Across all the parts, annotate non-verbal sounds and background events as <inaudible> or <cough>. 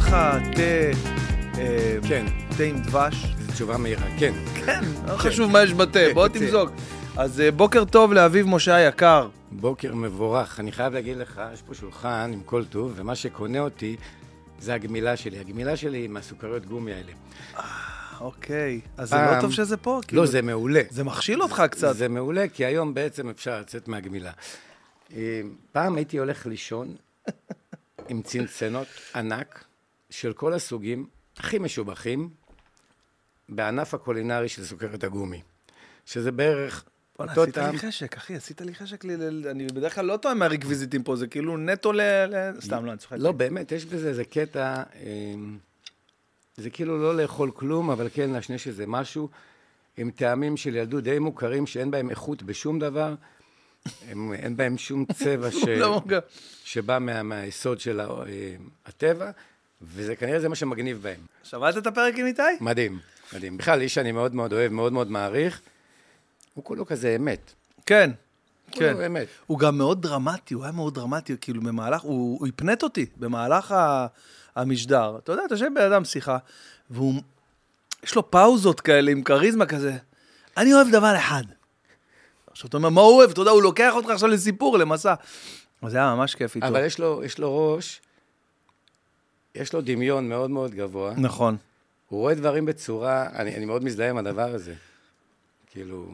לך תה, אה, כן, תה עם דבש? זו תשובה מהירה, כן. כן, לא כן. חשוב מה יש בתה, כן, בוא תה. תמזוג. אז אה, בוקר טוב לאביב משה היקר. בוקר מבורך. אני חייב להגיד לך, יש פה שולחן עם כל טוב, ומה שקונה אותי זה הגמילה שלי. הגמילה שלי היא מהסוכריות גומי האלה. אוקיי, אז זה לא פעם- טוב שזה פה? כאילו, לא, זה מעולה. זה מכשיל אותך קצת. זה מעולה, כי היום בעצם אפשר לצאת מהגמילה. אה, פעם הייתי הולך לישון עם צנצנות ענק של כל הסוגים, הכי משובחים, בענף הקולינרי של סוכרת הגומי. שזה בערך בוא'נה, עשית טעם. לי חשק, אחי, עשית לי חשק. ל- ל- אני בדרך כלל לא טועם מהרקוויזיטים פה, זה כאילו נטו ל... ל- סתם, לא, אני צוחק. לא, באמת, יש בזה איזה קטע, אה, זה כאילו לא לאכול כלום, אבל כן להשניש איזה משהו עם טעמים של ילדות די מוכרים, שאין בהם איכות בשום דבר, הם, אין בהם שום צבע <laughs> ש, לא מוגע. שבא מה, מהיסוד של אה, הטבע, וזה כנראה זה מה שמגניב בהם. שמעת את הפרק עם איתי? מדהים, מדהים. בכלל, איש שאני מאוד מאוד אוהב, מאוד מאוד מעריך, הוא כולו כזה אמת. כן, כן. כולו אמת. הוא גם מאוד דרמטי, הוא היה מאוד דרמטי, כאילו במהלך, הוא, הוא הפנט אותי במהלך ה, המשדר. אתה יודע, אתה יושב בן אדם שיחה, והוא, יש לו פאוזות כאלה עם כריזמה כזה. אני אוהב דבר אחד. עכשיו אתה אומר, מה הוא אוהב? אתה יודע, הוא לוקח אותך עכשיו לסיפור, למסע. זה היה ממש כיף איתו. אבל יש לו, יש לו ראש, יש לו דמיון מאוד מאוד גבוה. נכון. הוא רואה דברים בצורה, אני, אני מאוד מזדהה עם הדבר הזה. כאילו,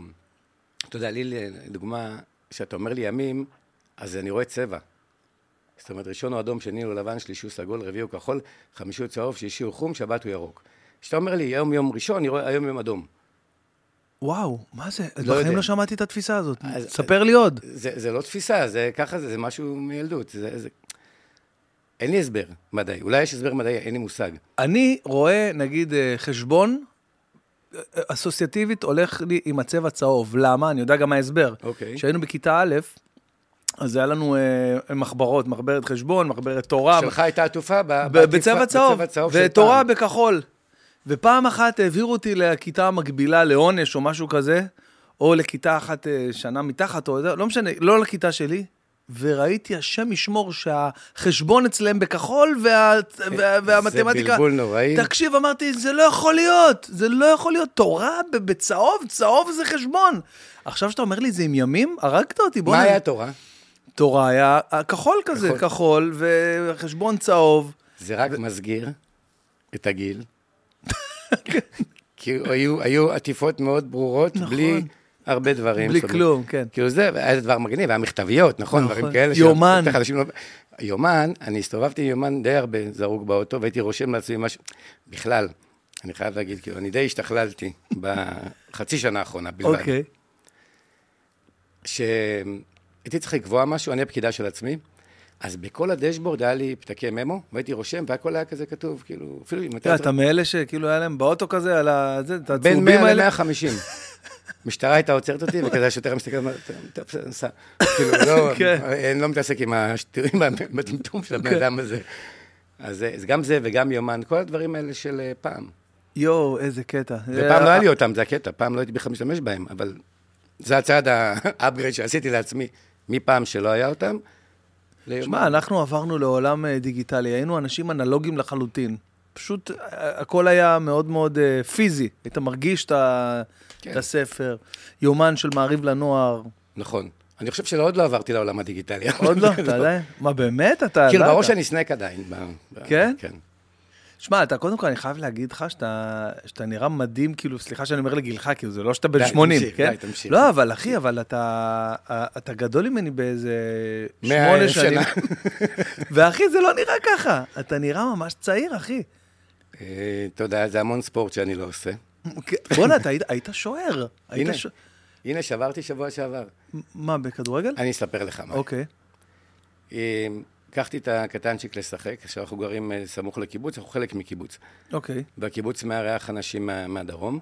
אתה יודע, לי לדוגמה, כשאתה אומר לי ימים, אז אני רואה צבע. זאת אומרת, ראשון הוא אדום, שני הוא לבן, שלישי הוא סגול, רביעי הוא כחול, חמישי הוא צהוב, שישי הוא חום, שבת הוא ירוק. כשאתה אומר לי, היום יום ראשון, אני רואה היום יום אדום. וואו, מה זה? לא בחיים יודע. לא שמעתי את התפיסה הזאת. אז- ספר לי עוד. זה, זה לא תפיסה, זה ככה זה, זה משהו מילדות. זה, זה... אין לי הסבר מדעי. אולי יש הסבר מדעי, אין לי מושג. אני רואה, נגיד, אה, חשבון אה, אסוציאטיבית הולך לי עם הצבע צהוב. למה? אני יודע גם מה ההסבר. אוקיי. כשהיינו בכיתה א', אז היה לנו אה, מחברות, מחברת חשבון, מחברת תורה, שלך הייתה עטופה ב- בצבע צהוב, ותורה. בכחול. ופעם אחת העבירו אותי לכיתה המקבילה לעונש או משהו כזה, או לכיתה אחת אה, שנה מתחת, או לא משנה, לא לכיתה שלי. וראיתי, השם ישמור, שהחשבון אצלם בכחול וה, וה, והמתמטיקה... זה בלבול נוראי. תקשיב, אמרתי, זה לא יכול להיות, זה לא יכול להיות. תורה בצהוב, צהוב זה חשבון. עכשיו שאתה אומר לי זה עם ימים, הרגת אותי, בוא מה היה התורה? תורה היה אה, כחול כזה, כחול. כחול, וחשבון צהוב. זה רק מסגיר את הגיל. <laughs> כי היו, היו עטיפות מאוד ברורות, נכון. בלי הרבה דברים. בלי כלום, כן. כאילו זה, היה דבר מגניב, היה מכתביות, נכון? נכון. דברים כאלה. יומן. לא... יומן, אני הסתובבתי עם יומן די הרבה זרוק באוטו, והייתי רושם לעצמי משהו... בכלל, אני חייב להגיד, כאילו, אני די השתכללתי <laughs> בחצי שנה האחרונה בלבד. אוקיי. שהייתי צריך לקבוע משהו, אני הפקידה של עצמי, אז בכל הדשבורד היה לי פתקי ממו, והייתי רושם, והכל היה כזה כתוב, כאילו, אפילו אם אתה אתה מאלה שכאילו היה להם באוטו כזה, על ה... זה, את בין הצהובים 100 האלה? ל-150. <laughs> משטרה הייתה עוצרת אותי, וכזה השוטר מסתכל, אומר, "טוב, בסדר, סע. כאילו, לא, <laughs> כן. אני לא מתעסק עם השטויים בטמטום של הבן כן. אדם הזה. אז גם זה וגם יומן, כל הדברים האלה של אה, פעם. יואו, איזה קטע. ופעם לא היה לי אותם, זה הקטע, פעם לא הייתי בכלל משתמש בהם, אבל זה הצעד ה upgrade שעשיתי לעצמי, מפעם שלא היה אותם. שמע, אנחנו עברנו לעולם אה, דיגיטלי, היינו אנשים אנלוגיים לחלוטין. פשוט אה, הכל היה מאוד מאוד פיזי. היית מרגיש את ה- כן. את הספר, יומן של מעריב לנוער. נכון. אני חושב שעוד לא עברתי לעולם הדיגיטלי. <laughs> עוד לא, <laughs> אתה יודע? מה, באמת? אתה... כאילו, לא, בראש אני stuck עדיין. כן? כן. שמע, אתה קודם כל, אני חייב להגיד לך שאתה, שאתה נראה מדהים, כאילו, סליחה שאני אומר לגילך, כאילו, זה לא שאתה בן די, 80, תמשיך, כן? די, תמשיך. לא, אבל אחי, אבל אתה, אתה גדול ממני באיזה שמונה שנים. <laughs> ואחי, זה לא נראה ככה. אתה נראה ממש צעיר, אחי. אתה יודע, זה המון ספורט שאני לא עושה. <laughs> בואנה, אתה היית, שוער. הנה. שברתי שבוע שעבר. מה, בכדורגל? אני אספר לך מה. אוקיי. אה, לקחתי את הקטנצ'יק לשחק, עכשיו אנחנו גרים אה, סמוך לקיבוץ, אנחנו חלק מקיבוץ. אוקיי. בקיבוץ מארח אנשים מה- מהדרום.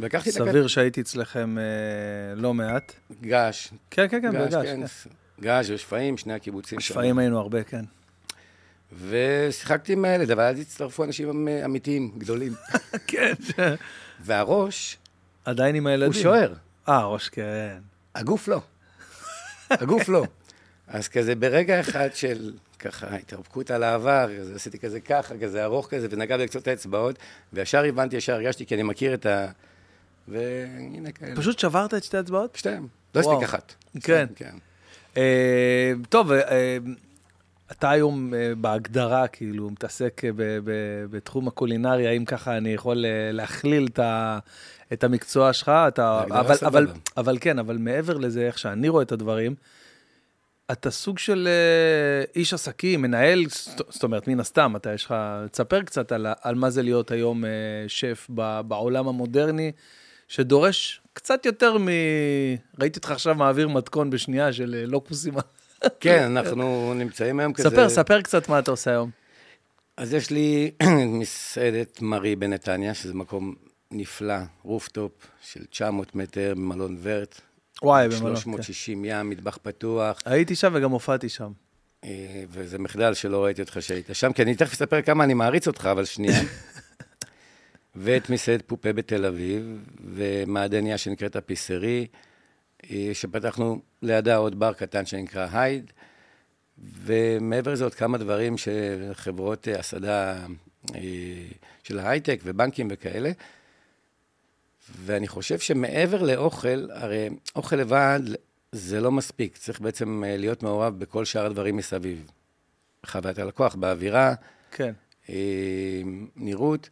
ולקחתי את סביר שהייתי אצלכם אה, לא מעט. געש, כן, כן, כן, געש, בגש. כן. כן. געש ושפיים, שני הקיבוצים. שפיים היינו הרבה, כן. ושיחקתי עם הילד, אבל אז הצטרפו אנשים אה, אמיתיים, גדולים. <laughs> כן. והראש עדיין עם הילדים. הוא שוער, אה, ראש, כן. הגוף לא. הגוף לא. אז כזה ברגע אחד של ככה התרפקות על העבר, אז עשיתי כזה ככה, כזה ארוך כזה, ונגע בקצות האצבעות, וישר הבנתי, ישר הרגשתי, כי אני מכיר את ה... והנה כאלה. פשוט שברת את שתי האצבעות? שתיהם. לא. הספיק אחת. כן. כן. אה, טוב, אה, אתה היום אה, בהגדרה, כאילו, מתעסק ב- ב- בתחום הקולינרי, האם ככה אני יכול אה, להכליל את ה... את המקצוע שלך, אתה, אבל, סבבה. אבל, אבל כן, אבל מעבר לזה, איך שאני רואה את הדברים, אתה סוג של אה, איש עסקים, מנהל, זאת אומרת, מן הסתם, אתה יש לך, תספר קצת על, על מה זה להיות היום אה, שף בעולם המודרני, שדורש קצת יותר מ... ראיתי אותך עכשיו מעביר מתכון בשנייה של אה, לוקוסים. כן, אנחנו נמצאים היום כזה... ספר, ספר קצת מה אתה עושה היום. אז יש לי מסעדת מרי בנתניה, שזה מקום נפלא, רופטופ של 900 מטר במלון ורט. וואי, במלון. כן. 360 ים, מטבח פתוח, הייתי שם וגם הופעתי שם. אה, וזה מחדל שלא ראיתי אותך שהיית שם, כי אני תכף אספר כמה אני מעריץ אותך, אבל שנייה. <laughs> ואת מסעדת פופה בתל אביב, ומעדניה שנקראת הפיסרי, שפתחנו לידה עוד בר קטן שנקרא הייד, ומעבר לזה עוד כמה דברים של חברות אה, הסעדה אה, של ההייטק ובנקים וכאלה. ואני חושב שמעבר לאוכל, הרי אוכל לבד זה לא מספיק, צריך בעצם אה, להיות מעורב בכל שאר הדברים מסביב. בחוויית הלקוח, באווירה, כן. אה, נראות,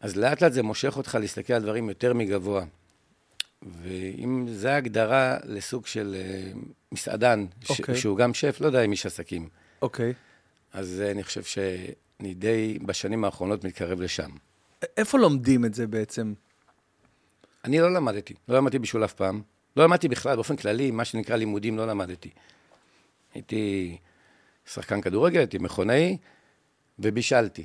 אז לאט לאט זה מושך אותך להסתכל על דברים יותר מגבוה. ואם זה ההגדרה לסוג של אה, מסעדן, ש- אוקיי. שהוא גם שף, לא יודע אם איש עסקים, אוקיי. אז אה, אני חושב שאני די בשנים האחרונות מתקרב לשם. איפה לומדים את זה בעצם? אני לא למדתי, לא למדתי בשביל אף פעם. לא למדתי בכלל, באופן כללי, מה שנקרא לימודים, לא למדתי. הייתי שחקן כדורגל, הייתי מכונאי, ובישלתי.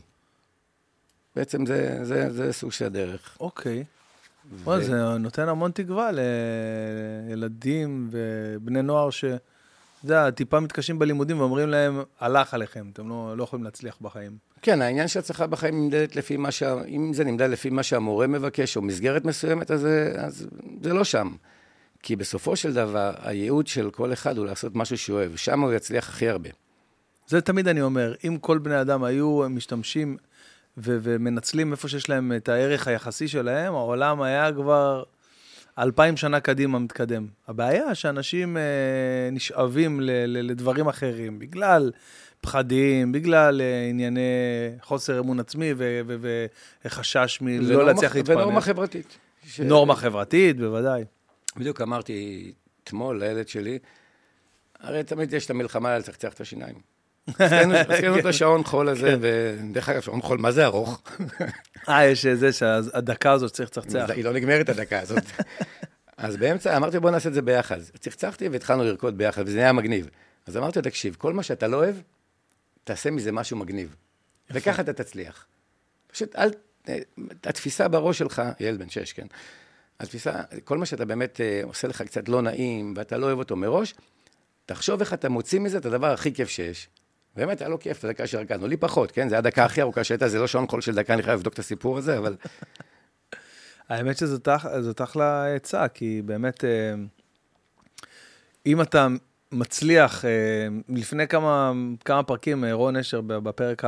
בעצם זה, זה, זה סוג של הדרך. אוקיי. ו- וואי, זה נותן המון תקווה לילדים ובני נוער ש... אתה יודע, טיפה מתקשים בלימודים ואומרים להם, הלך עליכם, אתם לא, לא יכולים להצליח בחיים. כן, העניין של הצלחה בחיים נמדדת לפי מה שה... אם זה נמדד לפי מה שהמורה מבקש, או מסגרת מסוימת, אז, אז זה לא שם. כי בסופו של דבר, הייעוד של כל אחד הוא לעשות משהו שהוא אוהב, שם הוא יצליח הכי הרבה. זה תמיד אני אומר, אם כל בני אדם היו משתמשים ו- ומנצלים איפה שיש להם את הערך היחסי שלהם, העולם היה כבר אלפיים שנה קדימה מתקדם. הבעיה שאנשים אה, נשאבים ל- ל- לדברים אחרים, בגלל פחדים, בגלל אה, ענייני חוסר אמון עצמי ו- ו- וחשש מלא להצליח להתפרנס. ונורמה חברתית. ש- נורמה חברתית, בוודאי. בדיוק אמרתי אתמול לילד שלי, הרי תמיד יש את המלחמה על לצחצח את השיניים. עשינו <laughs> את השעון חול הזה, ודרך אגב, שעון חול, מה זה ארוך? אה, יש זה שהדקה הזאת שצריך לצחצח. היא לא נגמרת הדקה הזאת. אז באמצע, אמרתי, בוא נעשה את זה ביחד. צחצחתי והתחלנו לרקוד ביחד, וזה נהיה מגניב. אז אמרתי לו, תקשיב, כל מה שאתה לא אוהב, תעשה מזה משהו מגניב. וככה אתה תצליח. פשוט אל... התפיסה בראש שלך, ילד בן שש, כן? התפיסה, כל מה שאתה באמת אה, עושה לך קצת לא נעים, ואתה לא אוהב אותו מראש, תחשוב איך אתה מוציא מזה את הדבר הכי כיף שיש. באמת, היה לו כיף את הדקה שרקדנו, לי פחות, כן? זה הדקה הכי ארוכה שהייתה, זה לא שעון חול של דקה, אני חייב לבדוק את הסיפור הזה, אבל <laughs> האמת שזאת אח- זאת אחלה עצה, כי באמת, אה, אם אתה מצליח, אה, לפני כמה, כמה פרקים, אה, רון אשר, בפרק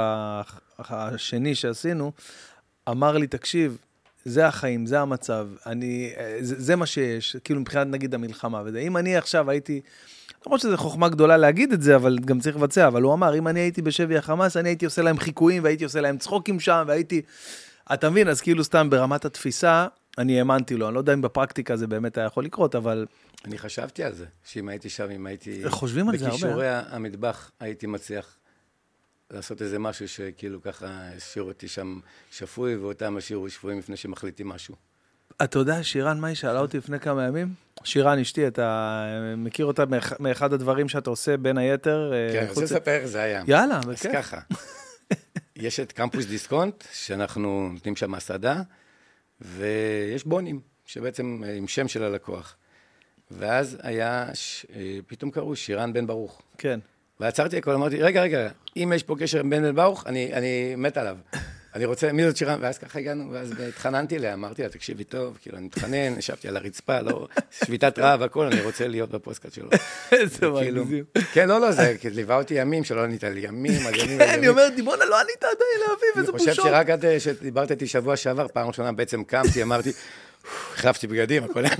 השני שעשינו, אמר לי, תקשיב, זה החיים, זה המצב, אני, זה, זה מה שיש, כאילו מבחינת נגיד המלחמה וזה. אם אני עכשיו הייתי, למרות שזו חוכמה גדולה להגיד את זה, אבל גם צריך לבצע, אבל הוא אמר, אם אני הייתי בשבי החמאס, אני הייתי עושה להם חיקויים והייתי עושה להם צחוקים שם, והייתי... אתה מבין, אז כאילו סתם ברמת התפיסה, אני האמנתי לו, אני לא יודע אם בפרקטיקה זה באמת היה יכול לקרות, אבל אני חשבתי על זה, שאם הייתי שם, אם הייתי... חושבים על זה הרבה? בכישורי המטבח, הייתי מצליח לעשות איזה משהו שכאילו ככה השאיר אותי שם שפוי, ואותם השאירו שפויים לפני שמחליטים משהו. אתה יודע, שירן, מה היא שאלה אותי לפני כמה ימים? שירן, אשתי, אתה מכיר אותה מאח- מאחד הדברים שאתה עושה, בין היתר? אה, כן, אני רוצה לספר איך זה היה. יאללה, אז בכיף. ככה, <laughs> יש את קמפוס דיסקונט, שאנחנו נותנים שם הסעדה, ויש בונים, שבעצם אה, עם שם של הלקוח. ואז היה, ש... אה, פתאום קראו שירן בן ברוך. כן. ועצרתי הכל, אמרתי, רגע, רגע, אם יש פה קשר עם בן בן ברוך, אני, אני מת עליו. אני רוצה, מי זאת שירה? ואז ככה הגענו, ואז התחננתי אליה, אמרתי לה, תקשיבי טוב, כאילו, אני מתחנן, ישבתי על הרצפה, לא, שביתת רעב, הכל, אני רוצה להיות בפודקאסט שלו. <laughs> איזה מגזים. כן, לא, לא, זה ליווה אותי ימים שלא ענית לי, ימים, על ימים, על כן, אני <laughs> ימים. אומר, דימונה, לא ענית עדיין לאביב, אני איזה חושב בושות. שרק עד אה, שדיברת איתי שבוע שעבר, פעם ראשונה בעצם קמתי, אמרתי, החלפתי בגדים, הכל היה... <laughs>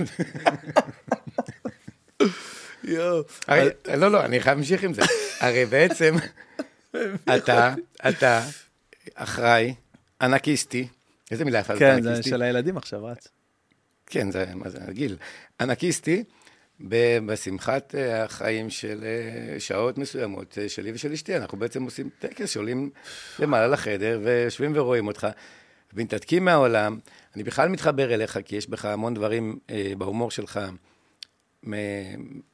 יואו. לא, לא, אני חייב להמשיך עם זה. הרי בעצם, אתה, אתה אחראי, אנקיסטי, איזה מילה יפה כן, זה? של הילדים עכשיו, רץ. כן, זה, מה זה, הגיל. אנקיסטי, בשמחת אה, החיים של אה, שעות מסוימות אה, שלי ושל אשתי. אנחנו בעצם עושים טקס שעולים למעלה לחדר ויושבים ורואים אותך, ומתנתקים מהעולם. אני בכלל מתחבר אליך, כי יש בך המון דברים אה, בהומור שלך מ-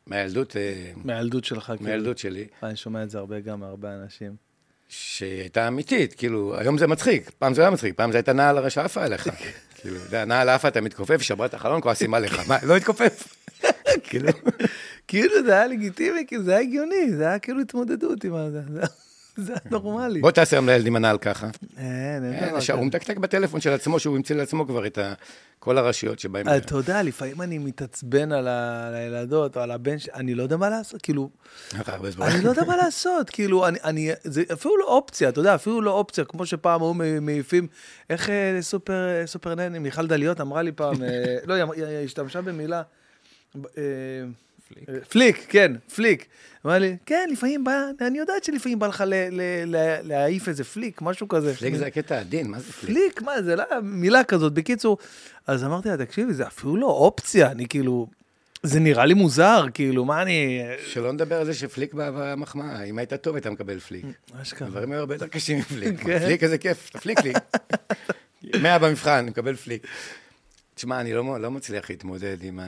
מהילדות, אה, מהילדות שלך, כאילו. מהילדות שלי, אני שומע את זה הרבה גם מהרבה אנשים. שהייתה אמיתית, כאילו, היום זה מצחיק, פעם זה היה מצחיק, פעם זה הייתה נעל הרשע עפה עליך. <laughs> כאילו, אתה יודע, נעל עפה, אתה מתכופף, שברה את החלון, כועסים עליך. מה, לא התכופף? <laughs> כאילו, <laughs> כאילו זה היה לגיטימי, כאילו זה היה הגיוני, זה היה כאילו התמודדות עם זה, זה- נורמלי. בוא תעשה עם הנעל ככה. אין, אין אין, דבר עכשיו, הוא כזה. מתקתק בטלפון של עצמו, שהוא המציא לעצמו כבר את כל הרשויות שבהם... אתה יודע, לפעמים אני מתעצבן על הילדות או על הבן שלי, אני לא יודע מה לעשות, כאילו. אני לא יודע מה לעשות, כאילו, אני, זה אפילו לא אופציה, אתה יודע, אפילו לא אופציה, כמו שפעם היו מעיפים, איך אה, סופר, אה, Nanny, מיכל דליות אמרה לי פעם, אה, לא, היא אמרה- היא השתמשה במילה, אה, פליק. אה, פליק, כן, פליק. אמרה לי, כן, לפעמים בא, אני יודעת שלפעמים בא לך ל- ל- ל- להעיף איזה פליק, משהו כזה. פליק זה הקטע עדין, מה זה פליק? פליק, מה זה, לא, מילה כזאת. בקיצור, אז אמרתי לה, תקשיבי, זה אפילו לא אופציה, אני כאילו, זה נראה לי מוזר, כאילו, מה אני... שלא נדבר על זה שפליק בעבר היה מחמאה, אם היית טוב היית מקבל פליק. אשכרה. הדברים היו הרבה יותר קשים מפליק. כן. פליק איזה כיף, תפליק לי. <laughs> מאה במבחן, מקבל פליק. תשמע, אני לא, לא מצליח להתמודד עם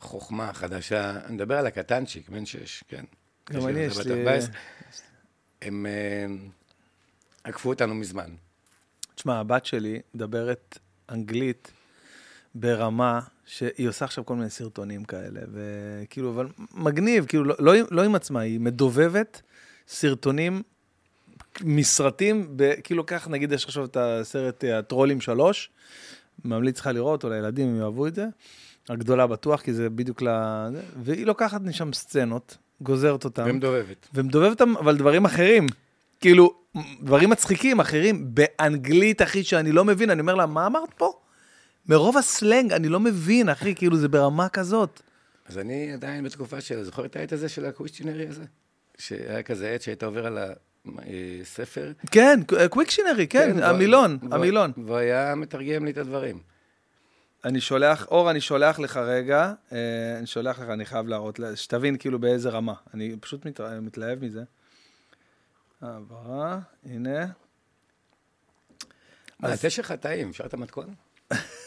החוכמה החדשה. אני מדבר על הקטנצ'יק, בן שש, כן. גם אני, יש בת לי- 14. הם אה, עקפו אותנו מזמן. תשמע, הבת שלי מדברת אנגלית ברמה שהיא עושה עכשיו כל מיני סרטונים כאלה, וכאילו, אבל מגניב, כאילו, לא, לא, לא עם עצמה, היא מדובבת סרטונים, מסרטים, ב, כאילו, כך, נגיד, יש עכשיו את הסרט אה, הטרולים שלוש, ממליץ לך לראות, או לילדים, אם יאהבו את זה. הגדולה בטוח, כי זה בדיוק ל... והיא לוקחת משם סצנות, גוזרת אותן. ומדובבת. ומדובב אותם, אבל דברים אחרים. כאילו, דברים מצחיקים אחרים, באנגלית, אחי, שאני לא מבין, אני אומר לה, מה אמרת פה? מרוב הסלנג, אני לא מבין, אחי, כאילו, זה ברמה כזאת. אז אני עדיין בתקופה של, זוכר את העט הזה של הקוויסטינרי הזה? שהיה כזה עט שהיית עובר על הספר. כן, קוויקשינרי, כן, והוא- המילון, המילון. והוא היה מתרגם לי את הדברים. אני שולח, אור, אני שולח לך רגע, אה, אני שולח לך, אני חייב להראות, לה- שתבין כאילו באיזה רמה. אני פשוט מת, מתלהב מזה. העברה, הנה. מה, אז- התה שלך טעים, אפשר את המתכון?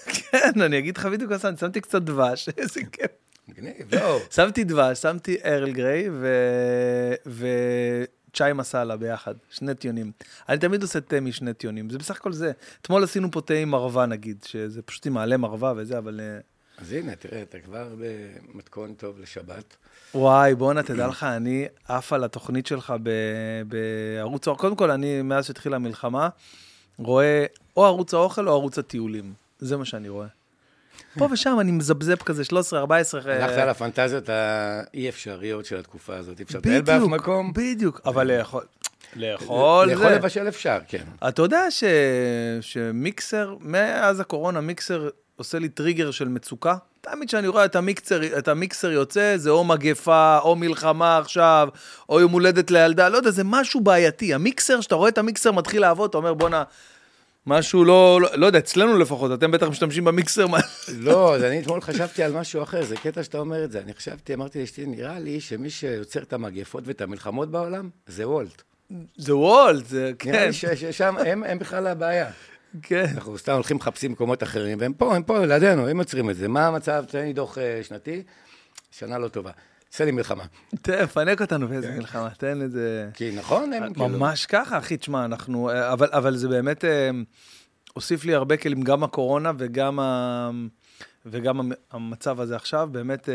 כן, אני אגיד לך בדיוק, אני שמתי קצת דבש, <laughs> איזה כיף. מגניב, לא. שמתי דבש, שמתי ארל גריי ו... וצ'אי מסאלה ביחד, שני טיונים. אני תמיד עושה תה משני טיונים, זה בסך הכל זה. אתמול עשינו פה תה עם מרווה נגיד, שזה פשוט עם מעלה מרווה וזה, אבל... אה, אז הנה, תראה, אתה כבר במתכון טוב לשבת. וואי, בואנה, תדע לך, אני עף על התוכנית שלך. בערוץ האוכל. קודם כל, אני, מאז שהתחילה המלחמה, רואה או ערוץ האוכל או ערוץ הטיולים. זה מה שאני רואה. פה ושם אני מזבזב כזה 13, 14. אה, הלכת על הפנטזיות האי אפשריות של התקופה הזאת, אי אפשר לטייל באף מקום. בדיוק, אבל לאכול, לאכול לאכול זה. לבשל אפשר, כן. אתה יודע ש... שמיקסר, מאז הקורונה, מיקסר עושה לי טריגר של מצוקה? תמיד כשאני רואה את המיקסר, את המיקסר יוצא, זה או מגפה, או מלחמה עכשיו, או יום הולדת לילדה, לא יודע, זה משהו בעייתי. המיקסר, כשאתה רואה את המיקסר מתחיל לעבוד, אתה אומר, בואנה, משהו לא, לא, לא יודע, אצלנו לפחות, אתם בטח משתמשים במיקסר. לא, אז אני אתמול חשבתי על משהו אחר, זה קטע שאתה אומר את זה. אני חשבתי, אמרתי לאשתי, נראה לי שמי שיוצר את המגפות ואת המלחמות בעולם, זה וולט. זה וולט, זה נראה כן, לי ש- ששם הם הם בכלל הבעיה. כן. אנחנו סתם הולכים מחפשים מקומות אחרים, והם פה, הם פה, לידינו, הם יוצרים את זה. מה המצב? תן לי דוח אה, שנתי, שנה לא טובה. עשה לי מלחמה. תן, פנק אותנו באיזה מלחמה, תן איזה... כי נכון, הם כאילו... ממש ככה, אחי, תשמע, אנחנו... אבל, אבל זה באמת אה, הוסיף לי הרבה כלים, גם הקורונה וגם, ה, וגם המ- המצב הזה עכשיו, באמת אה,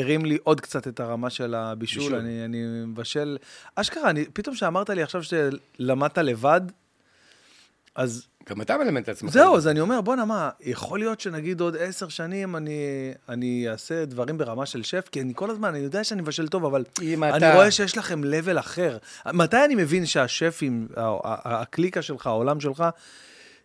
הרים לי עוד קצת את הרמה של הבישול. בישול. אני, אני מבשל... אשכרה, אני, פתאום שאמרת לי עכשיו שלמדת לבד, אז גם אתה מלמד את עצמך. זהו, אז אני אומר, בואנה, מה, יכול להיות שנגיד עוד עשר שנים אני, אני אעשה דברים ברמה של שף? כי אני כל הזמן, אני יודע שאני מבשל טוב, אבל אני אתה- רואה שיש לכם level אחר. מתי אני מבין שהשפים, הקליקה שלך, העולם שלך,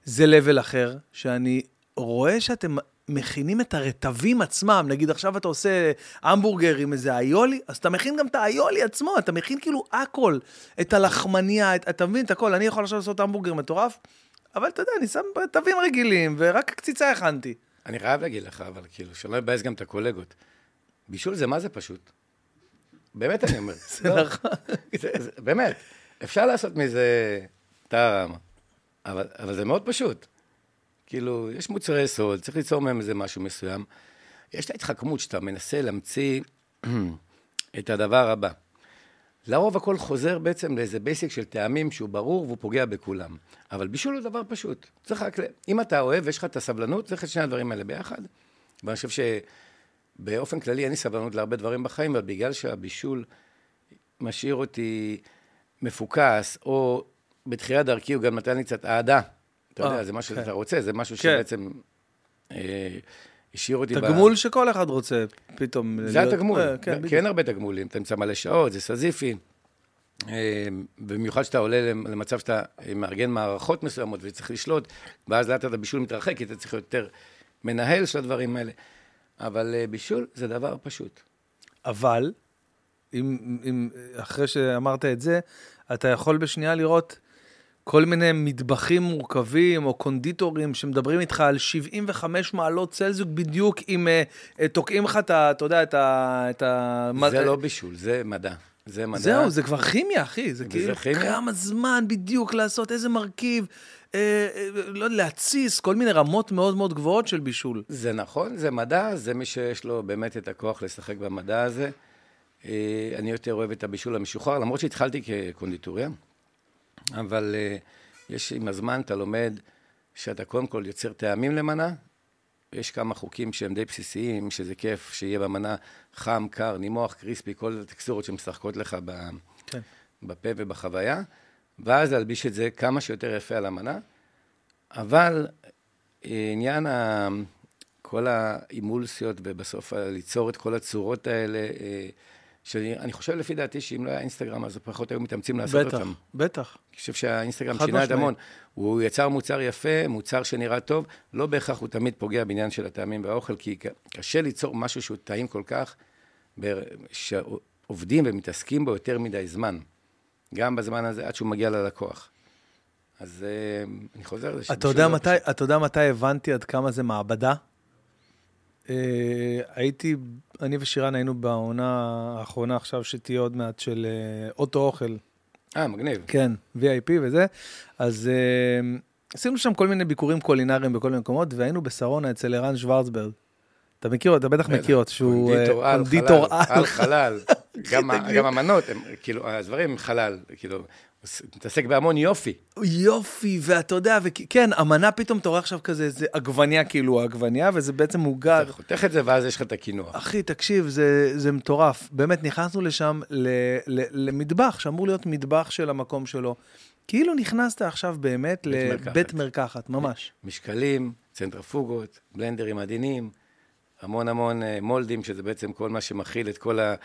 זה level אחר, שאני רואה שאתם מכינים את הרטבים עצמם, נגיד עכשיו אתה עושה המבורגר עם איזה איולי, אז אתה מכין גם את האיולי עצמו, אתה מכין כאילו הכל, את הלחמניה, את, אתה מבין את הכל, אני יכול עכשיו לעשות המבורגר מטורף, אבל אתה יודע, אני שם רטבים רגילים, ורק קציצה הכנתי. אני חייב להגיד לך, אבל כאילו, שלא יבאס גם את הקולגות. בישול זה מה זה פשוט. באמת אני אומר. <laughs> זה לא, נכון. באמת, אפשר לעשות מזה טהרם, אבל, אבל זה מאוד פשוט. כאילו, יש מוצרי יסוד, צריך ליצור מהם איזה משהו מסוים. יש את ההתחכמות שאתה מנסה להמציא <clears throat> את הדבר הבא. לרוב הכל חוזר בעצם לאיזה basic של טעמים שהוא ברור והוא פוגע בכולם. אבל בישול הוא דבר פשוט. צריך רק, אם אתה אוהב ויש לך את הסבלנות, צריך את שני הדברים האלה ביחד. ואני חושב שבאופן כללי אין לי סבלנות להרבה דברים בחיים, אבל בגלל שהבישול משאיר אותי מפוקס, או בתחילת דרכי הוא גם נתן לי קצת אהדה. אתה יודע, אה, זה משהו כן. שאתה רוצה, זה משהו כן. שבעצם אה, השאיר אותי... תגמול שכל אחד רוצה פתאום. זה התגמול, אה, כי כן, אין בדיוק. הרבה תגמולים, אתה נמצא מלא שעות, זה סזיפי. במיוחד שאתה עולה למצב שאתה מארגן מערכות מסוימות וצריך לשלוט, ואז לאט לאט הבישול מתרחק, כי אתה צריך יותר מנהל של הדברים האלה. אבל בישול זה דבר פשוט. אבל, אם, אם אחרי שאמרת את זה, אתה יכול בשנייה לראות כל מיני מטבחים מורכבים או קונדיטורים שמדברים איתך על 75 מעלות צלזיוס בדיוק אם אה, אה, תוקעים לך את ה... אתה יודע, את ה... את ה מה- זה לא בישול, זה מדע. זה מדע. זהו, זה כבר כימיה, אחי. זה כאילו? כמה זמן בדיוק לעשות, איזה מרכיב, אה, אה, לא יודע, להתסיס, כל מיני רמות מאוד מאוד גבוהות של בישול. זה נכון, זה מדע, זה מי שיש לו באמת את הכוח לשחק במדע הזה. אה, אני יותר אוהב את הבישול המשוחרר, למרות שהתחלתי כקונדיטוריה, אבל אה, יש עם הזמן, אתה לומד שאתה קודם כל יוצר טעמים למנה. יש כמה חוקים שהם די בסיסיים, שזה כיף שיהיה במנה חם, קר, נימוח, קריספי, כל הטקסטורות שמשחקות לך ב... כן. בפה ובחוויה, ואז להלביש את זה כמה שיותר יפה על המנה. אבל אה, עניין ה... כל האימולסיות, ובסוף ליצור את כל הצורות האלה, אה, שאני אני חושב לפי דעתי שאם לא היה אינסטגרם, אז פחות היו מתאמצים לעשות בטח, אותם. בטח. אני חושב שהאינסטגרם שינה את. המון. הוא יצר מוצר יפה, מוצר שנראה טוב, לא בהכרח הוא תמיד פוגע בעניין של הטעמים והאוכל, כי קשה ליצור משהו שהוא טעים כל כך, שעובדים ומתעסקים בו יותר מדי זמן. גם בזמן הזה, עד שהוא מגיע ללקוח. אז אה, אני חוזר לזה. אתה יודע מתי הבנתי עד כמה זה מעבדה? אה, הייתי, אני ושירן היינו בעונה האחרונה עכשיו, שתהיה עוד מעט, של אה, אוטו אוכל. אה, מגניב. כן, VIP וזה. אז אה, עשינו שם כל מיני ביקורים קולינריים בכל מיני מקומות, והיינו בשרונה אצל ערן שוורצברג. אתה מכיר, אתה בטח מכיר אותו, שהוא קונדיטור על חלל. <laughs> גם תקשיב. גם המנות, כאילו, הדברים חלל, כאילו, מתעסק בהמון יופי. יופי, ואתה יודע, וכן, המנה פתאום אתה רואה עכשיו כזה, זה עגבניה כאילו עגבניה, וזה בעצם מעוגל. אתה חותך את זה ואז יש לך את הקינוח. אחי, תקשיב, זה, זה מטורף. באמת, נכנסנו לשם ל, ל, למטבח, שאמור להיות מטבח של המקום שלו. כאילו נכנסת עכשיו באמת בית מרקחת. לבית מרקחת, ממש. משקלים, צנטרפוגות, בלנדרים עדינים, המון המון אה, מולדים, שזה בעצם כל מה שמכיל את כל ה-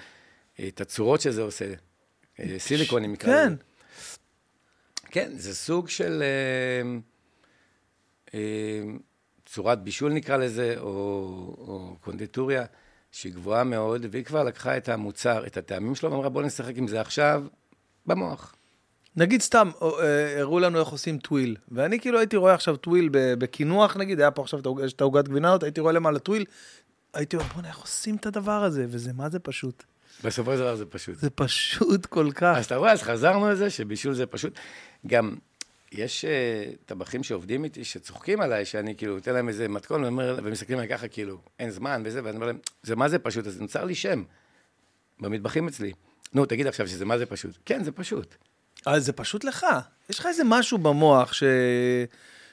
את הצורות שזה עושה. אה, סיליקונים כן. לזה. כן, זה סוג של אה, אה, צורת בישול נקרא לזה, או, או קונדיטוריה, שהיא גבוהה מאוד, והיא כבר לקחה את המוצר, את הטעמים שלו, ואמרה בוא נשחק עם זה עכשיו במוח. נגיד סתם, אה, הראו לנו איך עושים טוויל, ואני כאילו הייתי רואה עכשיו טוויל בקינוח, נגיד, היה פה עכשיו את העוג- את העוגת גבינה הייתי רואה למעלה טוויל, הייתי אומר, בוא'נה, איך עושים את הדבר הזה? וזה, מה זה פשוט? בסופו של דבר זה פשוט. זה פשוט כל כך. אז אתה רואה, אז חזרנו לזה שבישול זה פשוט. גם יש uh, טבחים שעובדים איתי, שצוחקים עליי, שאני כאילו נותן להם איזה מתכון, ואומר, ומסתכלים עליי ככה, כאילו, אין זמן וזה, ואני אומר להם, זה מה זה פשוט? אז נוצר לי שם במטבחים אצלי. נו, תגיד עכשיו שזה מה זה פשוט. כן, זה פשוט. אבל זה פשוט לך. יש לך איזה משהו במוח ש...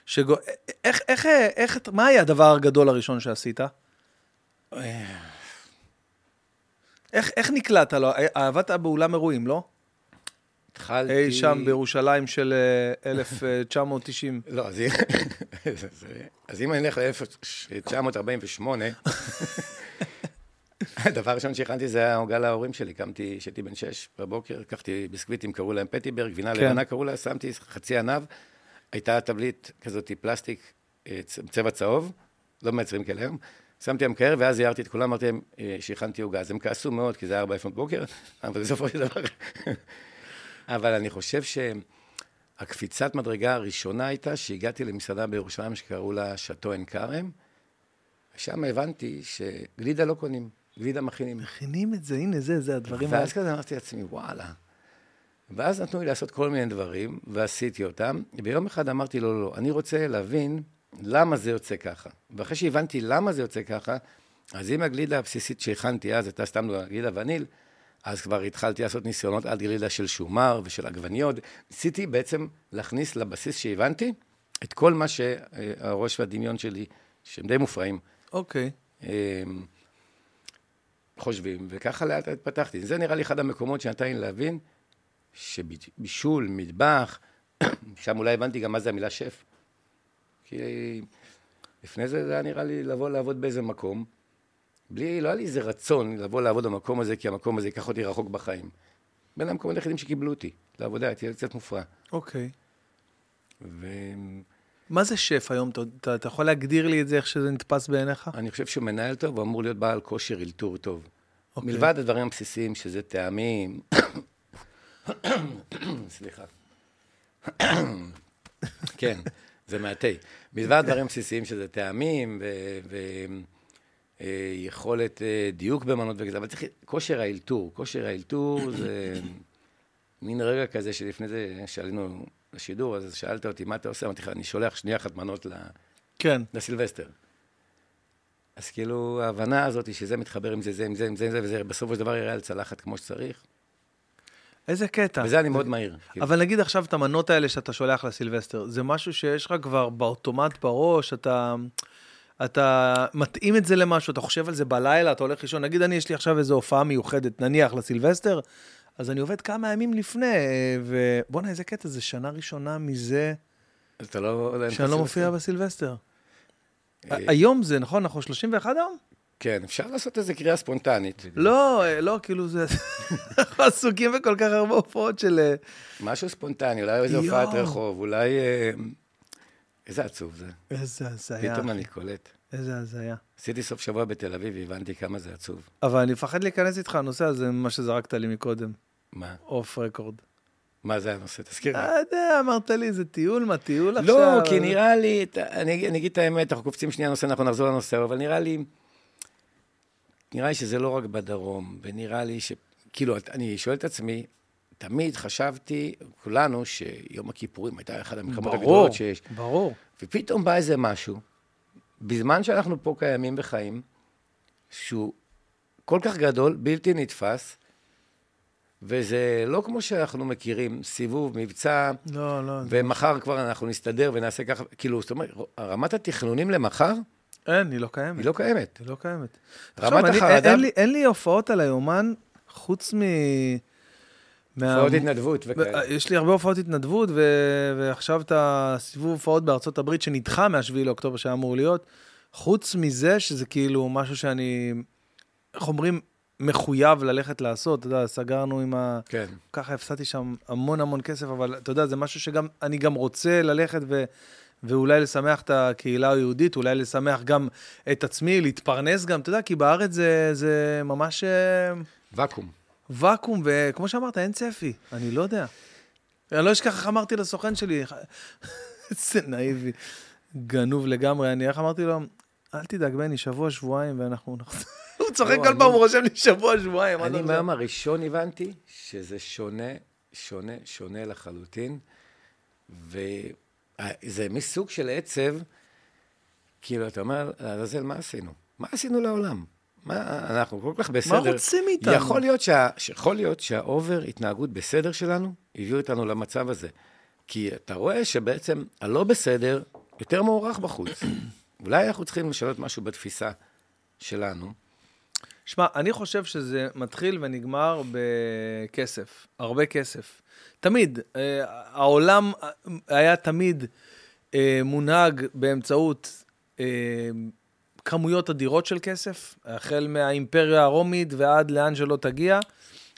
שגו... איך, איך, איך, מה היה הדבר הגדול הראשון שעשית? איך, איך נקלעת לו? עבדת באולם אירועים, לא? התחלתי... אי שם בירושלים של אה, 1990. <laughs> לא, אז, אז אם אני אלך ל-1948, <laughs> הדבר הראשון שהכנתי זה היה עוגה להורים שלי. קמתי, כשהייתי בן שש בבוקר, לקחתי ביסקוויטים, קראו להם פטיברג, גבינה כן. לבנה קראו לה, שמתי חצי ענב, הייתה טבלית כזאת פלסטיק, אה, צבע צהוב, לא מייצרים כאלה היום, שמתי המקרר, ואז הערתי את כולם, אמרתי להם אה, שהכנתי עוגה. אז הם כעסו מאוד, כי זה היה ארבע לפנות בוקר, אבל בסופו של דבר... אבל אני חושב שהקפיצת מדרגה הראשונה הייתה שהגעתי למסעדה בירושלים שקראו לה שאטו עין כרם, ושם הבנתי שגלידה לא קונים, גלידה מכינים. מכינים את זה, הנה זה, זה הדברים האלה. ואז כזה אמרתי לעצמי, וואלה. ואז נתנו לי לעשות כל מיני דברים, ועשיתי אותם. ביום אחד אמרתי לו, לא, לא, אני רוצה להבין למה זה יוצא ככה. ואחרי שהבנתי למה זה יוצא ככה, אז אם הגלידה הבסיסית שהכנתי אז הייתה סתם גלידה וניל, אז כבר התחלתי לעשות ניסיונות עד גלידה של שומר ושל עגבניות. ניסיתי בעצם להכניס לבסיס שהבנתי את כל מה שהראש והדמיון שלי, שהם די מופרעים, אוקיי. אמ, חושבים, וככה לאט לאט פתחתי. זה נראה לי אחד המקומות שנתן להבין שבישול, מטבח, <clears throat> שם אולי הבנתי גם מה זה המילה שף. כי לפני זה זה היה נראה לי לבוא לעבוד באיזה מקום, בלי, לא היה לי איזה רצון לבוא לעבוד במקום הזה, כי המקום הזה ייקח אותי רחוק בחיים. בין המקומות היחידים שקיבלו אותי לעבודה, הייתי קצת מופרע. אוקיי. ואני מה זה שף היום? אתה- אתה אתה יכול להגדיר לי את זה, איך שזה נתפס בעיניך? חושב שהוא מנהל טוב, הוא אמור להיות בעל כושר אלתור טוב. אוקיי. מלבד הדברים הבסיסיים, שזה טעמים... סליחה. כן, זה מהתה. מלבד הדברים הבסיסיים, שזה טעמים ויכולת דיוק במנות וכזה, אבל צריך... כושר האלתור. כושר האלתור <coughs> זה מין רגע כזה שלפני זה, שעלינו לשידור, אז שאלת אותי, מה אתה עושה? אמרתי לך, אני שולח שנייה אחת מנות ל... כן. לסילבסטר. אז כאילו, ההבנה הזאת שזה מתחבר עם זה, זה, עם זה, עם זה, עם זה, וזה בסופו של דבר יראה על צלחת כמו שצריך. איזה קטע. וזה אני מאוד מהיר. כאילו. אבל נגיד עכשיו את המנות האלה שאתה שולח לסילבסטר, זה משהו שיש לך כבר באוטומט בראש, אתה, אתה מתאים את זה למשהו, אתה חושב על זה בלילה, אתה הולך לישון, נגיד אני, יש לי עכשיו איזו הופעה מיוחדת, נניח לסילבסטר, אז אני עובד כמה ימים לפני, אה, ובואנה, איזה קטע, זה שנה ראשונה מזה אתה לא... שאני לא מופיע בסילבסטר. אה, היום זה, נכון? אנחנו 31 היום? כן, אפשר לעשות איזה קריאה ספונטנית. לא, אה, לא, כאילו זה... <laughs> אנחנו עסוקים בכל כך הרבה הופעות של... משהו ספונטני, אולי איזה. הופעת רחוב, אולי... איזה עצוב זה. איזה הזיה, פתאום. אני קולט. איזה הזיה. עשיתי סוף שבוע בתל אביב והבנתי כמה זה עצוב. אבל אני מפחד להיכנס איתך לנושא הזה, מה שזרקת לי מקודם, מה? אוף רקורד. מה זה הנושא? תזכיר לי. לא יודע, אמרת לי, זה טיול, מה טיול עכשיו? לא, כי נראה לי, אני, אני אגיד את האמת, אנחנו קופצים שנייה נושא, אנחנו נחזור לנושא, אבל נראה לי, נראה לי שזה לא רק בדרום, ונראה לי ש... כאילו, אני שואל את עצמי, תמיד חשבתי, כולנו, שיום הכיפורים הייתה אחת המלחמות ברור, הגדולות שיש, ברור. ופתאום בא איזה משהו, בזמן שאנחנו פה קיימים וחיים, שהוא כל כך גדול, בלתי נתפס, וזה לא כמו שאנחנו מכירים, סיבוב, מבצע, לא, לא. ומחר כבר אנחנו נסתדר ונעשה ככה, כאילו, זאת אומרת, רמת התכנונים למחר, אין, היא לא קיימת. היא לא קיימת. היא לא קיימת. רמת החרדה- אין לי- אין לי הופעות על היומן, חוץ מ... מה- הופעות התנדבות וכאלה. יש לי הרבה הופעות התנדבות, ו- ועכשיו את הסיבוב הופעות בארצות הברית שנדחה מה-7 לאוקטובר שהיה אמור להיות. חוץ מזה, שזה כאילו משהו שאני, איך אומרים, מחויב ללכת לעשות. אתה יודע, סגרנו עם ה... כן. ככה הפסדתי שם המון המון כסף, אבל אתה יודע, זה משהו שגם, אני גם רוצה ללכת ו... ואולי לשמח את הקהילה היהודית, אולי לשמח גם את עצמי, להתפרנס גם, אתה יודע, כי בארץ זה, זה ממש אה, ואקום. ואקום, וכמו שאמרת, אין צפי, אני לא יודע. אני לא אשכח איך אמרתי לסוכן שלי, <laughs> איזה נאיבי, גנוב לגמרי, אני איך אמרתי לו, אל תדאג, בני, שבוע, שבועיים, ואנחנו נחזור. <laughs> הוא צוחק לא, כל פעם, הוא רושם לי שבוע, שבועיים. אני. מהיום הראשון הבנתי שזה שונה, שונה, שונה לחלוטין, וזה מסוג של עצב, כאילו, אתה אומר, לעזאזל, מה עשינו? מה עשינו לעולם? מה, אנחנו כל כך בסדר. רוצים מאיתנו? יכול להיות, שה, יכול להיות שהאובר התנהגות בסדר שלנו הביאו אותנו למצב הזה. כי אתה רואה שבעצם הלא בסדר יותר מוערך בחוץ. <clears throat> אולי אנחנו צריכים לשנות משהו בתפיסה שלנו. שמע, אני חושב שזה מתחיל ונגמר בכסף, הרבה כסף. תמיד. אה, העולם היה תמיד אה, מונהג באמצעות אה, כמויות אדירות של כסף, החל מהאימפריה הרומית ועד לאן שלא תגיע,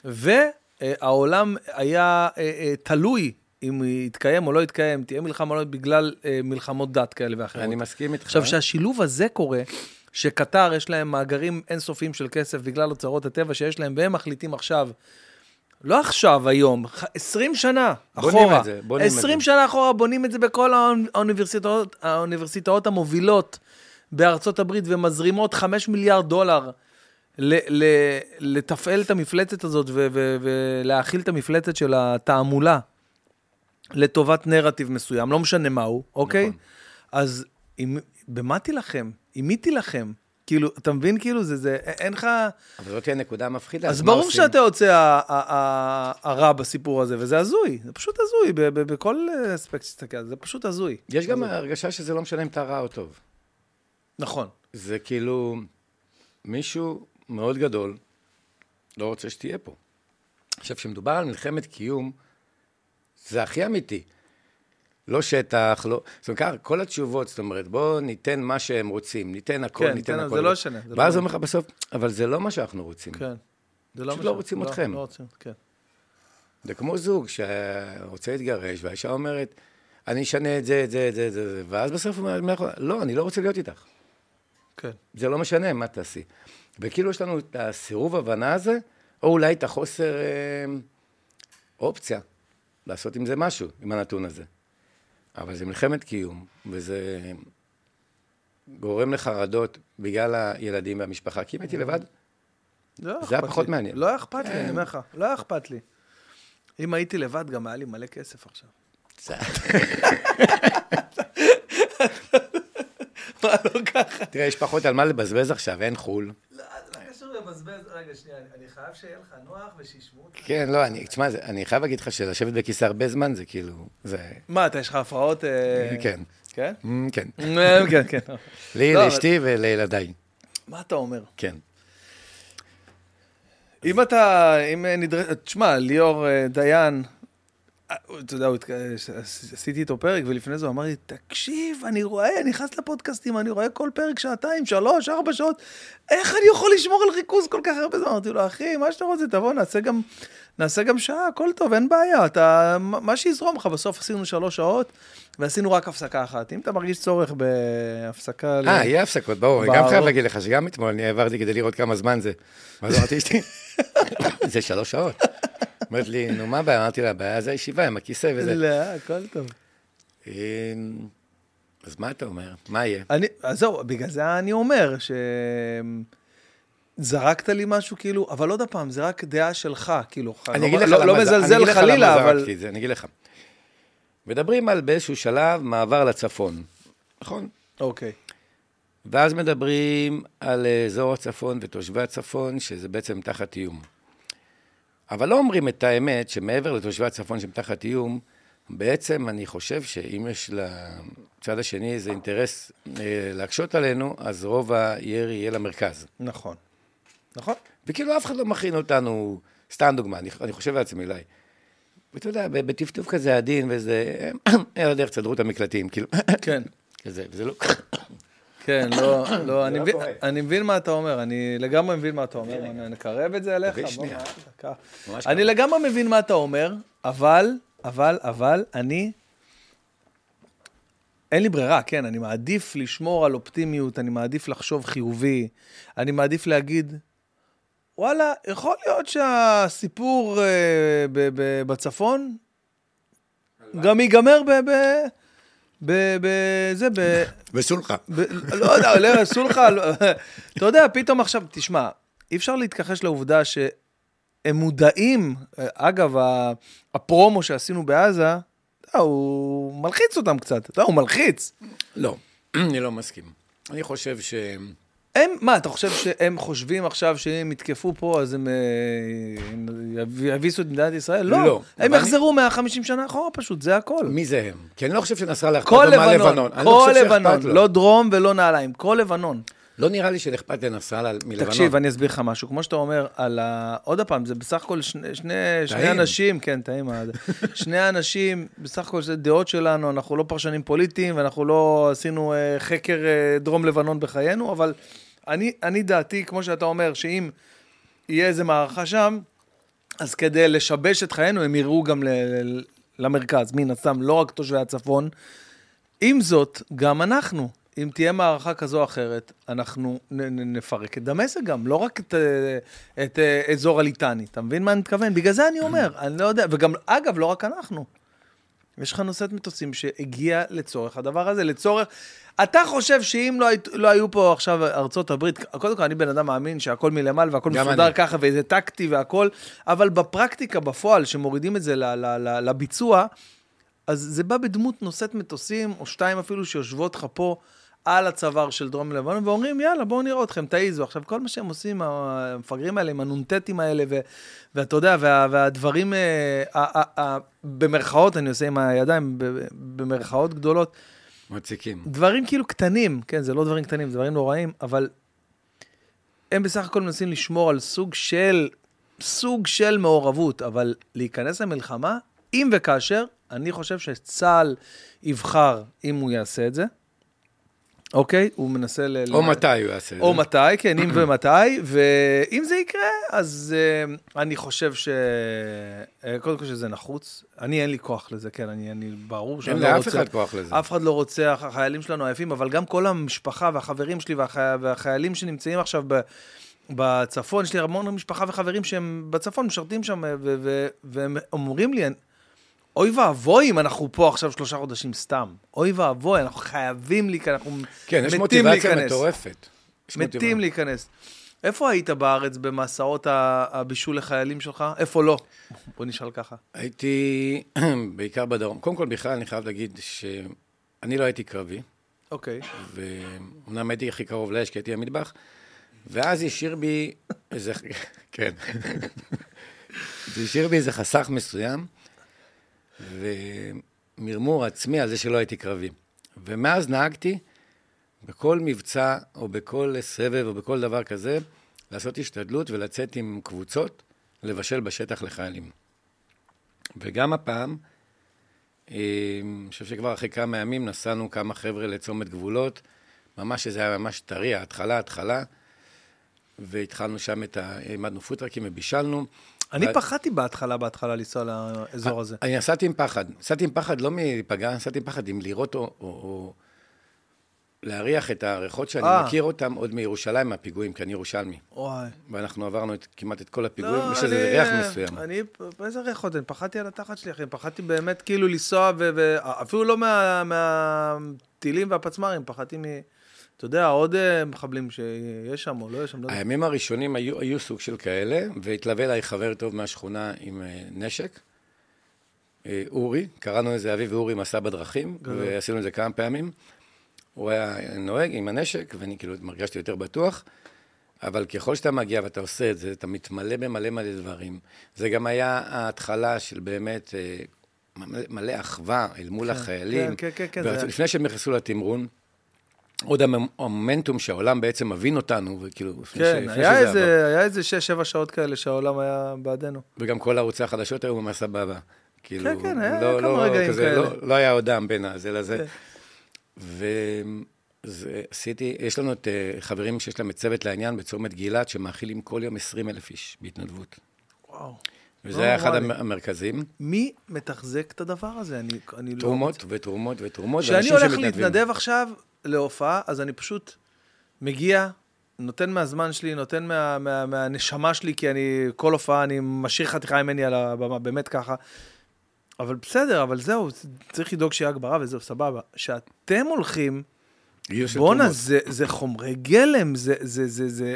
והעולם היה אה, אה, תלוי אם יתקיים או לא יתקיים, תהיה מלחמה או לא, בגלל אה, מלחמות דת כאלה ואחרות. אני מסכים איתך. עכשיו, שהשילוב הזה קורה, שקטר יש להם מאגרים אינסופיים של כסף בגלל אוצרות הטבע שיש להם, והם מחליטים עכשיו, לא עכשיו, היום, ח- 20 שנה בונים אחורה, את זה, בונים את 20 זה. שנה אחורה בונים את זה בכל האוני- האוניברסיטאות, האוניברסיטאות המובילות בארצות הברית, ומזרימות 5 מיליארד דולר ל- ל- לתפעל את המפלצת הזאת ו- ו- ולהאכיל את המפלצת של התעמולה לטובת נרטיב מסוים, לא משנה מהו, אוקיי? נכון. אז עם, במה תילחם? עם מי תילחם? כאילו, אתה מבין? כאילו, זה, זה, אין לך... אבל זאת תהיה נקודה מפחידה. אז ברור עושים? שאתה יוצא ה- ה- ה- הרע בסיפור הזה, וזה הזוי, זה פשוט הזוי, בכל אספקט שתסתכל, על זה זה פשוט הזוי. יש גם הרגשה שזה לא משנה אם אתה רע או טוב. נכון. זה כאילו, מישהו מאוד גדול לא רוצה שתהיה פה. עכשיו, כשמדובר על מלחמת קיום, זה הכי אמיתי. לא שטח, לא... זאת אומרת, כל התשובות, זאת אומרת, בואו ניתן מה שהם רוצים, ניתן הכל, כן, ניתן תן- הכל. זה לא ישנה, זה ואז לא- הוא אומר לך בסוף, אבל זה לא מה שאנחנו רוצים. כן. זה פשוט מה לא ש- רוצים אתכם. לא רוצים, כן. זה כמו זוג שרוצה להתגרש, והאישה אומרת, אני אשנה את זה, את זה, את זה, את זה, ואז בסוף הוא אומר, לא, אני לא רוצה להיות איתך. כן. זה לא משנה מה תעשי. וכאילו יש לנו את הסירוב הבנה הזה, או אולי את החוסר אה, אופציה לעשות עם זה משהו, עם הנתון הזה. אבל זה מלחמת קיום, וזה גורם לחרדות בגלל הילדים והמשפחה, כי אם הייתי לבד, לא זה היה פחות לי. מעניין. לא היה אכפת לי, אני אומר לך, לא היה אכפת לי. אם הייתי לבד, גם היה לי מלא כסף עכשיו. <laughs> <laughs> מה, לא ככה? תראה, יש פחות על מה לבזבז עכשיו, אין חו"ל. לא, זה לא קשור לבזבז. רגע, שנייה, אני חייב שיהיה לך נוח ושישמעו אותך. כן, לא, אני, תשמע, זה- אני חייב להגיד לך שלשבת בכיסא הרבה זמן זה כאילו, זה, מה, אתה, יש לך הפרעות? אה, כן, כן? Mm, כן. <laughs> אה, כן, כן. לי, לא, לאשתי ולילדיי, מה אתה אומר? כן. אם אתה, אם נדרש, תשמע, ליאור אה, דיין, אתה יודע, התק- עשיתי איתו פרק, ולפני זה הוא אמר לי, תקשיב, אני רואה, אני נכנס לפודקאסטים, אני רואה כל פרק שעתיים, שלוש, ארבע שעות, איך אני יכול לשמור על ריכוז כל כך הרבה זמן? אמרתי לו, אחי, מה שאתה רוצה, תבוא, נעשה גם, נעשה גם שעה, הכל טוב, אין בעיה, אתה, מה שיזרום לך, בסוף עשינו שלוש שעות, ועשינו רק הפסקה אחת. אם אתה מרגיש צורך בהפסקה... ל- אה, יהיה הפסקות, ברור, אני גם. חייב להגיד לך שגם אתמול אני העברתי כדי לראות כמה זמן זה. אז אמרתי לאשתי, <laughs> זה שלוש שעות. אומרת לי, נו, מה הבעיה? אמרתי לה, הבעיה זה הישיבה עם הכיסא וזה. לא, הכל טוב. אה, אז מה אתה אומר? מה יהיה? אני, אז זהו, בגלל זה אני אומר ש... זרקת לי משהו, כאילו, אבל עוד פעם, זה רק דעה שלך, כאילו, אני לא, אגיד לך לא, לא זה- אני מזלזל אגיד לך חלילה, למה אבל... זרקתי את זה, אני אגיד לך. מדברים על באיזשהו שלב מעבר לצפון, נכון? אוקיי, ואז מדברים על אזור הצפון ותושבי הצפון, שזה בעצם תחת איום. אבל לא אומרים את האמת, שמעבר לתושבי הצפון שהם תחת איום, בעצם אני חושב שאם יש לצד השני איזה אינטרס אה, להקשות עלינו, אז רוב הירי יהיה למרכז. נכון. נכון? וכאילו אף אחד לא מכין אותנו, סתם דוגמה, אני, אני חושב לעצמי אולי. ואתה יודע, בטפטוף כזה עדין וזה, על הדרך תסדרו את המקלטים, כאילו, כן, כזה, וזה לא... כן, לא, <coughs> לא, אני לא מבין-. אני מבין מה אתה אומר, אני לגמרי מבין מה אתה אומר, אני- נקרב את זה אליך, תביא בוא, שנייה. מה, דקה. אני. לגמרי מבין מה אתה אומר, אבל, אבל, אבל, אני... אין לי ברירה, כן, אני מעדיף לשמור על אופטימיות, אני מעדיף לחשוב חיובי, אני מעדיף להגיד, וואלה, יכול להיות שהסיפור אה, ב- ב- בצפון גם ייגמר ב... ב- ב... ב- זה, ב... וסולחה. ב- לא יודע, לא, עשו לך, לא- אתה יודע, פתאום עכשיו, תשמע, אי אפשר להתכחש לעובדה שהם מודעים, אגב, הפרומו שעשינו בעזה, יודע, הוא מלחיץ אותם קצת, אתה יודע, הוא מלחיץ. לא, <clears throat> אני לא מסכים. אני חושב ש... הם, מה, אתה חושב שהם חושבים עכשיו שאם יתקפו פה, אז הם, אה, הם יב- יביסו את מדינת ישראל? לא. לא, הם יחזרו 150 שנה אחורה פשוט, זה הכל. מי זה הם? כי אני לא חושב שנסראללה אכפת כל לו מה לבנון, לבנון. אני לא כל לבנון. לא דרום ולא נעליים, כל לבנון. לא נראה לי שאכפת לנסראללה מלבנון. תקשיב, אני אסביר לך משהו. כמו שאתה אומר, על ה... עוד פעם, זה בסך הכל שני, שני, שני אנשים, כן, טעים. <laughs> שני אנשים, בסך הכל זה דעות שלנו, אנחנו לא פרשנים פוליטיים, ואנחנו לא עשינו uh, חקר uh, דרום לבנון בחיינו, אבל אני, אני דעתי, כמו שאתה אומר, שאם יהיה איזה מערכה שם, אז כדי לשבש את חיינו, הם יראו גם ל, ל, למרכז, מן הסתם, לא רק תושבי הצפון. עם זאת, גם אנחנו, אם תהיה מערכה כזו או אחרת, אנחנו נ, נפרק את דמשק גם, לא רק את, את, את אזור הליטני. אתה מבין מה אני מתכוון? בגלל זה אני אומר, <clears throat> אני לא יודע, וגם, אגב, לא רק אנחנו. יש לך נושאת מטוסים שהגיע לצורך הדבר הזה, לצורך... אתה חושב שאם לא, לא היו פה עכשיו ארצות הברית, קודם כל אני בן אדם מאמין שהכל מלמעלה והכל מסודר אני. ככה וזה טקטי והכל, אבל בפרקטיקה, בפועל, שמורידים את זה ל, ל, ל, לביצוע, אז זה בא בדמות נושאת מטוסים, או שתיים אפילו, שיושבות לך פה על הצוואר של דרום לבנון, ואומרים, יאללה, בואו נראה אתכם, תעיזו. עכשיו, כל מה שהם עושים, המפגרים האלה, עם הנ"טים האלה, ו, ואתה יודע, וה, והדברים, אה, במרכאות, אני עושה עם הידיים, במרכאות גדולות. מציקים. דברים כאילו קטנים, כן, זה לא דברים קטנים, זה דברים נוראים, אבל הם בסך הכל מנסים לשמור על סוג של, סוג של מעורבות, אבל להיכנס למלחמה, אם וכאשר, אני חושב שצה"ל יבחר אם הוא יעשה את זה. אוקיי? הוא מנסה ל... או מתי הוא יעשה את זה. או מתי, כן, אם ומתי, ואם זה יקרה, אז uh, אני חושב ש... Uh, קודם כל שזה נחוץ. אני, אין לי כוח לזה, כן, אני, אני ברור שאני לא רוצה... אין לאף אחד כוח לזה. אף אחד לא רוצה, החיילים שלנו עייפים, אבל גם כל המשפחה והחברים שלי והחי... והחיילים שנמצאים עכשיו ב... בצפון, יש לי המון משפחה וחברים שהם בצפון, משרתים שם. ו... והם אומרים לי, אוי ואבוי אם אנחנו פה עכשיו שלושה חודשים סתם. אוי ואבוי, אנחנו חייבים להיכנס, אנחנו כן, יש מוטיבציה מטורפת. מתים להיכנס. איפה היית בארץ במסעות הבישול לחיילים שלך? איפה לא? בוא נשאל ככה. הייתי <clears throat> בעיקר בדרום. קודם כל, בכלל, אני חייב להגיד שאני לא הייתי קרבי. אוקיי. ואומנם הייתי הכי קרוב לאש, כי הייתי במטבח, ואז השאיר בי איזה... <laughs> כן. <laughs> זה השאיר בי איזה חסך מסוים. ומרמור עצמי על זה שלא הייתי קרבי. ומאז נהגתי בכל מבצע, או בכל סבב, או בכל דבר כזה, לעשות השתדלות ולצאת עם קבוצות, לבשל בשטח לחיילים. וגם הפעם, אה, אני חושב שכבר אחרי כמה ימים נסענו כמה חבר'ה לצומת גבולות, ממש שזה היה ממש טרי, ההתחלה, ההתחלה, והתחלנו שם את ה... העמדנו פוטרקים ובישלנו. אני פחדתי בהתחלה, בהתחלה לנסוע לאזור הזה. אני נסעתי עם פחד. נסעתי עם פחד לא מלהיפגע, נסעתי עם פחד אם לראות או, להריח את הריחות שאני 아. אה. מכיר אותם עוד מירושלים, מהפיגועים, כי אני ירושלמי. וואי. ואנחנו עברנו את, כמעט את כל הפיגועים, לא, יש איזה ריח מסוים. אני, איזה ריחות? אני פחדתי על התחת שלי, אחי. פחדתי באמת כאילו לנסוע, ואפילו לא מהטילים מה, והפצמ"רים, פחדתי מ... אתה יודע, עוד אה, מחבלים שיש שם או לא יש שם, לא יודע. הימים הראשונים היו, היו סוג של כאלה, והתלווה אליי חבר טוב מהשכונה עם אה, נשק. אה, אורי, קראנו לזה אביב ואורי מסע בדרכים, גדול. ועשינו את זה כמה פעמים. הוא היה נוהג עם הנשק, ואני כאילו מרגשתי יותר בטוח. אבל ככל שאתה מגיע ואתה עושה את זה, אתה מתמלא במלא מלא דברים. זה גם היה ההתחלה של באמת מלא אחווה אל מול כן, החיילים. כן, כן, כן. כן לפני שהם נכנסו לתמרון, עוד המומנטום שהעולם בעצם מבין אותנו, וכאילו, כן, ש... היה, איזה, היה איזה שש, שבע שעות כאלה שהעולם היה בעדנו. וגם כל ערוצי החדשות היו ממש סבבה. כאילו, כן, כן, היה לא, כמה לא, רגעים כזה, כאלה. לא, לא היה עוד דם בין הזה לזה. כן. ועשיתי, יש לנו את אה, חברים שיש להם את צוות לעניין בצומת גילת, שמאכילים כל יום 20 אלף איש בהתנדבות. וואו. וזה לא, היה אחד המרכזים. מי מתחזק את הדבר הזה? אני, אני לא... תרומות ותרומות ותרומות, כשאני הולך להתנדב עכשיו, להופעה, אז אני פשוט מגיע, נותן מהזמן שלי, נותן מה, מה, מהנשמה שלי, כי אני, כל הופעה, אני משאיר חתיכה ממני על הבמה, באמת ככה. אבל בסדר, אבל זהו, צריך לדאוג שיהיה הגברה וזהו, סבבה. שאתם הולכים, בואנה, זה, זה חומרי גלם, זה, זה, זה, זה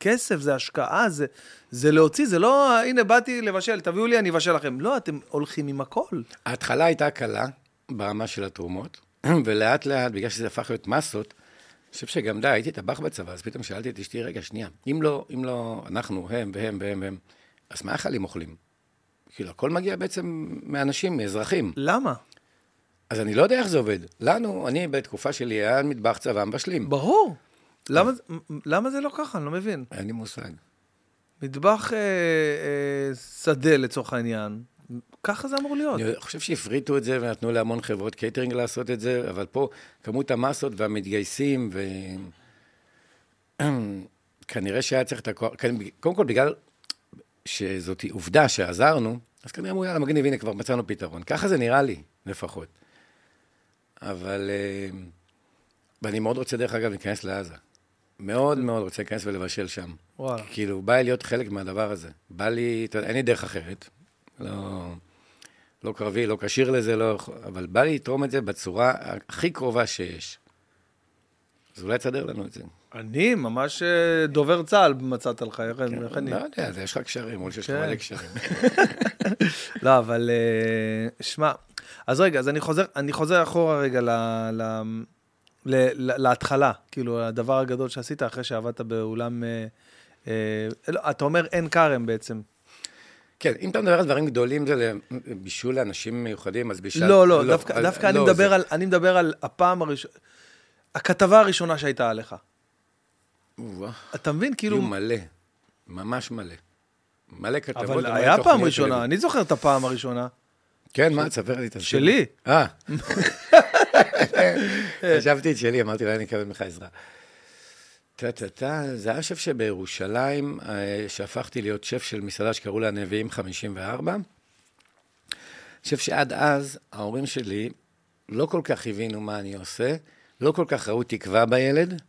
כסף, זה השקעה, זה, זה להוציא, זה לא, הנה, באתי לבשל, תביאו לי, אני אבשל לכם. לא, אתם הולכים עם הכל. ההתחלה הייתה קלה ברמה של התרומות. <clears throat> ולאט לאט, בגלל שזה הפך להיות מסות, אני חושב שגם די, הייתי טבח בצבא, אז פתאום שאלתי את אשתי, רגע, שנייה, אם לא, אם לא, אנחנו, הם והם והם והם, אז מה החיילים אוכלים? כאילו, הכל מגיע בעצם מאנשים, מאזרחים. למה? אז אני לא יודע איך זה עובד. לנו, אני בתקופה שלי, היה מטבח צבא מבשלים. ברור. למה, זה- למה זה לא ככה? אני לא מבין. אין לי מושג. מטבח אה, אה, שדה לצורך העניין, ככה זה אמור להיות. אני חושב שהפריטו את זה ונתנו להמון חברות קייטרינג לעשות את זה, אבל פה כמות המסות והמתגייסים, ו... <clears throat> כנראה שהיה צריך את הכוח, קודם כל בגלל שזאת עובדה שעזרנו, אז כנראה אמרו, יאללה, מגניב, הנה, כבר מצאנו פתרון. ככה זה נראה לי, לפחות. אבל... אה, ואני מאוד רוצה, דרך אגב, להיכנס לעזה. מאוד מאוד רוצה להיכנס ולבשל שם. וואלה. כאילו, בא לי להיות חלק מהדבר הזה. בא לי, אתה יודע, אין לי דרך אחרת. לא, לא קרבי, לא כשיר לזה, לא, יכול- אבל בא לי לתרום את זה בצורה הכי קרובה שיש. אז אולי תסדר לנו את זה. אני ממש אה, דובר צה"ל מצאת לך, איך איך אני... לא יודע, זה יש לך קשרים, אולי שיש לך כן. מלא קשרים. <laughs> לא, אבל אה, שמע, אז רגע, אז אני חוזר, אני חוזר אחורה רגע ל, ל, ל, ל, להתחלה, כאילו, הדבר הגדול שעשית אחרי שעבדת באולם, אה, לא, אתה אומר עין כרם בעצם. כן, אם אתה מדבר על דברים גדולים, זה לבישול לאנשים מיוחדים, אז בישל... לא, לא, דווקא, אז- דווקא אני, לא, מדבר זה- על, אני מדבר על הפעם הראשונה, הכתבה הראשונה שהייתה עליך. וואו, אתה מבין, כאילו, היו מלא, ממש מלא. מלא כתבות. אבל היה פעם ראשונה. אני זוכר את הפעם הראשונה. כן, מה, תספר לי, תסביר. שלי. אה. <laughs> חשבתי את שלי, אמרתי, אולי אני אקבל ממך עזרה. טה-טה-טה, זה היה שף שבירושלים, אה, שהפכתי להיות שף של מסעדה שקראו לה נביאים 54. שף שעד אז, ההורים שלי לא כל כך הבינו מה אני עושה, לא כל כך ראו תקווה בילד.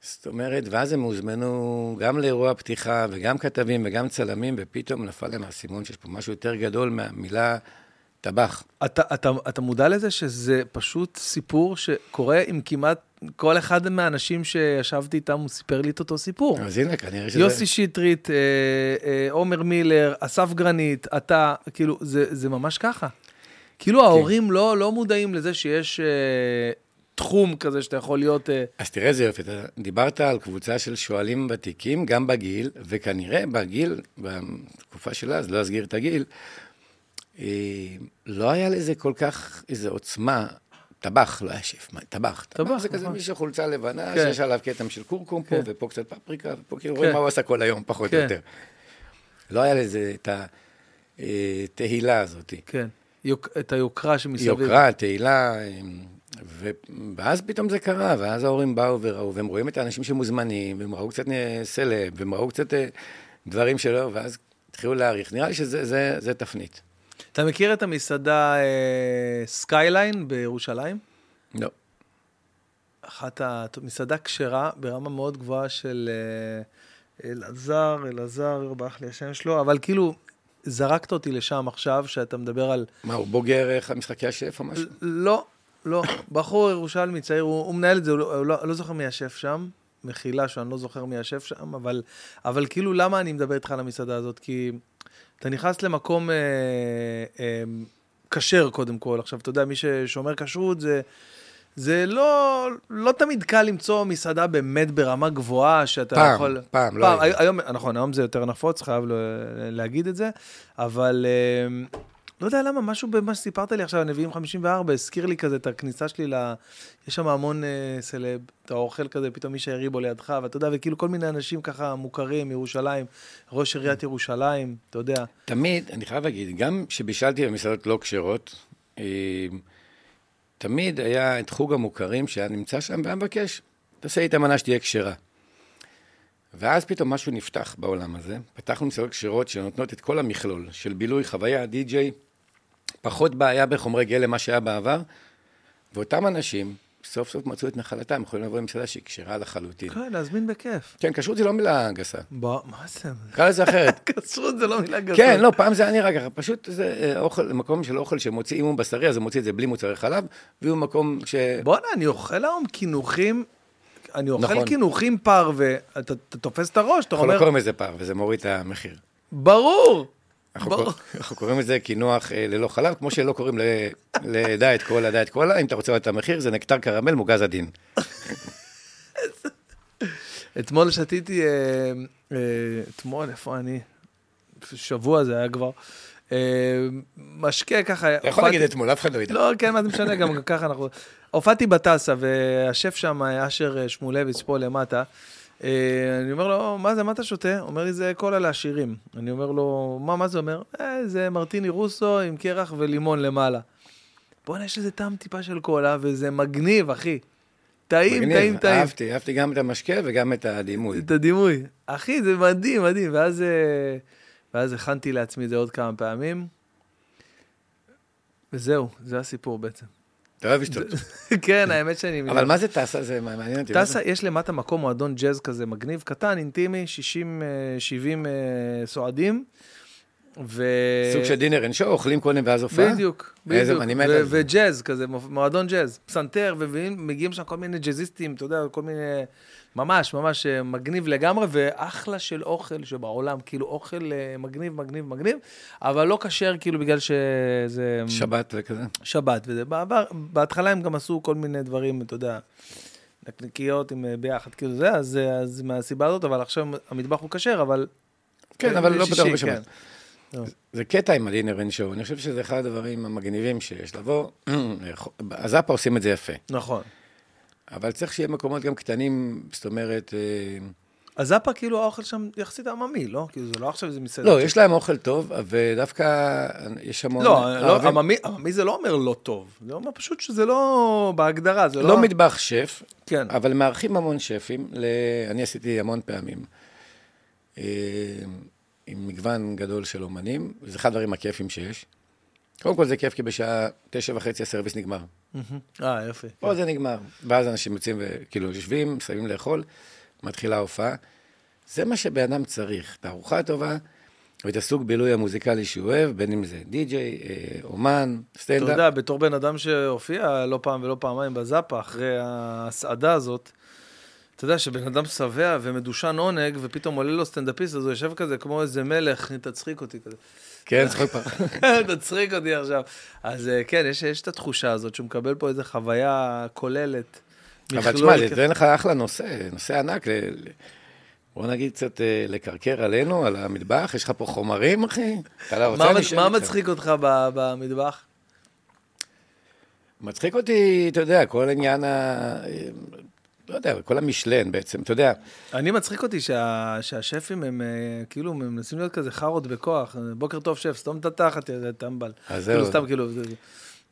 זאת אומרת, ואז הם הוזמנו גם לאירוע פתיחה, וגם כתבים וגם צלמים, ופתאום נפל להם האסימון שיש פה משהו יותר גדול מהמילה טבח. אתה, אתה, אתה מודע לזה שזה פשוט סיפור שקורה עם כמעט כל אחד מהאנשים שישבתי איתם, הוא סיפר לי את אותו סיפור. אז הנה, כנראה שזה... יוסי שטרית, אה, אה, עומר מילר, אסף גרנית, אתה, כאילו, זה, זה ממש ככה. כאילו ההורים לא, לא מודעים לזה שיש אה, תחום כזה שאתה יכול להיות... אה, אז תראה איזה יופי, אתה דיברת על קבוצה של שואלים ותיקים, גם בגיל, וכנראה בגיל, בתקופה שלה, אז לא אסגיר את הגיל, אה, לא היה לזה כל כך איזו עוצמה. טבח, לא היה שף, מה, טבח. טבח, זה כזה נכון. מישהו חולצה לבנה, כן. שיש עליו כתם של כורכום פה, כן. ופה קצת פפריקה, ופה כאילו כן. רואים מה הוא עשה כל היום, פחות או. יותר. לא היה לזה את התהילה הזאת. כן, את היוקרה שמסביב. יוקרה, תהילה, ו... ואז פתאום זה קרה, ואז ההורים באו וראו, והם רואים את האנשים שמוזמנים, והם ראו קצת אה, סלב, והם ראו קצת אה, דברים שלא, ואז התחילו להעריך. נראה לי שזה זה, זה תפנית. אתה מכיר את המסעדה אה, Skyline בירושלים? לא. אחת המסעדה כשרה ברמה מאוד גבוהה של אה, אלעזר, אלעזר, ברח לי השם שלו, אבל כאילו, זרקת אותי לשם עכשיו, שאתה מדבר על... מה, הוא בוגר אה, משחקי השף או משהו? לא, לא, בחור ירושלמי צעיר, הוא, הוא מנהל את זה, לא, הוא לא, לא זוכר מי השף שם, מחילה שאני לא זוכר מי השף שם, אבל, אבל כאילו, למה אני מדבר איתך על המסעדה הזאת? כי אתה נכנס למקום אה, אה, כשר, קודם כל. עכשיו, אתה יודע, מי ששומר כשרות זה... זה לא, לא תמיד קל למצוא מסעדה באמת ברמה גבוהה, שאתה פעם, יכול... פעם, לא פעם. היום, נכון, היום זה יותר נפוץ, חייב להגיד את זה, אבל אה, לא יודע למה, משהו במה שסיפרת לי עכשיו, הנביאים 54, הזכיר לי כזה את הכניסה שלי ל... יש שם המון אה, סלב, אתה אוכל כזה, פתאום מישהו יריב בו לידך, ואתה יודע, וכאילו כל מיני אנשים ככה מוכרים, ירושלים, ראש עיריית ירושלים, אתה יודע. תמיד, אני חייב להגיד, גם כשבישלתי במסעדות לא כשרות, אה, תמיד היה את חוג המוכרים שהיה נמצא שם והיה מבקש, תעשה לי את המנה שתהיה כשרה. ואז פתאום משהו נפתח בעולם הזה, פתחנו מסעדות כשרות שנותנות את כל המכלול של בילוי, חוויה, די-ג'יי, פחות בעיה בחומרי גלם, מה שהיה בעבר, ואותם אנשים סוף סוף מצאו את נחלתם, יכולים לבוא למסעדה שהיא כשרה לחלוטין. כן, להזמין בכיף. כן, כשרות זה לא מילה גסה, בוא, מה זה? קרא לזה אחרת. <laughs> כשרות זה לא מילה גסה. כן, לא, פעם זה היה נראה ככה, פשוט זה אה, אוכל, מקום של אוכל שמוציא, אם הוא בשרי, אז הוא מוציא את זה בלי מוצרי חלב, והוא מקום ש... בואנה, אני אוכל היום קינוחים, אני אוכל נכון. קינוחים פרווה, אתה אתה תופס את הראש, אתה אנחנו לא אומר, קוראים לזה פער, וזה מוריד את המחיר. ברור. אנחנו. קור... אנחנו קוראים לזה קינוח אה, ללא חלב, כמו שלא קוראים ל... לדיאט קולה, דיאט קולה, אם אתה רוצה לדעת את המחיר, זה נקטר קרמל מוגז עדין. <laughs> אתמול שתיתי, אה, אה, אתמול, איפה אני? שבוע זה היה כבר. אה, משקה ככה, אתה יכול להגיד אתמול, אף אחד לא ידע. לא, כן, מה זה משנה, גם ככה אנחנו... הופעתי בטסה, והשף שם, אשר שמואלביץ, פה למטה, אה, אני אומר לו, מה זה, מה אתה שותה? אומר לי, זה קולה לעשירים. אני אומר לו, מה, מה זה אומר? אה, זה מרטיני רוסו עם קרח ולימון למעלה. בוא'נה, יש לזה טעם טיפה של קולה, וזה מגניב, אחי. טעים, מגניב, טעים, טעים. אהבתי, אהבתי גם את המשקה וגם את הדימוי. את הדימוי. אחי, זה מדהים, מדהים. ואז, אה, ואז הכנתי לעצמי את זה עוד כמה פעמים. וזהו, זה הסיפור בעצם. אתה אוהב לשתות. <laughs> כן, האמת שאני... אבל מה זה טסה? זה מעניין אותי. טסה, יש למטה מקום מועדון ג'אז כזה מגניב, קטן, אינטימי, 60, אה, 70 אה, סועדים. ו... סוג של דינר אין שואו, אוכלים קודם ואז הופעה? בדיוק, בדיוק. אני מת ו- על זה. וג'אז כזה, מועדון ג'אז, פסנתר, ומגיעים שם כל מיני ג'אזיסטים, אתה יודע, כל מיני, ממש, ממש אה, מגניב לגמרי, ואחלה של אוכל שבעולם, כאילו אוכל אה, מגניב, מגניב, מגניב, אבל לא כשר כאילו בגלל שזה שבת וכזה. שבת, וזה בעבר, בהתחלה הם גם עשו כל מיני דברים, אתה יודע, נקניקיות עם אה, ביחד, כאילו זה, אז, אז מהסיבה הזאת, אבל עכשיו המטבח הוא כשר, אבל... כן, אבל לא בטוח בשבת. כן. זה קטע עם הדינר אין שואו, אני חושב שזה אחד הדברים המגניבים שיש. לבוא, <clears throat> הזאפה עושים את זה יפה, נכון. אבל צריך שיהיה מקומות גם קטנים, זאת אומרת, אה, אז זאפה, כאילו, האוכל שם יחסית עממי, לא? כאילו, זה לא עכשיו איזה מסעדה. לא, יש להם אוכל טוב, ודווקא יש המון... לא, לא, עממי, עממי זה לא אומר לא טוב. זה אומר פשוט שזה לא בהגדרה, זה לא... לא מטבח שף, כן. אבל מארחים המון שפים. ל... אני עשיתי המון פעמים. עם מגוון גדול של אומנים, וזה אחד הדברים הכיפים שיש. קודם כל זה כיף, כי בשעה תשע וחצי הסרוויס נגמר. אה, יפה. פה זה נגמר. ואז אנשים יוצאים וכאילו יושבים, מסיימים לאכול, מתחילה ההופעה. זה מה שבן אדם צריך, תערוכה טובה, ואת הסוג בילוי המוזיקלי שהוא אוהב, בין אם זה די-ג'יי, אה, אומן, אתה סטנדאפ. יודע, בתור בן אדם שהופיע לא פעם ולא פעמיים בזאפה, אחרי ההסעדה הזאת, אתה יודע שבן אדם שבע ומדושן עונג, ופתאום עולה לו סטנדאפיסט, אז הוא יושב כזה כמו איזה מלך, תצחיק אותי כזה. כן, פעם. <laughs> תצחיק אותי עכשיו. אז אה, כן, יש, יש את התחושה הזאת שהוא מקבל פה איזו חוויה כוללת. אבל תשמע, זה לך אחלה נושא, נושא ענק. בוא נגיד קצת אה, לקרקר עלינו, על המטבח, יש לך פה חומרים, אחי? לא מה. מצחיק אותך במטבח? מצחיק אותי, אתה יודע, כל עניין ה... לא יודע, כל המשלן בעצם, אתה יודע. אני מצחיק אותי שה, שהשפים הם אה, כאילו הם מנסים להיות כזה חארות בכוח. בוקר טוב שף, סתום את התחת, יא טמבל. אז כאילו זהו. סתם כאילו,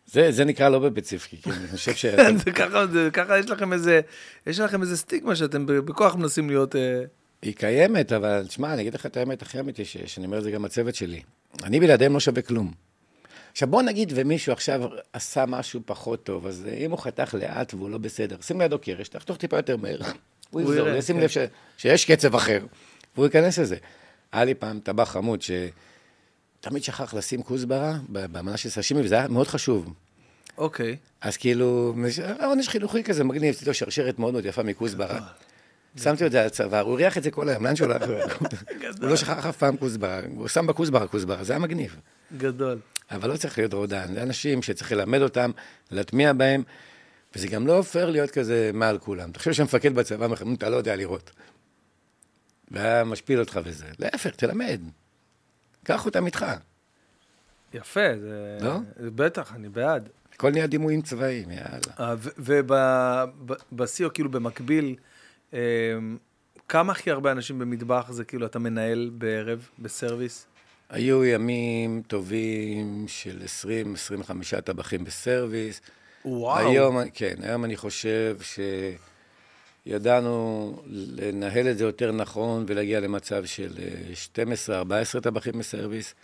זה, זה, נקרא לא בבית ספרי, כי אני חושב ש... <laughs> כן, זה ככה, זה, ככה יש לכם איזה, יש לכם איזה סטיגמה שאתם בכוח מנסים להיות... אה, היא קיימת, אבל תשמע, אני אגיד לך את האמת הכי אמיתי שיש, אני אומר את זה גם לצוות שלי. אני בלעדיהם לא שווה כלום. עכשיו, בוא נגיד ומישהו עכשיו עשה משהו פחות טוב, אז אם הוא חתך לאט והוא לא בסדר, שים לידו קרש, תחתוך טיפה יותר מהר. <laughs> הוא יראה, ישים כן. לב ש, שיש קצב אחר, והוא ייכנס לזה. היה לי פעם טבח חמוד שתמיד שכח לשים כוסברה במנה של סשימי, וזה היה מאוד חשוב. אוקיי. אז כאילו, עונש חינוכי כזה מגניב, עשיתי לו שרשרת מאוד מאוד יפה מכוסברה. שמתי את זה על הצוואר, הוא הריח את זה כל היום, לאן שהוא הלך? הוא לא שכח אף פעם כוסברה, הוא שם בכוסברה כוסברה, זה היה מגניב. גדול. אבל לא צריך להיות רודן, זה אנשים שצריך ללמד אותם, להטמיע בהם, וזה גם לא פייר להיות כזה מעל כולם. תחשוב שמפקד בצבא אומר לך, "נו, אתה לא יודע לראות. והיה משפיל אותך וזה. להפך, תלמד. קח אותם איתך. יפה, זה... לא? בטח, אני בעד. הכל נהיה דימויים צבאיים, יאללה. ובשיא, או כאילו במקביל, אה, כמה הכי הרבה אנשים במטבח זה כאילו אתה מנהל בערב, בסרוויס? היו ימים טובים של 20-25 טבחים בסרוויס. וואו. היום, כן, היום אני חושב שידענו לנהל את זה יותר נכון ולהגיע למצב של אה, 12-14 טבחים בסרוויס,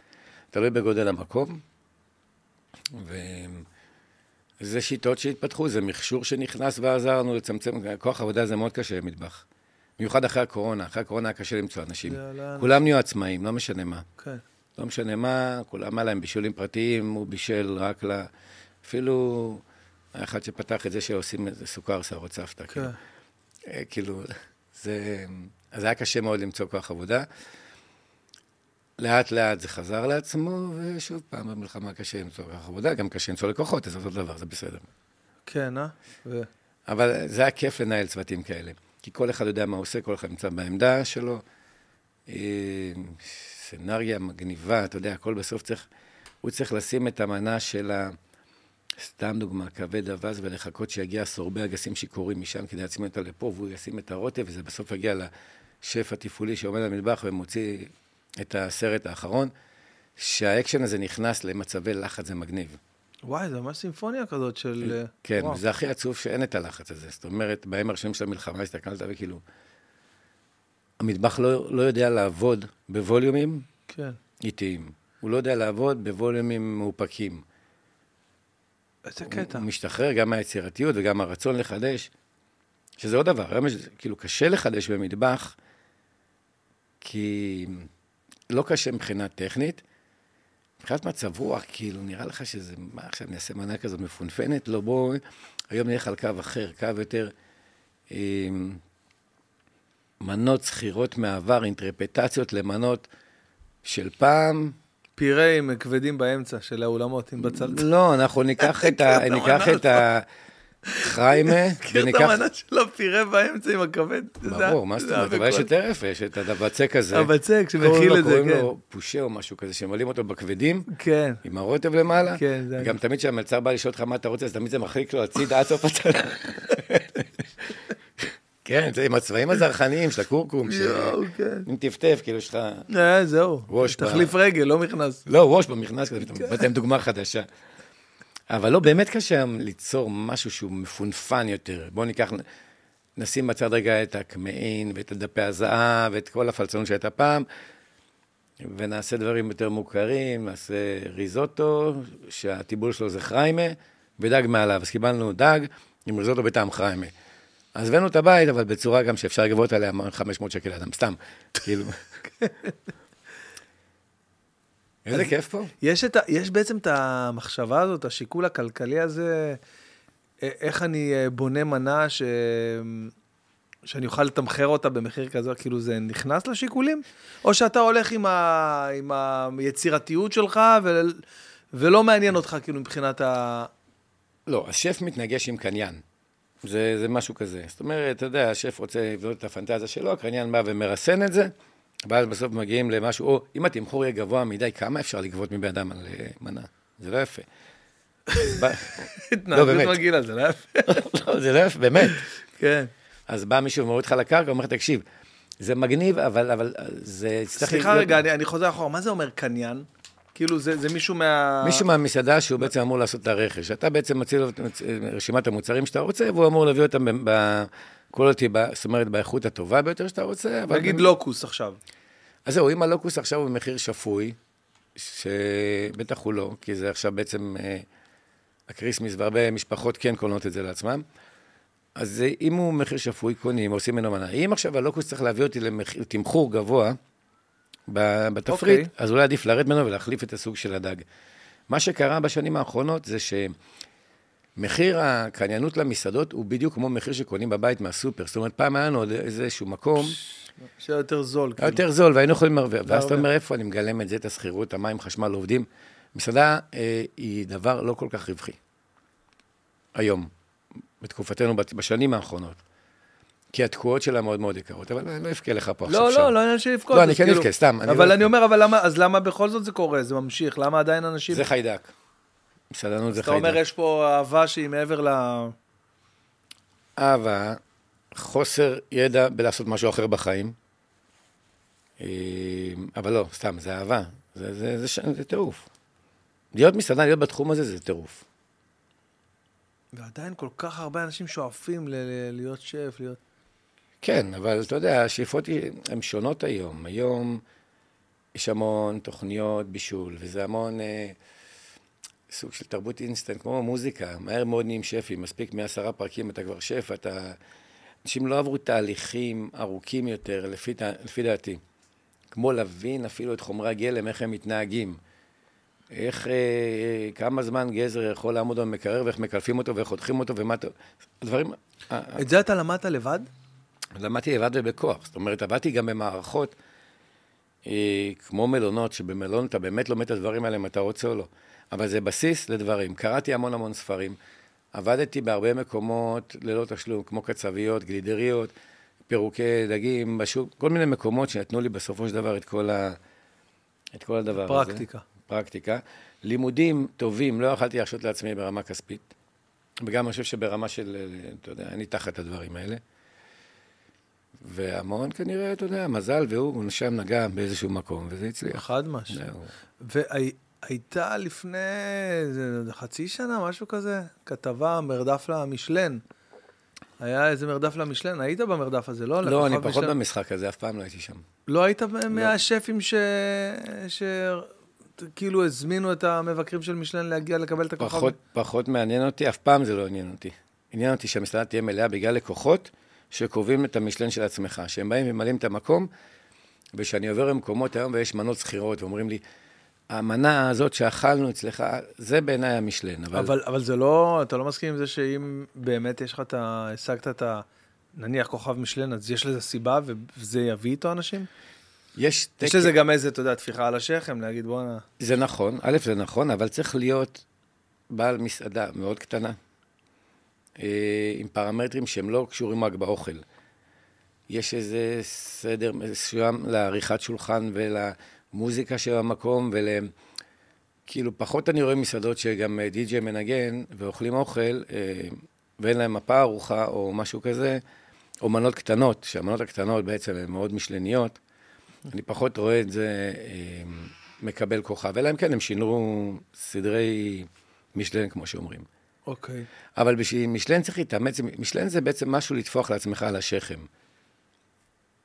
תלוי בגודל המקום. וזה שיטות שהתפתחו, זה מכשור שנכנס ועזר לנו לצמצם, כוח עבודה זה מאוד קשה במטבח. במיוחד אחרי הקורונה, אחרי הקורונה היה קשה למצוא אנשים. כולם נהיו עצמאים, לא משנה מה. כן. לא משנה מה, כולם היה להם בישולים פרטיים, הוא בישל רק ל... אפילו היה אחד שפתח את זה שעושים איזה סוכר שערות סבתא. כן. כאילו. אה, כאילו, זה... אז היה קשה מאוד למצוא כוח עבודה. לאט לאט זה חזר לעצמו, ושוב פעם במלחמה קשה למצוא כוח עבודה, גם קשה למצוא לקוחות, אז זה אותו דבר, זה בסדר. כן, אה? ו... אבל זה היה כיף לנהל צוותים כאלה. כי כל אחד יודע מה הוא עושה, כל אחד נמצא בעמדה שלו. אה, סצנריה מגניבה, אתה יודע, הכל בסוף צריך, הוא צריך לשים את המנה של סתם דוגמה, כבד אווז ולחכות שיגיע סורבי אגסים שיכורים משם כדי להצמיד אותה לפה, והוא ישים את הרוטב, וזה בסוף יגיע לשף התפעולי שעומד על המטבח ומוציא את הסרט האחרון, שהאקשן הזה נכנס למצבי לחץ, זה מגניב. וואי, זה ממש סימפוניה כזאת של... כן, וואו. וזה הכי עצוב שאין את הלחץ הזה. זאת אומרת, בימים הראשונים של המלחמה הסתכלת וכאילו, המטבח לא, לא יודע לעבוד בווליומים כן. איטיים. הוא לא יודע לעבוד בווליומים מאופקים. איזה הוא, קטע. הוא משתחרר גם מהיצירתיות וגם הרצון לחדש, שזה עוד דבר. היום יש, כאילו, קשה לחדש במטבח, כי לא קשה מבחינה טכנית. מבחינת מצב רוח, כאילו, נראה לך שזה, מה עכשיו, אני אעשה מנה כזאת מפונפנת? לא, בוא, היום נלך על קו אחר, קו יותר... אה, מנות זכירות מהעבר, אינטרפטציות למנות של פעם. פירה עם כבדים באמצע של האולמות, עם בצל... לא, אנחנו ניקח את ה... <laughs> ניקח את ה... חריימה, מכיר את וניקח... המנה של הפירה באמצע עם הכבד? ברור, מה זאת אומרת? אבל יש יותר יפה, יש את הבצק הזה. הבצק קוראים שמכיל את זה, קוראים כן. לו פושה או משהו כזה, שממלאים אותו בכבדים, כן. עם הרוטב למעלה. כן, זה גם תמיד כשהמלצר בא לשאול אותך מה אתה רוצה, אז תמיד זה מחליק לו הצידה עד סוף הצלם. <laughs> כן, זה עם הצבעים הזרחניים של הכורכום, כן. אם טפטף, כאילו יש לך... אה, זהו. תחליף רגל, לא מכנס. לא, ראש במכנס כזה, פתאום עם דוגמה חדשה. אבל לא, באמת קשה היום ליצור משהו שהוא מפונפן יותר. בואו ניקח, נשים בצד רגע את הקמעין ואת הדפי הזהב ואת כל הפלצנות שהייתה פעם, ונעשה דברים יותר מוכרים, נעשה ריזוטו, שהטיבול שלו זה חריימה, ודג מעליו. אז קיבלנו דג עם ריזוטו בטעם חריימה. אז הבאנו את הבית, אבל בצורה גם שאפשר לגבות עליה 500 שקל אדם, סתם, כאילו. <laughs> איזה כיף פה. יש, את ה, יש בעצם את המחשבה הזאת, השיקול הכלכלי הזה, איך אני אה, בונה מנה ש... שאני אוכל לתמחר אותה במחיר כזה, כאילו זה נכנס לשיקולים? או שאתה הולך עם, ה... עם היצירתיות שלך ו... ולא מעניין אותך כאילו מבחינת ה... לא, השף מתנגש עם קניין. זה, זה משהו כזה. זאת אומרת, אתה יודע, השף רוצה לבנות את הפנטזיה שלו, הקניין בא ומרסן את זה, ואז בסוף מגיעים למשהו, או אם התמחור יהיה גבוה מדי, כמה אפשר לגבות מבן אדם על אה, מנה? זה לא יפה. <laughs> התנהגות באמת. מגעילה, זה לא יפה. <laughs> לא, זה לא יפה, באמת. כן. אז בא מישהו ומוריד לך לקרקע, אומר לך, תקשיב, זה מגניב, אבל, אבל זה. סליחה רגע, אני, אני חוזר אחורה, מה זה אומר קניין? כאילו זה, זה מישהו מה... מישהו מהמסעדה שהוא בעצם אמור לעשות את הרכש. אתה בעצם מציע לו את רשימת המוצרים שאתה רוצה, והוא אמור להביא אותם בקולוטי, זאת אומרת, באיכות הטובה ביותר שאתה רוצה. אבל נגיד גם- לוקוס עכשיו. אז זהו, אם הלוקוס עכשיו הוא במחיר שפוי, שבטח הוא לא, כי זה עכשיו בעצם אה, ה Christmas, והרבה משפחות כן קונות את זה לעצמם, אז אם הוא מחיר שפוי, קונים, עושים ממנו מנה. אם עכשיו הלוקוס צריך להביא אותי למחיר, תמחור גבוה ב- בתפריט, אוקיי. אז אולי עדיף לרדת ממנו ולהחליף את הסוג של הדג. מה שקרה בשנים האחרונות זה שמחיר הקניינות למסעדות הוא בדיוק כמו מחיר שקונים בבית מהסופר. זאת אומרת, פעם היה לנו עוד איזשהו מקום, שיהיה יותר זול. היה כאילו. יותר זול, והיינו יכולים להרוויח. ואז אתה. אומר, איפה אני מגלם את זה, את השכירות, המים, חשמל, עובדים? מסעדה אה, היא דבר לא כל כך רווחי. היום, בתקופתנו, בת- בשנים האחרונות. כי התקועות שלה מאוד מאוד יקרות, אבל אני לא אבכה לך פה עכשיו. לא. לא, לא עניין של לבכות. לא, אני כן כאילו- אבכה, סתם, אבל לא אני. אומר, אבל למה, אז למה בכל זאת זה קורה? זה ממשיך, למה עדיין אנשים... זה חיידק. מסעדנות זה אתה אומר, חיידק. יש פה אהבה שהיא מעבר ל... אהבה, חוסר ידע בלעשות משהו אחר בחיים. אה, אבל לא, סתם, זה אהבה. זה, זה, זה, ש- זה טירוף. להיות מסעדן, להיות בתחום הזה, זה טירוף. ועדיין כל כך הרבה אנשים שואפים ל- ל- להיות שף, להיות... כן, אבל אתה יודע, השאיפות הן שונות היום. היום יש המון תוכניות בישול, וזה המון אה, סוג של תרבות אינסטנט, כמו מוזיקה. מהר מאוד נהיים שפים, מספיק מעשרה פרקים אתה כבר שף, אתה... אנשים לא עברו תהליכים ארוכים יותר, לפי, לפי דעתי. כמו להבין אפילו את חומרי הגלם, איך הם מתנהגים. איך, אה, כמה זמן גזר יכול לעמוד במקרר, ואיך מקלפים אותו, ואיך חותכים אותו, ומה... אתה- הדברים... ה- ה- את זה אתה למדת לבד? למדתי לבד ובכוח. זאת אומרת, עבדתי גם במערכות אה, כמו מלונות, שבמלון אתה באמת לומד את הדברים האלה אם אתה רוצה או לא. אבל זה בסיס לדברים. קראתי המון המון ספרים. עבדתי בהרבה מקומות ללא תשלום, כמו קצביות, גלידריות, פירוקי דגים בשוק, כל מיני מקומות שנתנו לי בסופו של דבר את כל, ה... את כל הדבר הזה. פרקטיקה. פרקטיקה. לימודים טובים לא יכלתי להרשות לעצמי ברמה כספית, וגם אני חושב שברמה של, אתה יודע, אני תחת הדברים האלה. והמון כנראה, אתה יודע, מזל, והוא שם נגע באיזשהו מקום, וזה הצליח. חד משהו. והייתה לפני חצי שנה, משהו כזה, כתבה, מרדף למשלן. היה איזה מרדף למשלן, היית במרדף הזה, לא? לא, אני פחות משלן? במשחק הזה, אף פעם לא הייתי שם. לא היית מהשפים ש... ש... כאילו הזמינו את המבקרים של משלן להגיע לקבל את הכוכב? פחות, פחות מעניין אותי, אף פעם זה לא עניין אותי. עניין אותי שהמסעדה תהיה מלאה בגלל לקוחות שקובעים את המשלן של עצמך, שהם באים וממלאים את המקום, ושאני עובר למקומות היום ויש מנות שכירות, ואומרים לי, המנה הזאת שאכלנו אצלך, זה בעיניי המשלן. אבל, אבל, אבל זה לא, אתה לא מסכים עם זה שאם באמת יש לך את ה... השגת את ה... נניח כוכב משלן, אז יש לזה סיבה וזה יביא איתו אנשים? יש יש תקן- לזה גם איזה, אתה יודע, טפיחה על השכם, להגיד בואנה. זה נכון, א', זה נכון, אבל צריך להיות בעל מסעדה מאוד קטנה, אה, עם פרמטרים שהם לא קשורים רק באוכל. יש איזה סדר מסוים לעריכת שולחן ולמוזיקה של המקום ול... כאילו, פחות אני רואה מסעדות שגם אה, די.ג'יי מנגן ואוכלים אוכל אה, ואין להם מפה ארוחה או משהו כזה, או מנות קטנות, שהמנות הקטנות בעצם הן מאוד משלניות. אני פחות רואה את זה אה, מקבל כוכב, אלא אם כן הם שינו סדרי משלן, כמו שאומרים. אוקיי. אבל בשביל משלן צריך להתאמץ, משלן זה בעצם משהו לטפוח לעצמך על השכם.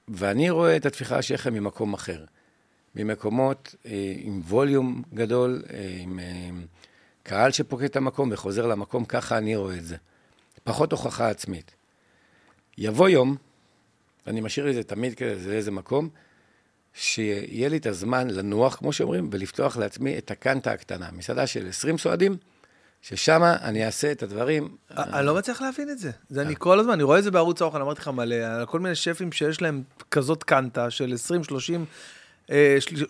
ואני רואה את הטפיחה על השכם ממקום אחר. ממקומות אה, עם ווליום גדול, אה, עם אה, קהל שפוקד את המקום וחוזר למקום, ככה אני רואה את זה. פחות הוכחה עצמית. יבוא יום, אני משאיר את זה תמיד כזה לאיזה מקום, שיהיה לי את הזמן לנוח, כמו שאומרים, ולפתוח לעצמי את הקנטה הקטנה. מסעדה של 20 סועדים, ששם אני אעשה את הדברים. אני לא מצליח להבין את זה. זה אני כל הזמן, אני רואה את זה בערוץ האוכל, אמרתי לך מלא, על כל מיני שפים שיש להם כזאת קנטה של 20, 30, אה, של-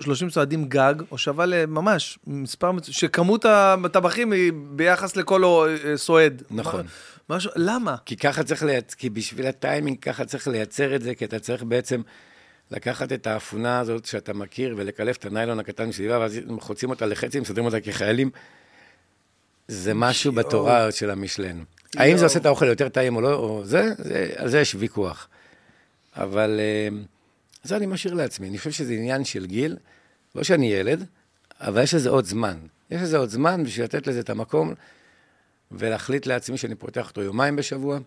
30 סועדים גג, או שווה לממש מספר, שכמות הטבחים היא ביחס לכל אה, סועד. נכון. משהו, למה? כי ככה צריך לייצ... כי בשביל הטיימינג, ככה צריך לייצר את זה, כי אתה צריך בעצם לקחת את האפונה הזאת שאתה מכיר ולקלף את הניילון הקטן מסביבה, ואז חוצים אותה לחצי, מסדרים אותה כחיילים. זה משהו יואו. בתורה של המשלן. האם יואו. זה עושה את האוכל יותר טעים או לא, או זה, זה, על זה יש ויכוח. אבל אה, זה אני משאיר לעצמי. אני חושב שזה עניין של גיל, לא שאני ילד, אבל יש לזה עוד זמן. יש לזה עוד זמן בשביל לתת לזה את המקום ולהחליט לעצמי שאני פותח אותו יומיים בשבוע,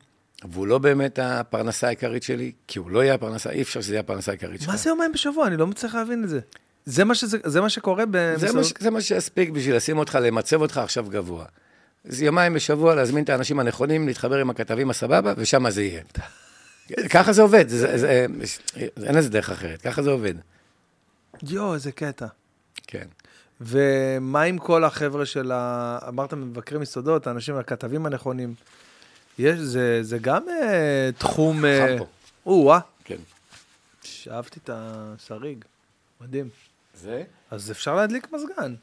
והוא לא באמת הפרנסה העיקרית שלי, כי הוא לא יהיה הפרנסה, אי אפשר שזה יהיה הפרנסה העיקרית שלך. מה זה יומיים בשבוע? אני לא מצליח להבין את זה. זה מה, שזה, זה מה שקורה זה? מה, ש- זה מה שיספיק בשביל לשים אותך, למצב אותך עכשיו גבוה. אז יומיים בשבוע להזמין את האנשים הנכונים, להתחבר עם הכתבים הסבבה, ושם זה יהיה. ככה זה עובד, זה, זה, זה, אין לזה דרך אחרת, ככה זה עובד. יואו, איזה קטע. כן. ומה עם כל החבר'ה של ה... אמרת מבקרי מסעדות, האנשים, הכתבים הנכונים. יש, זה, זה גם אה, תחום... אה, חם פה. או-אה, כן. אהבתי את השריג, מדהים. זה? אז אפשר להדליק מזגן.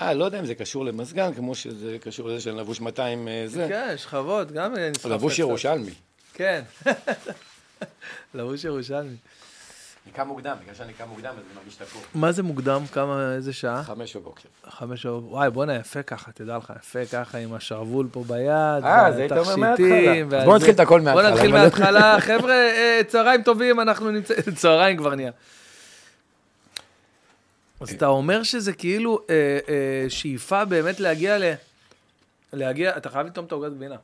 אה, לא יודע אם זה קשור למזגן, כמו שזה קשור לזה שאני לבוש 200 אה, זה. כן, שכבות, גם אה, לבוש. ירושלמי. כן. <laughs> <laughs> לבוש ירושלמי. אני קם מוקדם, בגלל שאני קם מוקדם, אז אני מרגיש תקוע. מה זה מוקדם? כמה, איזה שעה? חמש בבוקר. חמש שעות. וואי, בואנה, יפה ככה, תדע לך, יפה ככה עם השרוול פה ביד. אה, אז היית אומר מההתחלה. אז והזה. בוא נתחיל את הכל מההתחלה, נתחיל אבל- מההתחלה. <laughs> חבר'ה, אה, צהריים טובים, אנחנו נמצאים... <laughs> צהריים כבר נהיה. אז אתה אומר שזה כאילו אה, אה, שאיפה באמת להגיע ל... להגיע, אתה חייב לטעום את העוגת גבינה.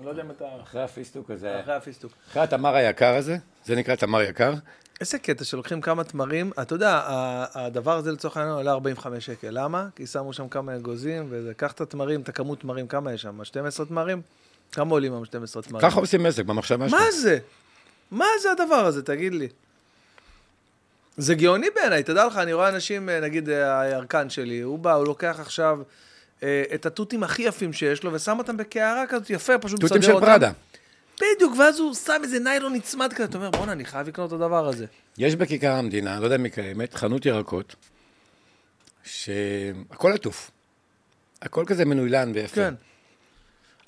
אני לא יודע אם אתה... אחרי הפיסטוק הזה, אחרי הפיסטוק. אחרי התמר היקר הזה, זה נקרא תמר יקר. איזה קטע שלוקחים כמה תמרים, אתה יודע, ה- הדבר הזה לצורך העניין עולה 45 שקל, למה? כי שמו שם כמה אגוזים, וזה, קח את התמרים, את הכמות תמרים, כמה יש שם? 12 תמרים? כמה עולים עם 12 תמרים? ככה עושים עסק במחשבה שלך. מה זה? מה זה הדבר הזה, תגיד לי? זה גאוני בעיניי, תדע לך, אני רואה אנשים, אה, נגיד אה, הירקן שלי, הוא בא, הוא לוקח עכשיו את התותים הכי יפים שיש לו, ושם אותם בקערה כזאת יפה, פשוט מסדר תותים אותם. של פראדה. בדיוק, ואז הוא שם איזה ניילון נצמד כזה, אתה אומר, בואנה, אני חייב לקנות את הדבר הזה. יש בכיכר המדינה, לא יודע אם היא קיימת, חנות ירקות, שהכל עטוף. הכל כזה מנוילן ויפה. כן.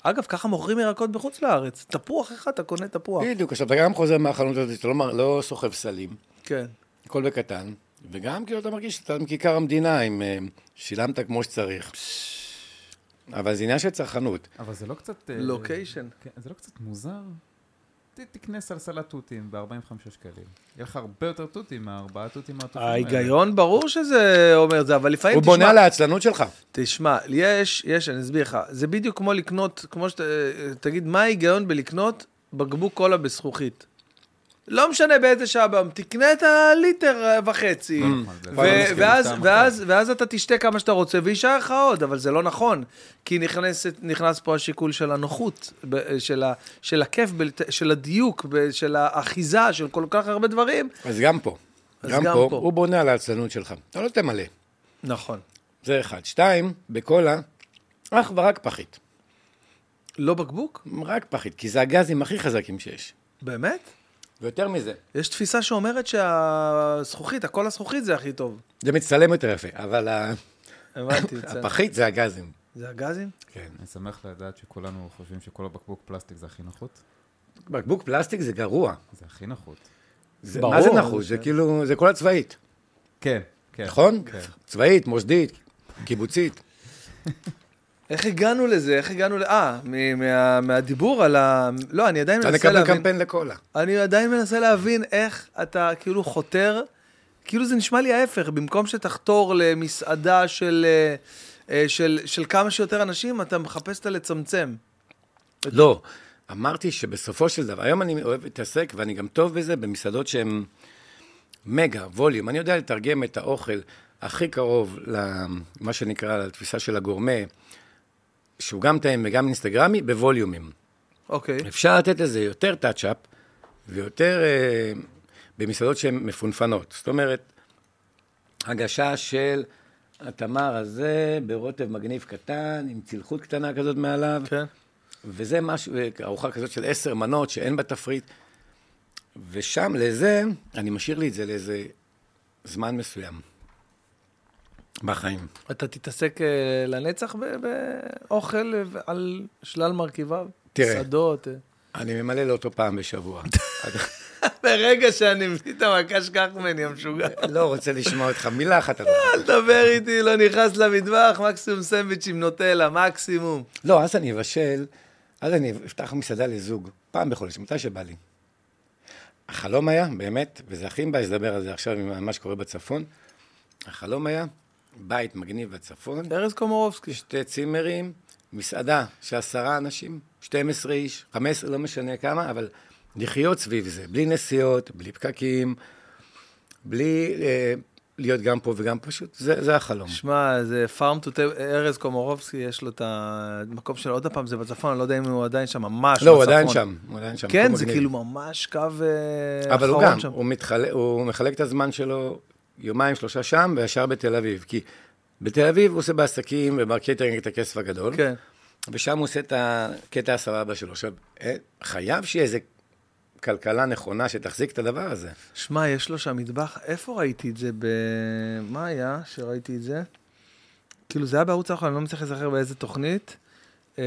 אגב, ככה מוכרים ירקות בחוץ לארץ. תפוח אחד, אתה קונה תפוח. בדיוק, עכשיו אתה גם חוזר מהחנות הזאת, אתה לא, לא סוחב סלים, כן. הכל בקטן, וגם כאילו אתה מרגיש שאתה מכיכר המדינה, אם אה, שילמת כמו שצריך. אבל זה עניין של צרכנות. אבל זה לא קצת... אה, לוקיישן. כן, זה לא קצת מוזר? תקנה סלסלת תותים ב-45 שקלים. יהיה לך הרבה יותר תותים מהארבעה תותים הטובים האלה. ההיגיון ברור שזה אומר את זה, אבל לפעמים, הוא בונה תשמע, על העצלנות שלך. תשמע, יש, יש, אני אסביר לך, זה בדיוק כמו לקנות, כמו שאתה, תגיד, מה ההיגיון בלקנות בקבוק קולה בזכוכית? לא משנה באיזה שעה ביום, תקנה את הליטר וחצי, לא נכון, לא ואז, אתה תשתה כמה שאתה רוצה, ויישאר לך עוד, אבל זה לא נכון, כי נכנס פה השיקול של הנוחות, של, הכיף, של הדיוק, של האחיזה, של כל כך הרבה דברים. אז גם פה. גם פה. הוא בונה על העצלנות שלך. אתה לא תמלא. נכון. זה אחד. שתיים, בקולה, אך ורק פחית. לא בקבוק? רק פחית, כי זה הגזים הכי חזקים שיש. באמת? ויותר מזה, יש תפיסה שאומרת שהזכוכית, הכל הזכוכית זה הכי טוב. זה מצטלם יותר יפה, אבל הבנתי. הפחית זה הגזים. זה הגזים? כן. אני שמח לדעת שכולנו חושבים שכל הבקבוק פלסטיק זה הכי נחות. בקבוק פלסטיק זה גרוע. זה הכי נחות. זה, ברור, מה זה נחוש? זה- זה כאילו, זה כל הצבאית, כן, כן. נכון? כן. צבאית, מוסדית, קיבוצית. איך הגענו לזה? איך הגענו ל... אה, מה- מהדיבור על ה... לא, אני עדיין אתה מנסה נקבל להבין... קמפיין לקולה. אני עדיין מנסה להבין איך אתה כאילו חותר, כאילו זה נשמע לי ההפך, במקום שתחתור למסעדה של, אה, אה, של, של כמה שיותר אנשים, אתה מחפש את הלצמצם. לא, אמרתי שבסופו של דבר, היום אני אוהב להתעסק, ואני גם טוב בזה, במסעדות שהן מגה, ווליום. אני יודע לתרגם את האוכל הכי קרוב למה שנקרא, לתפיסה של הגורמה, שהוא גם טעים וגם אינסטגרמי, בווליומים. אוקיי. אפשר לתת לזה יותר טאצ'אפ, ויותר אה, במסעדות שהן מפונפנות. זאת אומרת, הגשה של התמר הזה ברוטב מגניב קטן, עם צלחות קטנה כזאת מעליו. כן. וזה משהו, ארוחה כזאת של עשר מנות שאין בה תפריט. ושם לזה, אני משאיר לי את זה לאיזה זמן מסוים. בחיים. אתה תתעסק אה, לנצח באוכל אה, על שלל מרכיביו? תראה. מסעדות. אה. אני ממלא לאותו פעם בשבוע. <laughs> ברגע שאני מביא את המכה שכח ממני, המשוגע. לא רוצה לשמוע אותך, מילה אחת אל תדבר איתי, לא נכנס למטבח, מקסימום סנדוויץ' עם נוטלה, מקסימום. לא, אז אני אבשל, אז אני אפתח מסעדה לזוג, פעם בחודש, מתי שבא לי. החלום היה, באמת, וזה הכי מבאס לדבר על זה עכשיו עם מה שקורה בצפון, החלום היה בית מגניב בצפון, ארז קומורובסקי. שתי צימרים, מסעדה של עשרה אנשים, 12 איש, 15, לא משנה כמה, אבל לחיות סביב זה, בלי נסיעות, בלי פקקים, בלי אה, להיות גם פה וגם פשוט, זה, זה החלום. שמע, זה farm to table, ארז קומרובסקי, יש לו את המקום שלו, עוד פעם, זה בצפון, אני לא יודע אם הוא עדיין שם, ממש לא, הוא. עדיין שם, הוא עדיין שם. כן, זה מגניב. כאילו ממש קו אה, אבל הוא אחרון גם, שם. הוא, מתחלק, הוא מחלק את הזמן שלו יומיים, שלושה שם, והשאר בתל אביב. כי בתל אביב הוא עושה בעסקים ובקייטרינג את הכסף הגדול, כן. ושם הוא עושה את הקטע הסבבה שלו. עכשיו, אה, חייב שיהיה איזה כלכלה נכונה שתחזיק את הדבר הזה. שמע, יש לו שם מטבח, איפה ראיתי את זה? ב... מה היה שראיתי את זה? כאילו, זה היה בערוץ האחרון, אני לא מצליח להיזכר באיזה תוכנית. אה,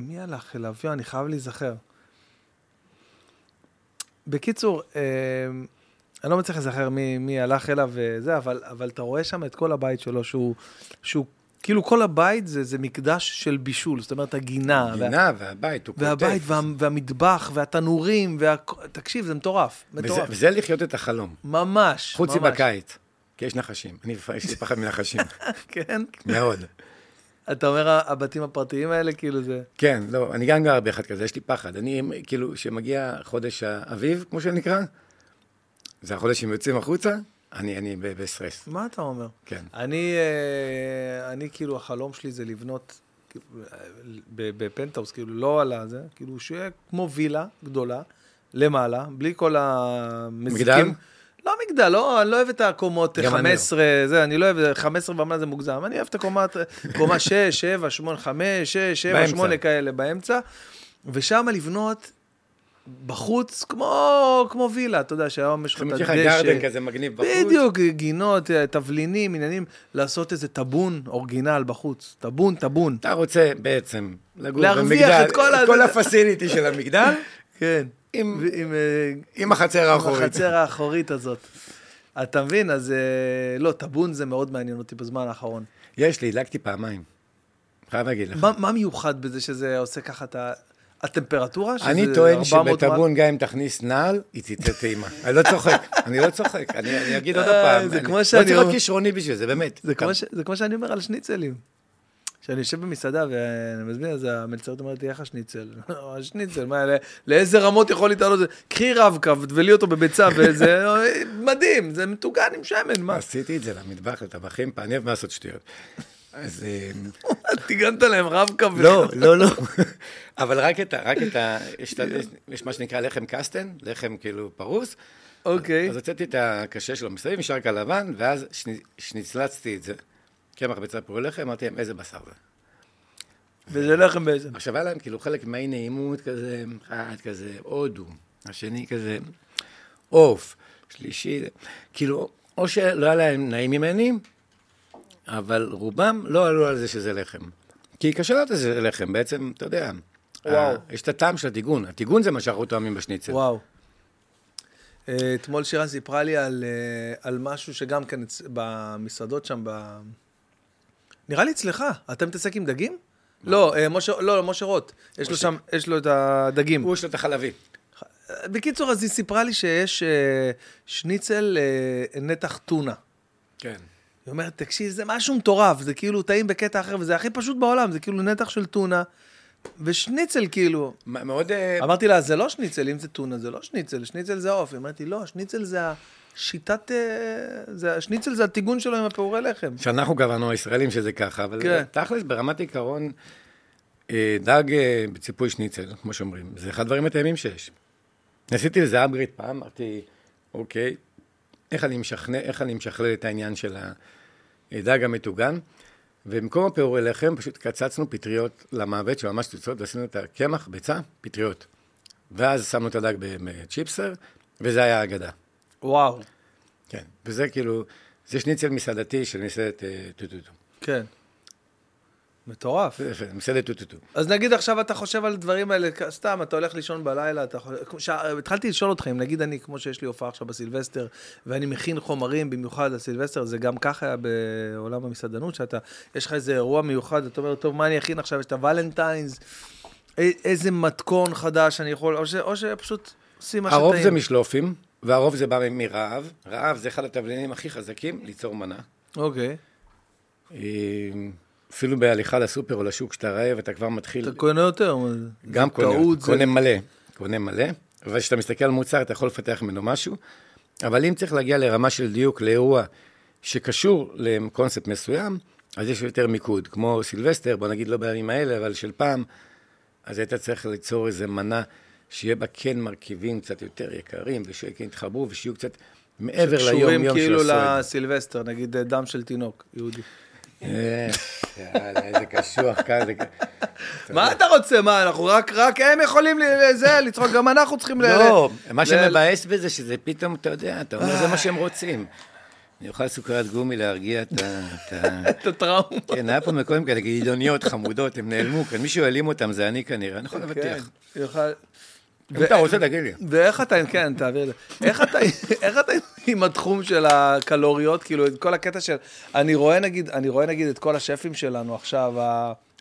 מי הלך אליו? יו, אני חייב להיזכר. בקיצור, אה, אני לא מצליח להיזכר מי, מי הלך אליו וזה, אבל, אבל אתה רואה שם את כל הבית שלו, שהוא, שהוא כאילו כל הבית זה, זה מקדש של בישול, זאת אומרת, הגינה. וה- גינה והבית, הוא כותב. והבית, וה, והמטבח, והתנורים, וה... תקשיב, זה מטורף, וזה, מטורף. וזה לחיות את החלום. ממש, חוץ ממש. מבקיץ, כי יש נחשים. אני, יש לי פחד מנחשים, <laughs> כן? מאוד. אתה אומר, הבתים הפרטיים האלה, כאילו זה... כן, לא, אני גם גר באחד כזה, יש לי פחד. אני, כאילו, כשמגיע חודש האביב, כמו שנקרא, זה החודש שהם יוצאים החוצה, אני, אני בסטרס. מה אתה אומר? כן. אני, אה, אני כאילו, החלום שלי זה לבנות בפנטהאוס, כאילו, לא על הזה, כאילו, שיהיה כמו וילה גדולה, למעלה, בלי כל המזיקים. מגדל? לא מגדל, לא, אני לא אוהב את הקומות גם אני לא. 15, זה, אני לא אוהב, 15 ומעלה זה מוגזם, אני אוהב את הקומה, קומה 6, 7, 8, 5, 6, 7, באמצע. 8 כאלה באמצע, ושם לבנות בחוץ, כמו, כמו וילה, אתה יודע, שהיום יש לך את הדשא. יש לך גרדן כזה מגניב בחוץ. בדיוק, גינות, תבלינים, עניינים, לעשות איזה טאבון אורגינל בחוץ. טאבון, טאבון. אתה רוצה בעצם לגור להרוויח במגדל, את כל ה- את כל הפסיליטי של המגדל, <laughs> כן. עם, עם, אה, עם החצר עם האחורית. החצר האחורית הזאת. אתה מבין? אז אה, לא, טאבון זה מאוד מעניין אותי בזמן האחרון. יש לי, הדלקתי פעמיים. חייב להגיד לך. מה, מה מיוחד בזה שזה עושה ככה את ה... הטמפרטורה? שזה אני טוען 400 שבטאבון, גם אם תכניס נעל, היא תצא טעימה. אני לא צוחק, אני לא צוחק. אני אגיד עוד אה, פעם. זה אני- כמו לא שאני צריך להיות כישרוני בשביל זה, באמת. זה כמו. זה שאני אומר על שניצלים. כשאני יושב במסעדה ואני מזמין, אז המלצרית אומרת לי, איך השניצל? <laughs> השניצל, מה, לא- לאיזה רמות יכול להתעלות? זה? קחי רב-קו, טבלי אותו בביצה, <laughs> וזה מדהים, זה מטוגן עם שמן, מה? עשיתי את זה למטבח, לטבחים, אני אוהב לעשות שטויות. אז... טיגנת להם רב-קו. לא, לא, לא. <laughs> אבל רק את ה... רק את ה... יש מה שנקרא לחם קסטן, לחם כאילו פרוס. אוקיי. אז הוצאתי את הקשה שלו מסביב, נשאר כלבן, ואז שניצלצתי את זה. קמח ביצה פורי לחם, אמרתי להם, איזה בשר זה. וזה לחם בעצם. עכשיו היה להם כאילו חלק מהאי נעימות כזה, אחד כזה הודו, השני כזה עוף, שלישי, כאילו, או שלא היה להם נעים ממני, אבל רובם לא עלו על זה שזה לחם. כי קשה לדעת שזה לחם, בעצם, אתה יודע, וואו. ה- יש את הטעם של הטיגון, הטיגון זה מה שאנחנו טועמים בשניצל. וואו. אה, אתמול שירן סיפרה לי על, אה, על משהו שגם כן במסעדות שם, ב... נראה לי אצלך, אתה מתעסק עם דגים? לא, אה, משה, לא, משה רוט, יש לו. שם, יש לו את הדגים. הוא יש לו את החלבי. בקיצור, אז היא סיפרה לי שיש שניצל נתח טונה. כן. היא אומרת, תקשיב, זה משהו מטורף, זה כאילו טעים בקטע אחר, וזה הכי פשוט בעולם, זה כאילו נתח של טונה, ושניצל כאילו. מאוד... אה, אמרתי לה, זה לא שניצל, אם זה טונה, זה לא שניצל, שניצל זה עוף. היא אמרת לי, לא, שניצל זה השיטת... אה, זה, השניצל זה הטיגון שלו עם הפעורי לחם. שאנחנו קבענו הישראלים שזה ככה, אבל כן. תכלס, ברמת עיקרון, אה, דג בציפוי שניצל, כמו שאומרים, זה אחד הדברים הטעימים שיש. עשיתי לזה upgrade פעם, אמרתי, אוקיי, איך אני משכנע, איך אני משכלל את העניין של הדג המטוגן, ובמקום הפירורי לחם, פשוט קצצנו פטריות למוות, שממש תוצאות, ועשינו את הקמח, ביצה, פטריות. ואז שמנו את הדג בצ'יפסר, וזה היה אגדה. וואו, כן, וזה כאילו, זה שניצל מסעדתי של מסעדת אה, טו-טו-טו. כן. מטורף. מסעדת טו-טו-טו. אז נגיד עכשיו אתה חושב על דברים האלה, סתם, אתה הולך לישון בלילה, אתה חושב... התחלתי לשאול אותך, אם נגיד אני, כמו שיש לי הופעה עכשיו בסילבסטר, ואני מכין חומרים במיוחד לסילבסטר, זה גם ככה היה בעולם המסעדנות, שאתה, יש לך איזה אירוע מיוחד, אתה אומר, טוב, מה אני אכין עכשיו? יש את ה Valentine's, איזה מתכון חדש אני יכול, או, ש... או שפשוט עושים מה שטעים. הרוב זה משלופים, והרוב זה בא מרעב. רעב זה אחד התבלינים הכי חזקים ליצור מנה. אוקיי. אה, אפילו בהליכה לסופר או לשוק שאתה רעב, אתה כבר מתחיל, אתה קונה יותר. זה? גם זה קונה, טעות, זה- קונה מלא, קונה מלא, וכשאתה מסתכל על מוצר אתה יכול לפתח ממנו משהו, אבל אם צריך להגיע לרמה של דיוק, לאירוע שקשור לקונספט מסוים, אז יש יותר מיקוד, כמו סילבסטר, בוא נגיד לא בימים האלה, אבל של פעם, אז היית צריך ליצור איזו מנה שיהיה בה כן מרכיבים קצת יותר יקרים, ושכן יתחברו ושיהיו קצת מעבר שקשורים ליום-יום של כאילו הסועד. לסילבסטר, נגיד דם של תינוק, יהודי. אה, איזה קשוח כאן. מה אתה רוצה? מה, אנחנו רק, רק הם יכולים לזה, לצחוק, גם אנחנו צריכים ל... לא, מה שמבאס בזה, שזה פתאום, אתה יודע, אתה אומר, זה מה שהם רוצים. אני אוכל סוכריית גומי להרגיע את ה... את <laughs> הטראומה. כן, היה פה מקום כאלה, גדעוניות חמודות, הם נעלמו כאן, מישהו העלים אותם, זה אני כנראה, אני יכול. יוכל... אם אתה רוצה, תגיד לי. ואיך אתה, כן, תעביר את זה. איך אתה, איך אתה עם התחום של הקלוריות, כאילו, את כל הקטע של... אני רואה נגיד, אני רואה נגיד את כל השפים שלנו עכשיו,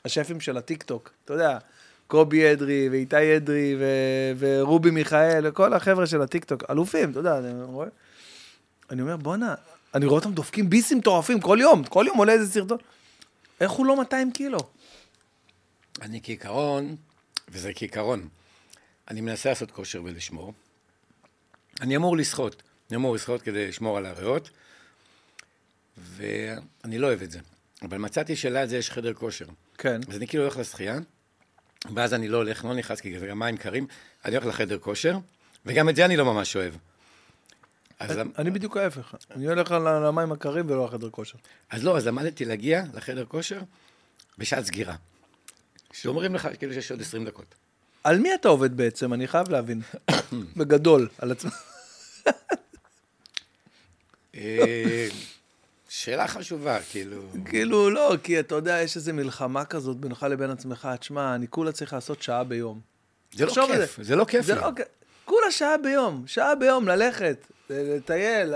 השפים של הטיקטוק, אתה יודע, קובי אדרי, ואיתי אדרי, ו- ורובי מיכאל, וכל החבר'ה של הטיקטוק, אלופים, אתה יודע, אני רואה... אני אומר, בואנה, אני רואה אותם דופקים ביסים מטורפים כל יום, כל יום עולה איזה סרטון. איך הוא לא 200 קילו? אני כעיקרון, וזה כעיקרון, אני מנסה לעשות כושר ולשמור. אני אמור לשחות, אני אמור לשחות כדי לשמור על הריאות, ואני לא אוהב את זה. אבל מצאתי שליד זה יש חדר כושר. כן. אז אני כאילו הולך לשחייה, ואז אני לא הולך, לא נכנס, כי זה גם מים קרים, אני הולך לחדר כושר, וגם את זה אני לא ממש אוהב. אז, למ- אני בדיוק ההפך. אני הולך על המים הקרים ולא לחדר כושר. אז לא, אז למדתי להגיע לחדר כושר בשעת סגירה. שאומרים לך כאילו שיש עוד 20 דקות. על מי אתה עובד בעצם? אני חייב להבין. <coughs> בגדול, על עצמך. אה, שאלה חשובה, כאילו... כאילו, לא, כי אתה יודע, יש איזו מלחמה כזאת בינך לבין עצמך. תשמע, אני כולה צריך לעשות שעה ביום. זה לא כיף, זה לא כיף. לא כ- כולה שעה ביום, שעה ביום ללכת. לטייל,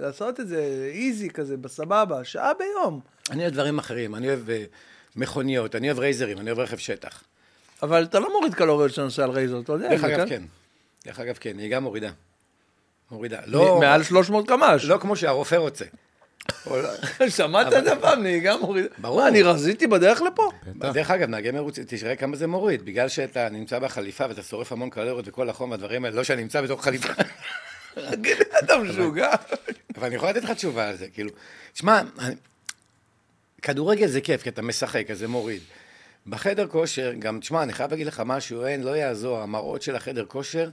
לעשות את זה איזי כזה, בסבבה, שעה ביום. אני אוהב דברים אחרים, אני אוהב אה, מכוניות, אני אוהב רייזרים, אני אוהב רכב שטח. אבל אתה לא מוריד קלוריות כשאתה נוסע על רייזר, אתה יודע. דרך אגב, כן. דרך אגב, כן, נהיגה מורידה. מורידה. לא, מעל 300 קמ"ש. לא כמו שהרופא רוצה. לא- <laughs> שמעת את זה פעם? נהיגה מורידה. ברור. מה, אני רזיתי בדרך לפה? דרך אגב, נהגי מרוץ, תראה כמה זה מוריד, בגלל שאתה נמצא בחליפה ואתה שורף המון קלוריות וכל החום והדברים האלה, לא שאני נמצא בתוך חליפה. <laughs> אתה משוגע? אבל אני יכול לתת לך תשובה על זה, כאילו, שמע, אני- כדורגל זה כיף, כי אתה משחק, אז זה מוריד. בחדר כושר, גם, תשמע, אני חייב להגיד לך משהו, אין, לא יעזור, המראות של החדר כושר,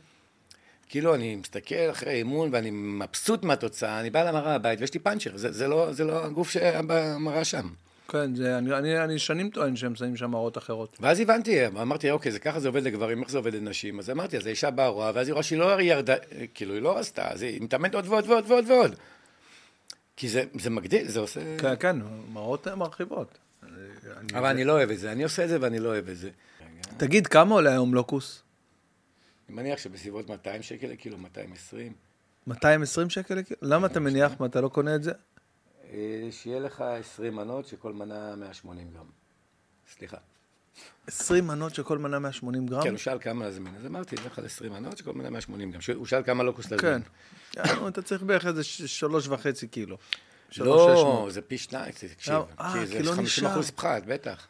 כאילו, אני מסתכל אחרי אימון ואני מבסוט מהתוצאה, אני בא למראה הבית ויש לי פאנצ'ר, זה, זה, לא, זה לא הגוף שהיה במראה שם. כן, זה- אני- אני אני שנים טוען שהם שמים שם מראות אחרות. ואז הבנתי, אמרתי, אוקיי, זה ככה זה עובד לגברים, איך זה עובד לנשים? אז אמרתי, אז האישה באה רואה, ואז היא רואה שהיא לא ירדה, כאילו, היא לא עשתה, אז היא מתאמנת עוד ועוד ועוד ועוד ועוד. כי זה, זה מגדיל, זה עושה... כן, כן, מראות מרחיבות. אני- אבל אני לא אוהב את זה, אני עושה את זה ואני לא אוהב את זה. תגיד, כמה עולה היום לוקוס? אני מניח שבסביבות 200 שקל לקילו, 220. 220 שקל לקילו? למה אתה מניח מה, אתה לא קונה את זה? אה, שיהיה לך 20 מנות שכל מנה 180 גרם. סליחה. 20 מנות שכל מנה 180 גרם? כן, הוא שאל כמה להזמין, אז אמרתי, נלך על 20 מנות שכל מנה 180 גרם. הוא שאל כמה לוקוס כן. להזמין. <coughs> יענו, אתה צריך בערך איזה ש- שלוש וחצי קילו. לא, שש. זה פי שניים, תקשיב. אה, כי לא זה 50 נשאר. אחוז פחת, בטח.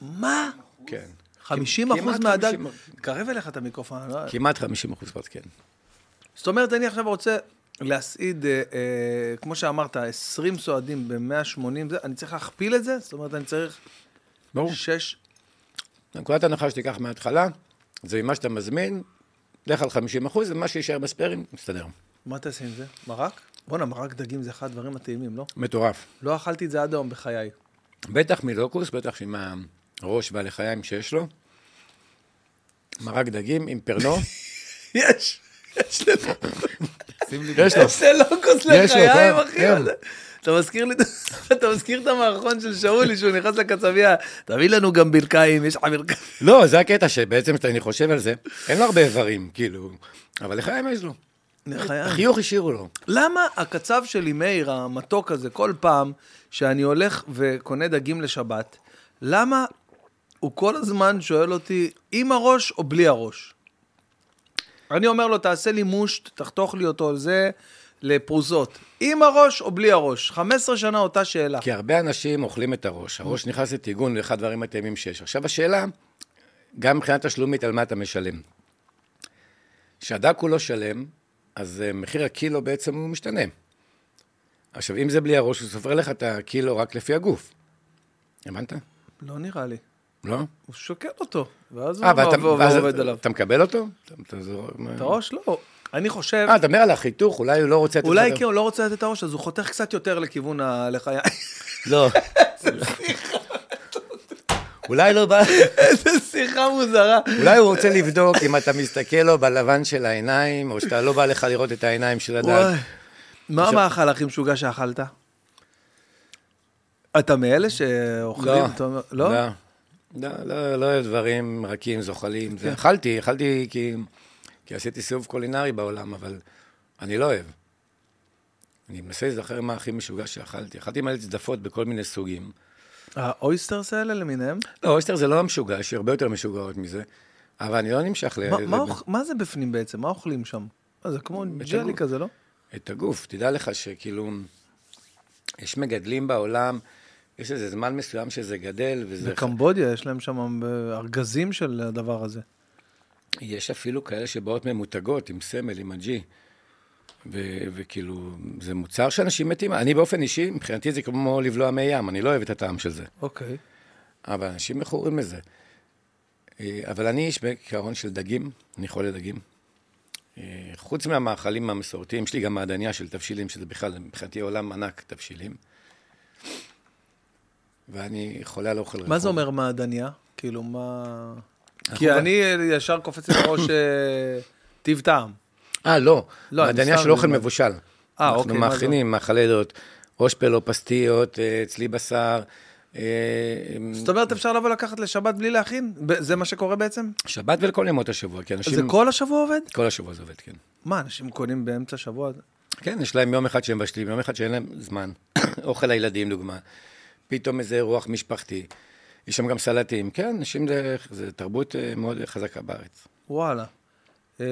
מה? כן. 50 כמעט אחוז מהדג? 50 קרב אליך את המיקרופון. לא- כמעט 50 אחוז פחת, כן. זאת אומרת, אני עכשיו רוצה להסעיד, אה, אה, כמו שאמרת, 20 סועדים ב-180, אני צריך להכפיל את זה? זאת אומרת, אני צריך ברור. 6... נקודת הנחה שתיקח מההתחלה, זה ממה שאתה מזמין, לך על 50 אחוז, ומה שיישאר בספיירים, מסתדר. מה תעשה עם זה? מרק? בואנה, מרק דגים זה אחד הדברים הטעימים, לא? מטורף. לא אכלתי את זה עד היום בחיי. בטח מלוקוס, בטח עם הראש והלחיים שיש לו. מרק דגים עם פרנו. <laughs> יש, יש לי... יש לו. יש לוקוס לחיים, כן, אחי. כן. אתה מזכיר לי, אתה מזכיר את המערכון של שאולי, שהוא נכנס לקצבייה, תביא לנו גם ברכיים, יש לך ברכיים. לא, זה הקטע שבעצם, כשאני חושב על זה, אין לו הרבה איברים, כאילו, אבל לחיים יש לו. לחיים. חיוך השאירו לו. למה הקצב שלי, מאיר, המתוק הזה, כל פעם שאני הולך וקונה דגים לשבת, למה הוא כל הזמן שואל אותי, עם הראש או בלי הראש? אני אומר לו, תעשה לי מושט, תחתוך לי אותו, זה לפרוסות. עם הראש או בלי הראש? 15 שנה אותה שאלה. כי הרבה אנשים אוכלים את הראש. הראש נכנס לטיגון לאחד הדברים הטעימים שיש. עכשיו השאלה, גם מבחינת תשלומית, על מה אתה משלם. כשהדג כולו שלם, אז אה, מחיר הקילו בעצם הוא משתנה. עכשיו, אם זה בלי הראש, הוא סופר לך את הקילו רק לפי הגוף. הבנת? לא נראה לי. לא? הוא שוקל אותו, ואז הוא אה, ואתה עובד עליו. אתה מקבל אותו? אתה- אתה זורק- את הראש לא. אני חושב, אה, אתה אומר על החיתוך, אולי הוא לא רוצה... לתת אולי כי הוא לא רוצה לתת את הראש, אז הוא חותך קצת יותר לכיוון הלחיים. לא. <laughs> אולי לא בא... <laughs> איזה שיחה מוזרה. אולי הוא רוצה לבדוק אם אתה מסתכל לו בלבן של העיניים, או שאתה לא בא לך לראות את העיניים של הדג. מה המאכל הכי משוגע שאכלת? אתה מאלה שאוכלים? לא, לא? לא, לא, לא, לא דברים רכים, זוחלים. כן. אכלתי, אכלתי כי, כי עשיתי סיבוב קולינרי בעולם, אבל אני לא אוהב. אני מנסה להיזכר מה הכי משוגע שאכלתי. אכלתי מלא צדפות בכל מיני סוגים. האויסטרס האלה למיניהם? לא, אויסטר זה לא המשוגע, יש הרבה יותר משוגעות מזה, אבל אני לא נמשך ל... מה- ל- מה אוכ- מה זה בפנים בעצם? מה אוכלים שם? זה כמו ג'לי הגוף. כזה, לא? את הגוף. תדע לך שכאילו, יש מגדלים בעולם, יש איזה זמן מסוים שזה גדל, וזה... בקמבודיה יש להם שם ארגזים של הדבר הזה. יש אפילו כאלה שבאות ממותגות, עם סמל, עם הג'י. ו- וכאילו, זה מוצר שאנשים מתים. אני באופן אישי, מבחינתי זה כמו לבלוע מי ים, אני לא אוהב את הטעם של זה. אוקיי. אבל אנשים מכורים לזה. אה, אבל אני איש בעיקרון של דגים, אני חולה דגים. אה, חוץ מהמאכלים המסורתיים, יש לי גם מעדניה של תבשילים, שזה בכלל, מבחינתי עולם ענק תבשילים. ואני חולה על אוכל רחוב. מה זה אומר מעדניה? כאילו, מה... כי ב- אני, ישר קופץ לי בראש אה, טיב טעם. אה, לא. לא, מעדניה של אוכל. מבושל. אה, אנחנו אוקיי, מה זה? מאכילים, מאכלי דעות, אושפל או פסטיות, אה, אצלי בשר. אה, זאת אומרת, אפשר לבוא לקחת לשבת בלי להכין? זה מה שקורה בעצם? שבת ולכל ימות השבוע, כי אנשים... זה כל השבוע עובד? כל השבוע זה עובד, כן. מה, אנשים קונים באמצע השבוע? כן, יש להם יום אחד שהם מבשלים, יום אחד שאין להם זמן. <coughs> אוכל לילדים, דוגמה. פתאום איזה אירוח משפחתי. יש שם גם סלטים. כן, אנשים זה, זה תרבות אה, מאוד חזקה בארץ. וואלה. אה,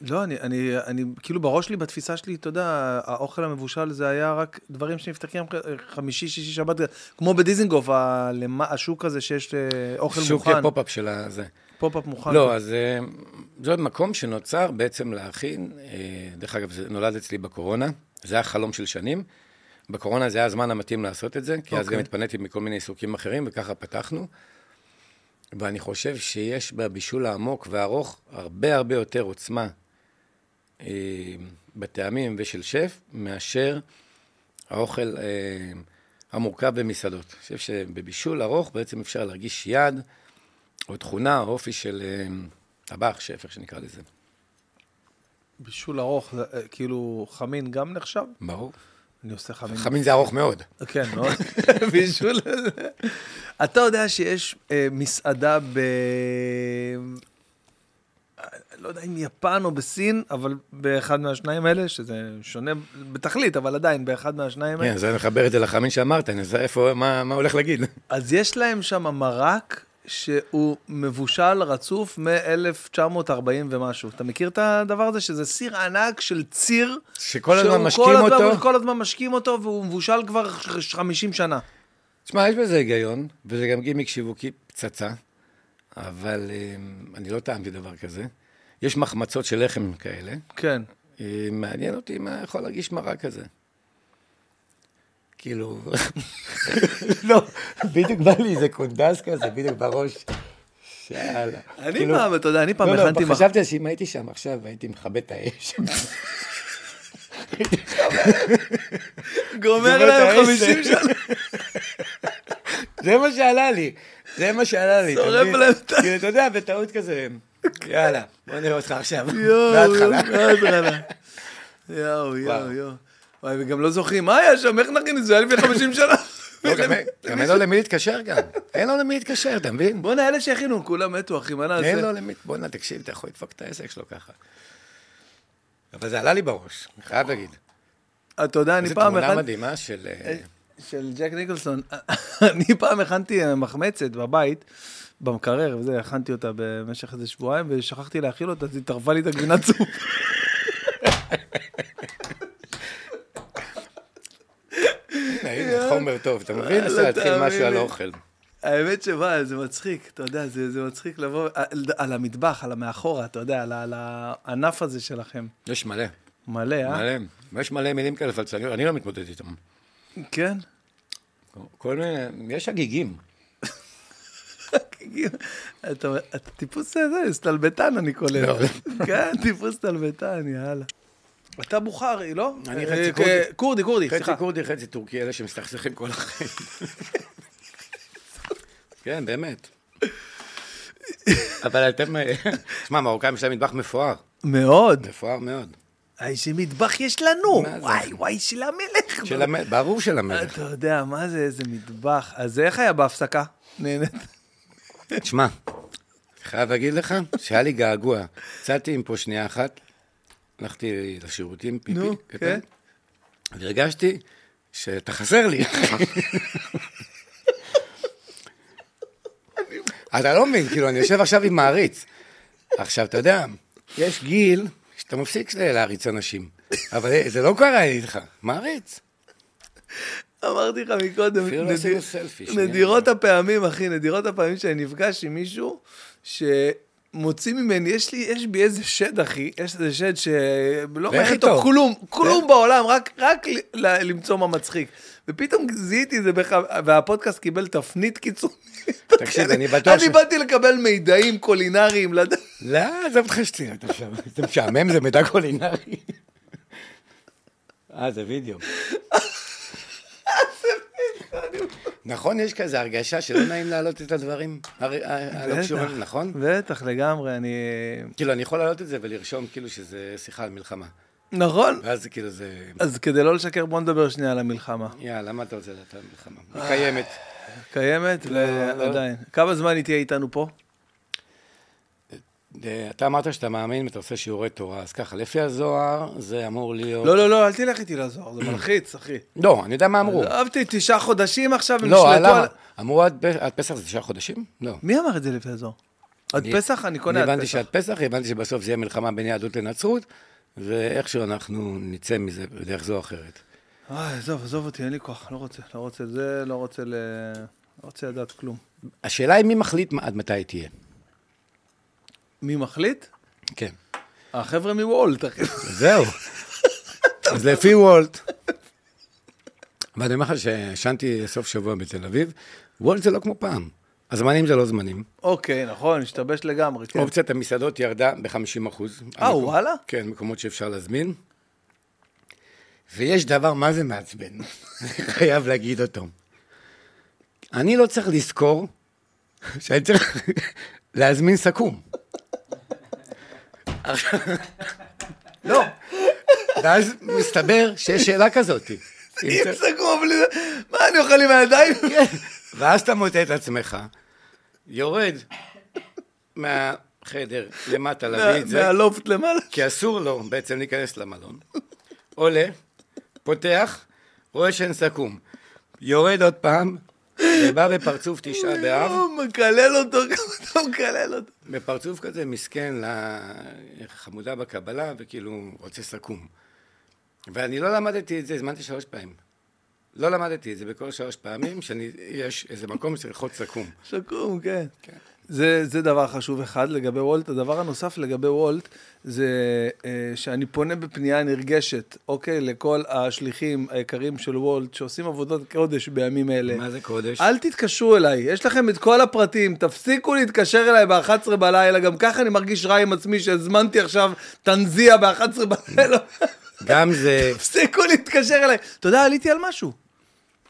לא, אני, אני, אני, כאילו בראש שלי, בתפיסה שלי, אתה יודע, האוכל המבושל זה היה רק דברים שנפתחים חמישי, שישי, שבת, כמו בדיזינגוף, הלמה, השוק הזה שיש אה, אוכל שוק מוכן. פופ-אפ של הזה. פופ-אפ מוכן. לא, אז אה, זה עוד מקום שנוצר בעצם להכין, אה, דרך אגב, זה נולד אצלי בקורונה, זה היה חלום של שנים. בקורונה זה היה הזמן המתאים לעשות את זה, כי אז אוקיי. גם התפניתי מכל מיני עיסוקים אחרים, וככה פתחנו. ואני חושב שיש בבישול העמוק והארוך הרבה הרבה יותר עוצמה אה, בטעמים ושל שף, מאשר האוכל אה, המורכב במסעדות. אני חושב שבבישול ארוך בעצם אפשר להרגיש יד, או תכונה, או אופי של אה, טבח, שף, איך שנקרא לזה. בישול ארוך, אה, כאילו חמין גם נחשב? ברור. אני עושה חמין. חמין זה ארוך מאוד. כן, <laughs> מאוד. בישול. אתה יודע שיש אה, מסעדה ב... לא יודע אם יפן או בסין, אבל באחד מהשניים האלה, שזה שונה בתכלית, אבל עדיין באחד מהשניים האלה. כן, זה מחבר את זה לחמין שאמרת, אני יודע איפה, מה, מה הולך להגיד. אז יש להם שם מרק שהוא מבושל רצוף מ-1940 ומשהו. אתה מכיר את הדבר הזה? שזה סיר ענק של ציר. שכל הזמן שהוא משקים כל הזמן- אותו. כל הזמן משקים אותו, והוא מבושל כבר 50 שנה. תשמע, יש בזה היגיון, וזה גם גימיק שיווקי פצצה, אבל אה, אני לא טעמתי דבר כזה. יש מחמצות של לחם כאלה. כן. אה, מעניין אותי מה יכול להרגיש מרק כזה. כאילו, לא, בדיוק בא לי איזה קונדס כזה, בדיוק בראש. שאלה. אני כאילו- פעם, אתה יודע, אני פעם לא, לא, הכנתי... מח- חשבתי שאם הייתי שם עכשיו, הייתי מכבה את האש. גומר להם העסק. 50 שנה. זה מה שעלה לי, זה מה שעלה לי. שורף? להם את ה- כאילו, אתה יודע, בטעות כזה, יאללה, בוא נראה אותך עכשיו. יואו, מההתחלה. יואו, יואו. יואו. וואי, וגם לא זוכרים, מה היה שם, איך נכין את זה? היה לפני 50 שנה. <laughs> לא, גם אין- אין לו למי להתקשר גם. אין לו למי להתקשר, אתה מבין? בואנה, אלה שהכינו, כולם מתו, אחי, מה אין נעשה? לו למי, בוא'נה, תקשיב, אתה יכול לדפוק את העסק שלו ככה. אבל זה עלה לי בראש, אני חייב להגיד. אתה יודע, אני פעם תמונה הכנתי... מדהימה של... אה, של ג'ק ניקולסון. <laughs> אני פעם הכנתי אה, מחמצת בבית, במקרר, וזה, הכנתי אותה במשך איזה שבועיים, ושכחתי להאכיל אותה, אז היא טרפה לי את הגבינת צוף. <laughs> הנה, הנה, חומר טוב, אתה מבין? אפשר להתחיל משהו על. אוכל. האמת שמה, זה מצחיק, אתה יודע, זה, זה מצחיק לבוא על, על המטבח, על המאחורה, אתה יודע, על, על הענף הזה שלכם. יש מלא, מלא, אה? מלא. ויש מלא מילים כאלה פלצניות, אני לא מתמודד איתם. כן. כל מיני, יש הגיגים. אתה, אתה טיפוס זה, סטלבטן, אני קולט. לא. כן, טיפוס סטלבטן, יאללה. אתה בוכרי, לא? אני אה, חצי אה, כורדי. כורדי, כורדי, חצי סליחה. כורדי, חצי טורקי, אלה שמסתכסכים כל החיים. <laughs> כן, באמת. אבל אתם... אה, שמע, מרוקאים יש להם מטבח מפואר. מאוד. מפואר מאוד. איזה מטבח יש לנו. וואי, וואי, של המלך. של המ... ברור של המלך. אתה יודע, מה זה, איזה מטבח. אז איך היה בהפסקה? נהנית? תשמע, חייב להגיד לך שהיה לי געגוע. יצאתי עם פה שנייה אחת, הלכתי לשירותים, פיפי, נו, קטן, כן. והרגשתי שאתה חסר לי. אתה לא מבין, כאילו, אני יושב עכשיו עם מעריץ. עכשיו, אתה יודע, יש גיל שאתה מפסיק להעריץ אנשים, אבל זה לא קרה איתך, מעריץ. אמרתי לך מקודם, לא. נדירות הפעמים, אחי, נדירות הפעמים שאני נפגש עם מישהו שמוציא ממני, יש לי, יש בי איזה שד, אחי, יש איזה שד שלא מעניין אותו. כלום, כלום לך. בעולם, רק, רק ל- ל- למצוא מה מצחיק. ופתאום זיהיתי את זה, בח... והפודקאסט קיבל תפנית קיצונית. תקשיב, אני בטוח אני ש- באתי לקבל מידעים קולינריים, לדעת. לא, עזוב אותך שטויות עכשיו. זה משעמם, זה מידע קולינרי. אה, זה וידאו. נכון, יש כזה הרגשה שלא נעים להעלות את הדברים הר- ה- הלא קשורים, נכון? בטח, לגמרי, אני... כאילו, אני יכול להעלות את זה ולרשום כאילו שזה שיחה על מלחמה. נכון. ואז כאילו זה... אז כדי לא לשקר, בוא נדבר שנייה על המלחמה. יאללה, למה אתה רוצה לדעת על מלחמה? היא קיימת. קיימת? לא, לא. עדיין. כמה זמן היא תהיה איתנו פה? אה, אתה אמרת שאתה מאמין ואתה עושה שיעורי תורה, אז ככה, לפי הזוהר זה אמור להיות... לא, לא, לא, אל תלך איתי לזוהר, זה מלחיץ, אחי. לא, אני יודע מה אמרו. אהבתי תשעה חודשים עכשיו, הם לא, נשלטו למה? על... אמרו עד פסח זה תשעה חודשים? לא. מי אמר את זה לפי הזוהר? עד פסח? אני קונה עד הבנתי פסח. שעד פסח, הבנתי שבסוף זה יהיה מלחמה בין יהדות לנצרות, ואיכשהו אנחנו נצא מזה בדרך זו או אחרת. וואי, עזוב, עזוב אותי, אין לי כוח, לא רוצה, לא רוצה זה, לא רוצה ל... לא רוצה לדעת כלום. השאלה היא מי מחליט עד מתי תהיה. מי מחליט? כן. החבר'ה מוולט, אחי. זהו. אז לפי וולט, ואני אומר לך שישנתי סוף שבוע בתל אביב, וולט זה לא כמו פעם. הזמנים זה לא זמנים. אוקיי, נכון, השתבש לגמרי, כן. אופציית המסעדות ירדה ב-50 אחוז. אה, וואלה? כן, מקומות שאפשר להזמין. ויש דבר, מה זה מעצבן? <laughs> חייב להגיד אותו. אני לא צריך לזכור שאני צריך <laughs> להזמין סכו"ם. לא. ואז מסתבר שיש שאלה כזאת. אם סגור מה אני אוכל עם הידיים? ואז אתה מוצא את עצמך, יורד מהחדר למטה להביא את זה, מהלופט למעלה. כי אסור לו בעצם להיכנס למלון. עולה, פותח, רואה שאין סכו"ם. יורד עוד פעם, ובא בפרצוף תשעה באב, הוא מקלל אותו, כמה אתה מקלל אותו. בפרצוף כזה מסכן לחמודה בקבלה, וכאילו רוצה סכו"ם. ואני לא למדתי את זה, הזמנתי שלוש פעמים. לא למדתי את זה בכל שלוש פעמים, שיש איזה מקום שצריך ללחוץ סכו"ם. שקום, כן. כן. זה, זה דבר חשוב אחד לגבי וולט. הדבר הנוסף לגבי וולט, זה אה, שאני פונה בפנייה נרגשת, אוקיי, לכל השליחים היקרים של וולט, שעושים עבודת קודש בימים אלה. מה זה קודש? אל תתקשרו אליי, יש לכם את כל הפרטים, תפסיקו להתקשר אליי ב-11 בלילה, גם ככה אני מרגיש רע עם עצמי שהזמנתי עכשיו תנזיה ב-11 בלילה. גם זה... <laughs> תפסיקו להתקשר אליי. אתה יודע, עליתי על משהו.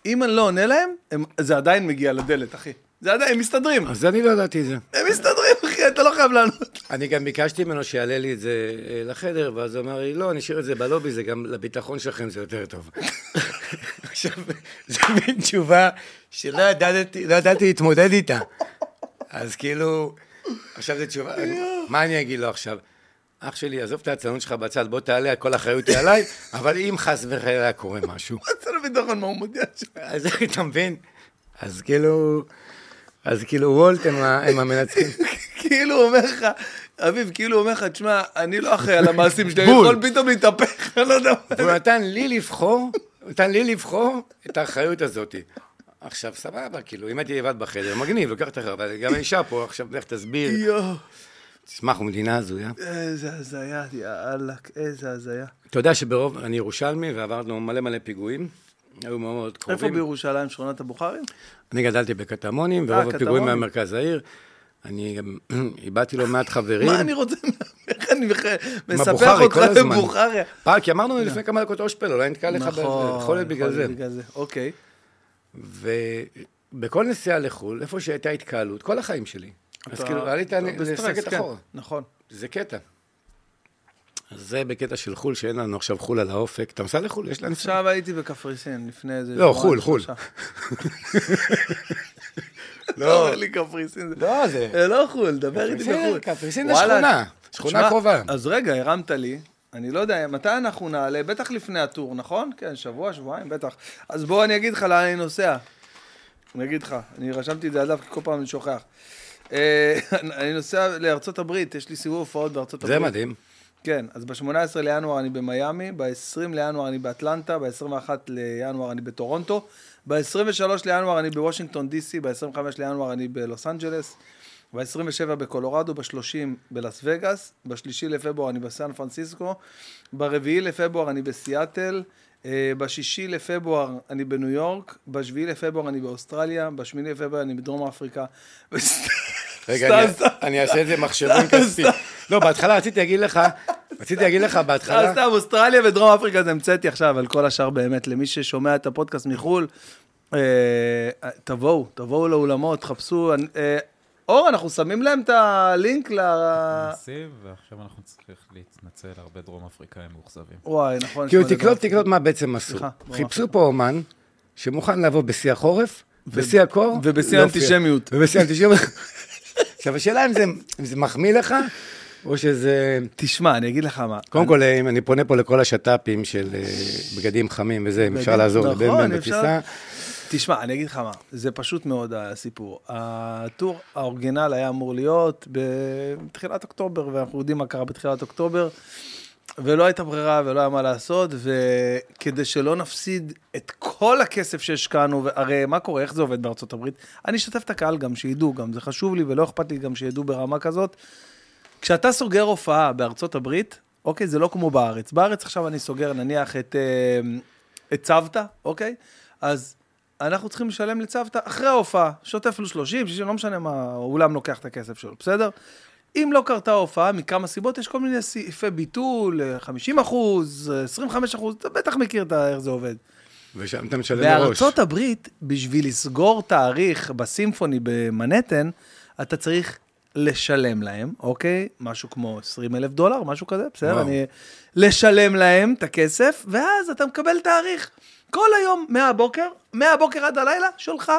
אם אני לא עונה להם, הם, זה עדיין מגיע לדלת, אחי. זה עדיין, הם מסתדרים. אז אני לא ידעתי את זה. הם מסתדרים, אחי, אתה לא חייב לענות. אני גם ביקשתי ממנו שיעלה לי את זה אה, לחדר, ואז הוא אמר לי, לא, אני אשאיר את זה בלובי, זה גם לביטחון שלכם זה יותר טוב. <laughs> עכשיו, זו מין תשובה שלא ידעתי, לא ידעתי להתמודד איתה. אז כאילו, עכשיו זו תשובה, מה אני אגיד לו עכשיו? אח שלי, עזוב את העצלנות שלך בצד, בוא תעלה, כל האחריות היא עליי, אבל אם חס וחלילה קורה משהו, <laughs> אצל הביטחון, מה הוא מודיע? אז אתה מבין? אז כאילו, אז כאילו וולט הם המנצחים. <laughs> כאילו הוא אומר לך, אביב, כאילו הוא אומר לך, תשמע, אני לא אחראי על המעשים שלי, אני. יכול פתאום להתהפך, אני לא יודע מה. והוא נתן לי לבחור, הוא נתן לי לבחור את האחריות הזאת. עכשיו, סבבה, כאילו, אם הייתי לבד בחדר, מגניב, לוקח את האחריות, אבל גם האישה פה, עכשיו לך תסביר. יואו, תשמע, אנחנו מדינה הזויה. איזה הזיה, יאללה, איזה הזיה. אתה יודע שברוב, אני ירושלמי ועברנו מלא מלא פיגועים, היו מאוד מאוד איפה קרובים. בירושלים, שכונת הבוכרים? אני גדלתי בקטמונים, אה, ורוב הפיגועים. מהמרכז העיר. אני גם <clears throat> איבדתי לא מעט חברים. מה אני רוצה, <laughs> איך אני מספח אותך. לבוכריה? פעם, כי אמרנו לפני כמה דקות אושפל, אולי נתקע לך נכון, יכול להיות בגלל זה. אוקיי. ובכל נסיעה לחו"ל, איפה שהייתה התקהלות, כל החיים שלי. אז כאילו, עלית אתה בסטרס, לסקת כן, אחורה. נכון. זה קטע. אז זה בקטע של חו"ל, שאין לנו עכשיו חו"ל על האופק. אתה נוסע לחו"ל? יש לנו... עכשיו הייתי בקפריסין, לפני איזה... לא, חו"ל, חו"ל. <laughs> לא. אתה אומר לי קפריסין. לא, זה... זה לא חו"ל, דבר איתי בחו"ל. קפריסין זה שכונה, שכונה קרובה. אז רגע, הרמת לי. אני לא יודע, מתי אנחנו נעלה? בטח לפני הטור, נכון? כן, שבוע, שבועיים, בטח. אז בוא אני אגיד לך לאן אני נוסע. אני אגיד לך, אני רשמתי את זה עליו, כי כל פעם אני שוכח. אה, <laughs> אני נוסע לארצות הברית, יש לי סיבוב הופעות בארצות הברית. זה מדהים. כן, אז ב-18 לינואר אני במיאמי, ב-20 לינואר אני באטלנטה, ב-21 לינואר אני בטורונטו, ב-23 לינואר אני בוושינגטון די.סי, ב-25 לינואר אני בלוס אנג'לס, ב-27 בקולורדו, ב-30 בלאס וגאס, ב-3 לפברואר אני בסן פרנסיסקו, ב-4 לפברואר אני בסיאטל, אה, ב-6 לפברואר אני בניו יורק, ב-7 לפברואר אני באוסטרליה, ב-8 לפברואר אני בדרום אפריקה. <laughs> רגע, אני- אעשה את זה מחשבון כספי. לא, בהתחלה רציתי להגיד לך, רציתי להגיד לך אה, בהתחלה, סתם, אוסטרליה ודרום אפריקה זה המצאתי עכשיו, אבל כל השאר באמת, למי ששומע את הפודקאסט מחו"ל, אה, תבואו, תבואו לאולמות, חפשו. אה, אור, אנחנו שמים להם את הלינק ל... ניסיב, ועכשיו אנחנו צריכים להתנצל, הרבה דרום אפריקאים מאוכזבים. וואי, נכון. כאילו תקלוט. תקלוט מה בעצם עשו. חיפשו פה אומן שמוכן לבוא בשיא החורף, בשיא הקור. ובשיא. האנטישמיות. ובשיא האנטישמיות. עכשיו, השאלה אם זה, אם זה מחמיא לך, או שזה... תשמע, אני אגיד לך מה. קודם כל, אם אני פונה פה לכל השת"פים של אה, בגדים חמים וזה, אם אפשר לעזור לבן בן. בטיסה. תשמע, אני אגיד לך מה, זה פשוט מאוד הסיפור. הטור האורגינל היה אמור להיות בתחילת אוקטובר, ואנחנו יודעים מה קרה בתחילת אוקטובר, ולא הייתה ברירה ולא היה מה לעשות, וכדי שלא נפסיד את כל הכסף שהשקענו, הרי מה קורה, איך זה עובד בארצות הברית? אני אשתף את הקהל גם, שידעו גם, זה חשוב לי ולא אכפת לי גם שידעו ברמה כזאת. כשאתה סוגר הופעה בארצות הברית, אוקיי, זה לא כמו בארץ. בארץ עכשיו אני סוגר נניח את, אה, את צוותא, אוקיי? אז אנחנו צריכים לשלם לצוותא אחרי ההופעה, שוטף פלוס 30, 60, לא משנה מה, האולם לוקח את הכסף שלו, בסדר? אם לא קרתה ההופעה, מכמה סיבות, יש כל מיני סעיפי ביטול, אה, 50 אחוז, אה, 25 אחוז, אתה בטח מכיר את איך זה עובד. ושם אתה משלם מראש. בארצות הברית, בשביל לסגור תאריך בסימפוני במנהטן, אתה צריך לשלם להם, אוקיי? משהו כמו 20 אלף דולר, משהו כזה, בסדר? וואו. אני... לשלם להם את הכסף, ואז אתה מקבל תאריך. כל היום, מהבוקר, מהבוקר עד הלילה, שלך.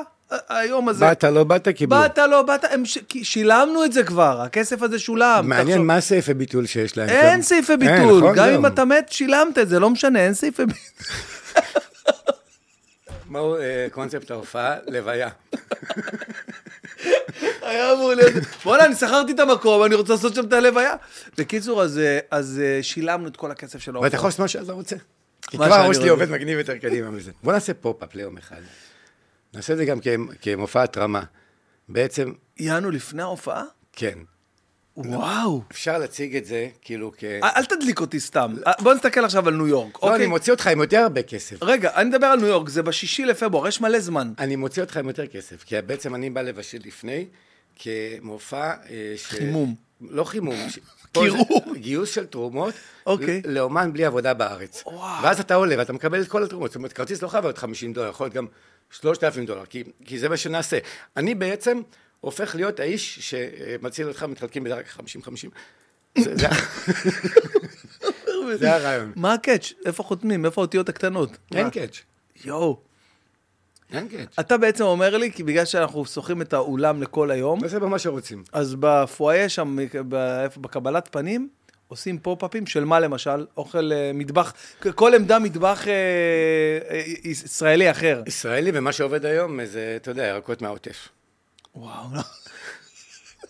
היום הזה. באת, לא באת, קיבלו. באת, לא באת, הם ש... שילמנו את זה כבר, הכסף הזה שולם. מעניין תחשוב. מה הסעיפי ביטול שיש להם. אין. סעיפי אין, ביטול, נכון? גם. אם אתה מת, שילמת את זה, לא משנה, אין סעיפי ביטול. <laughs> מהו אה, קונספט ההופעה? לוויה. <laughs> היה אמור להיות... בוא'נה, אני שכרתי את המקום, אני רוצה לעשות שם את הלוויה. בקיצור, אז, אה, אז אה, שילמנו את כל הכסף של ואתה ההופעה. יכול לעשות מה שאתה רוצה. כי כבר הראש שלי. עובד מגניב יותר קדימה מזה. בוא נעשה פופ-אפ ליום אחד. נעשה את זה גם כמופע התרמה. בעצם, יענו לפני ההופעה? כן. וואו. אפשר להציג את זה כאילו כ... אל תדליק אותי סתם. אה, בוא נסתכל עכשיו על ניו יורק, לא, אני אוקיי? מוציא אותך עם יותר הרבה כסף. רגע, אני מדבר על ניו יורק, זה בשישי לפברואר, יש מלא זמן. אני מוציא אותך עם יותר כסף, כי בעצם אני בא לבשל לפני, כמופע... אה, ש... חימום. לא חימום. ש- <laughs> קירור. גיוס של תרומות אוקיי. ל- לאומן בלי עבודה בארץ. וואו. ואז אתה עולה ואתה מקבל את כל התרומות. זאת אומרת, כרטיס לא חייב להיות 50 דולר, יכול להיות גם 3,000 דולר, כי, כי זה מה שנעשה. אני בעצם הופך להיות האיש שמציל אותך, מתחלקים בדרך 50-50. זה, הרעיון. מה ה catch? איפה חותמים? איפה האותיות הקטנות? אין? catch. יואו. אין catch. אתה בעצם אומר לי, כי בגלל שאנחנו שוכרים את האולם לכל היום, נעשה במה שרוצים. אז בפואיה שם, בקבלת פנים, עושים פופ-אפים של מה למשל? אוכל אה, מטבח, כל עמדה מטבח אה, אה, ישראלי אחר. ישראלי, ומה שעובד היום זה, אתה יודע, ירקות מהעוטף. וואו.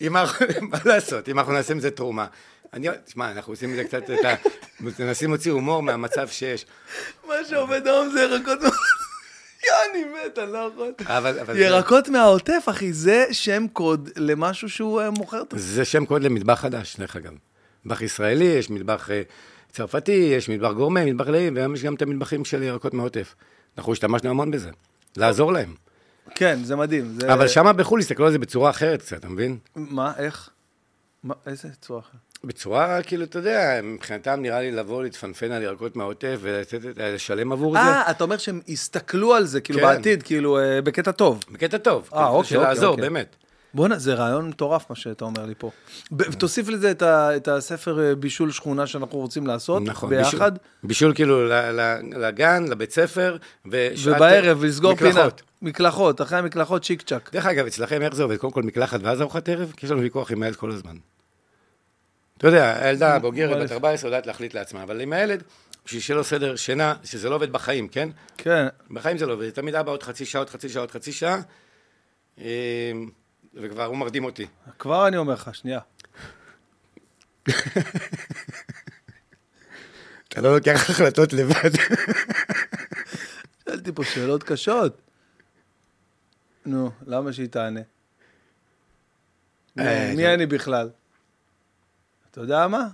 אם אנחנו, מה לעשות, אם אנחנו נעשה מזה תרומה. אני, תשמע, אנחנו עושים מזה קצת את ה... מנסים להוציא הומור מהמצב שיש. מה שעובד היום זה ירקות מה... יואו, אני מת, אני לא יכול. אבל, אבל זה, ירקות מהעוטף, אחי, זה שם קוד למשהו שהוא אה, מוכר זה שם קוד למטבח חדש, דרך אגב. מטבח ישראלי, יש מטבח אה, צרפתי, יש מטבח גורמה, מטבח לאי, והיום יש גם את המטבחים של ירקות מהעוטף. אנחנו השתמשנו המון בזה, לעזור להם. כן, זה מדהים. זה... אבל שמה בחו"ל הסתכלו על זה בצורה אחרת קצת, אתה מבין? מה, איך? מה, איזה צורה אחרת? בצורה, כאילו, אתה יודע, מבחינתם נראה לי לבוא, להתפנפן על ירקות מהעוטף ולתת, את- לשלם עבור זה. אה, אתה אומר שהם הסתכלו על זה, כאילו כן. בעתיד, כאילו אה, בקטע טוב. בקטע טוב. אה, אוקיי, של אוקיי, לעזור, אוקיי. באמת. בואנה, זה רעיון מטורף מה שאתה אומר לי פה. ב- תוסיף לזה את, ה, את הספר אה, בישול שכונה שאנחנו רוצים לעשות, נכון. ביחד, בישול, בישול כאילו ל- ל- לגן, לבית ספר, ושעת- ובערב לסגור פינה. מקלחות. אחרי המקלחות צ'יק צ'אק. דרך אגב, אצלכם איך זה עובד? קודם כל מקלחת ואז ארוחת ערב? כי יש לנו ויכוח עם הילד כל הזמן. אתה יודע, הילדה הבוגרת אבל- בת 14 יודעת להחליט לעצמה, אבל עם הילד, בשביל שיהיה לו סדר שינה, שזה לא עובד בחיים, כן? כן, בחיים זה לא עובד, תמיד אבא עוד חצי שעה, עוד חצי שעה, עוד חצי שעה, אה, וכבר הוא מרדים אותי. כבר אני אומר לך, שנייה. <laughs> אתה לא לוקח החלטות לבד. שאלתי פה שאלות קשות. נו, למה שהיא תענה? מי- אה, מי זה- אני בכלל? אתה יודע מה?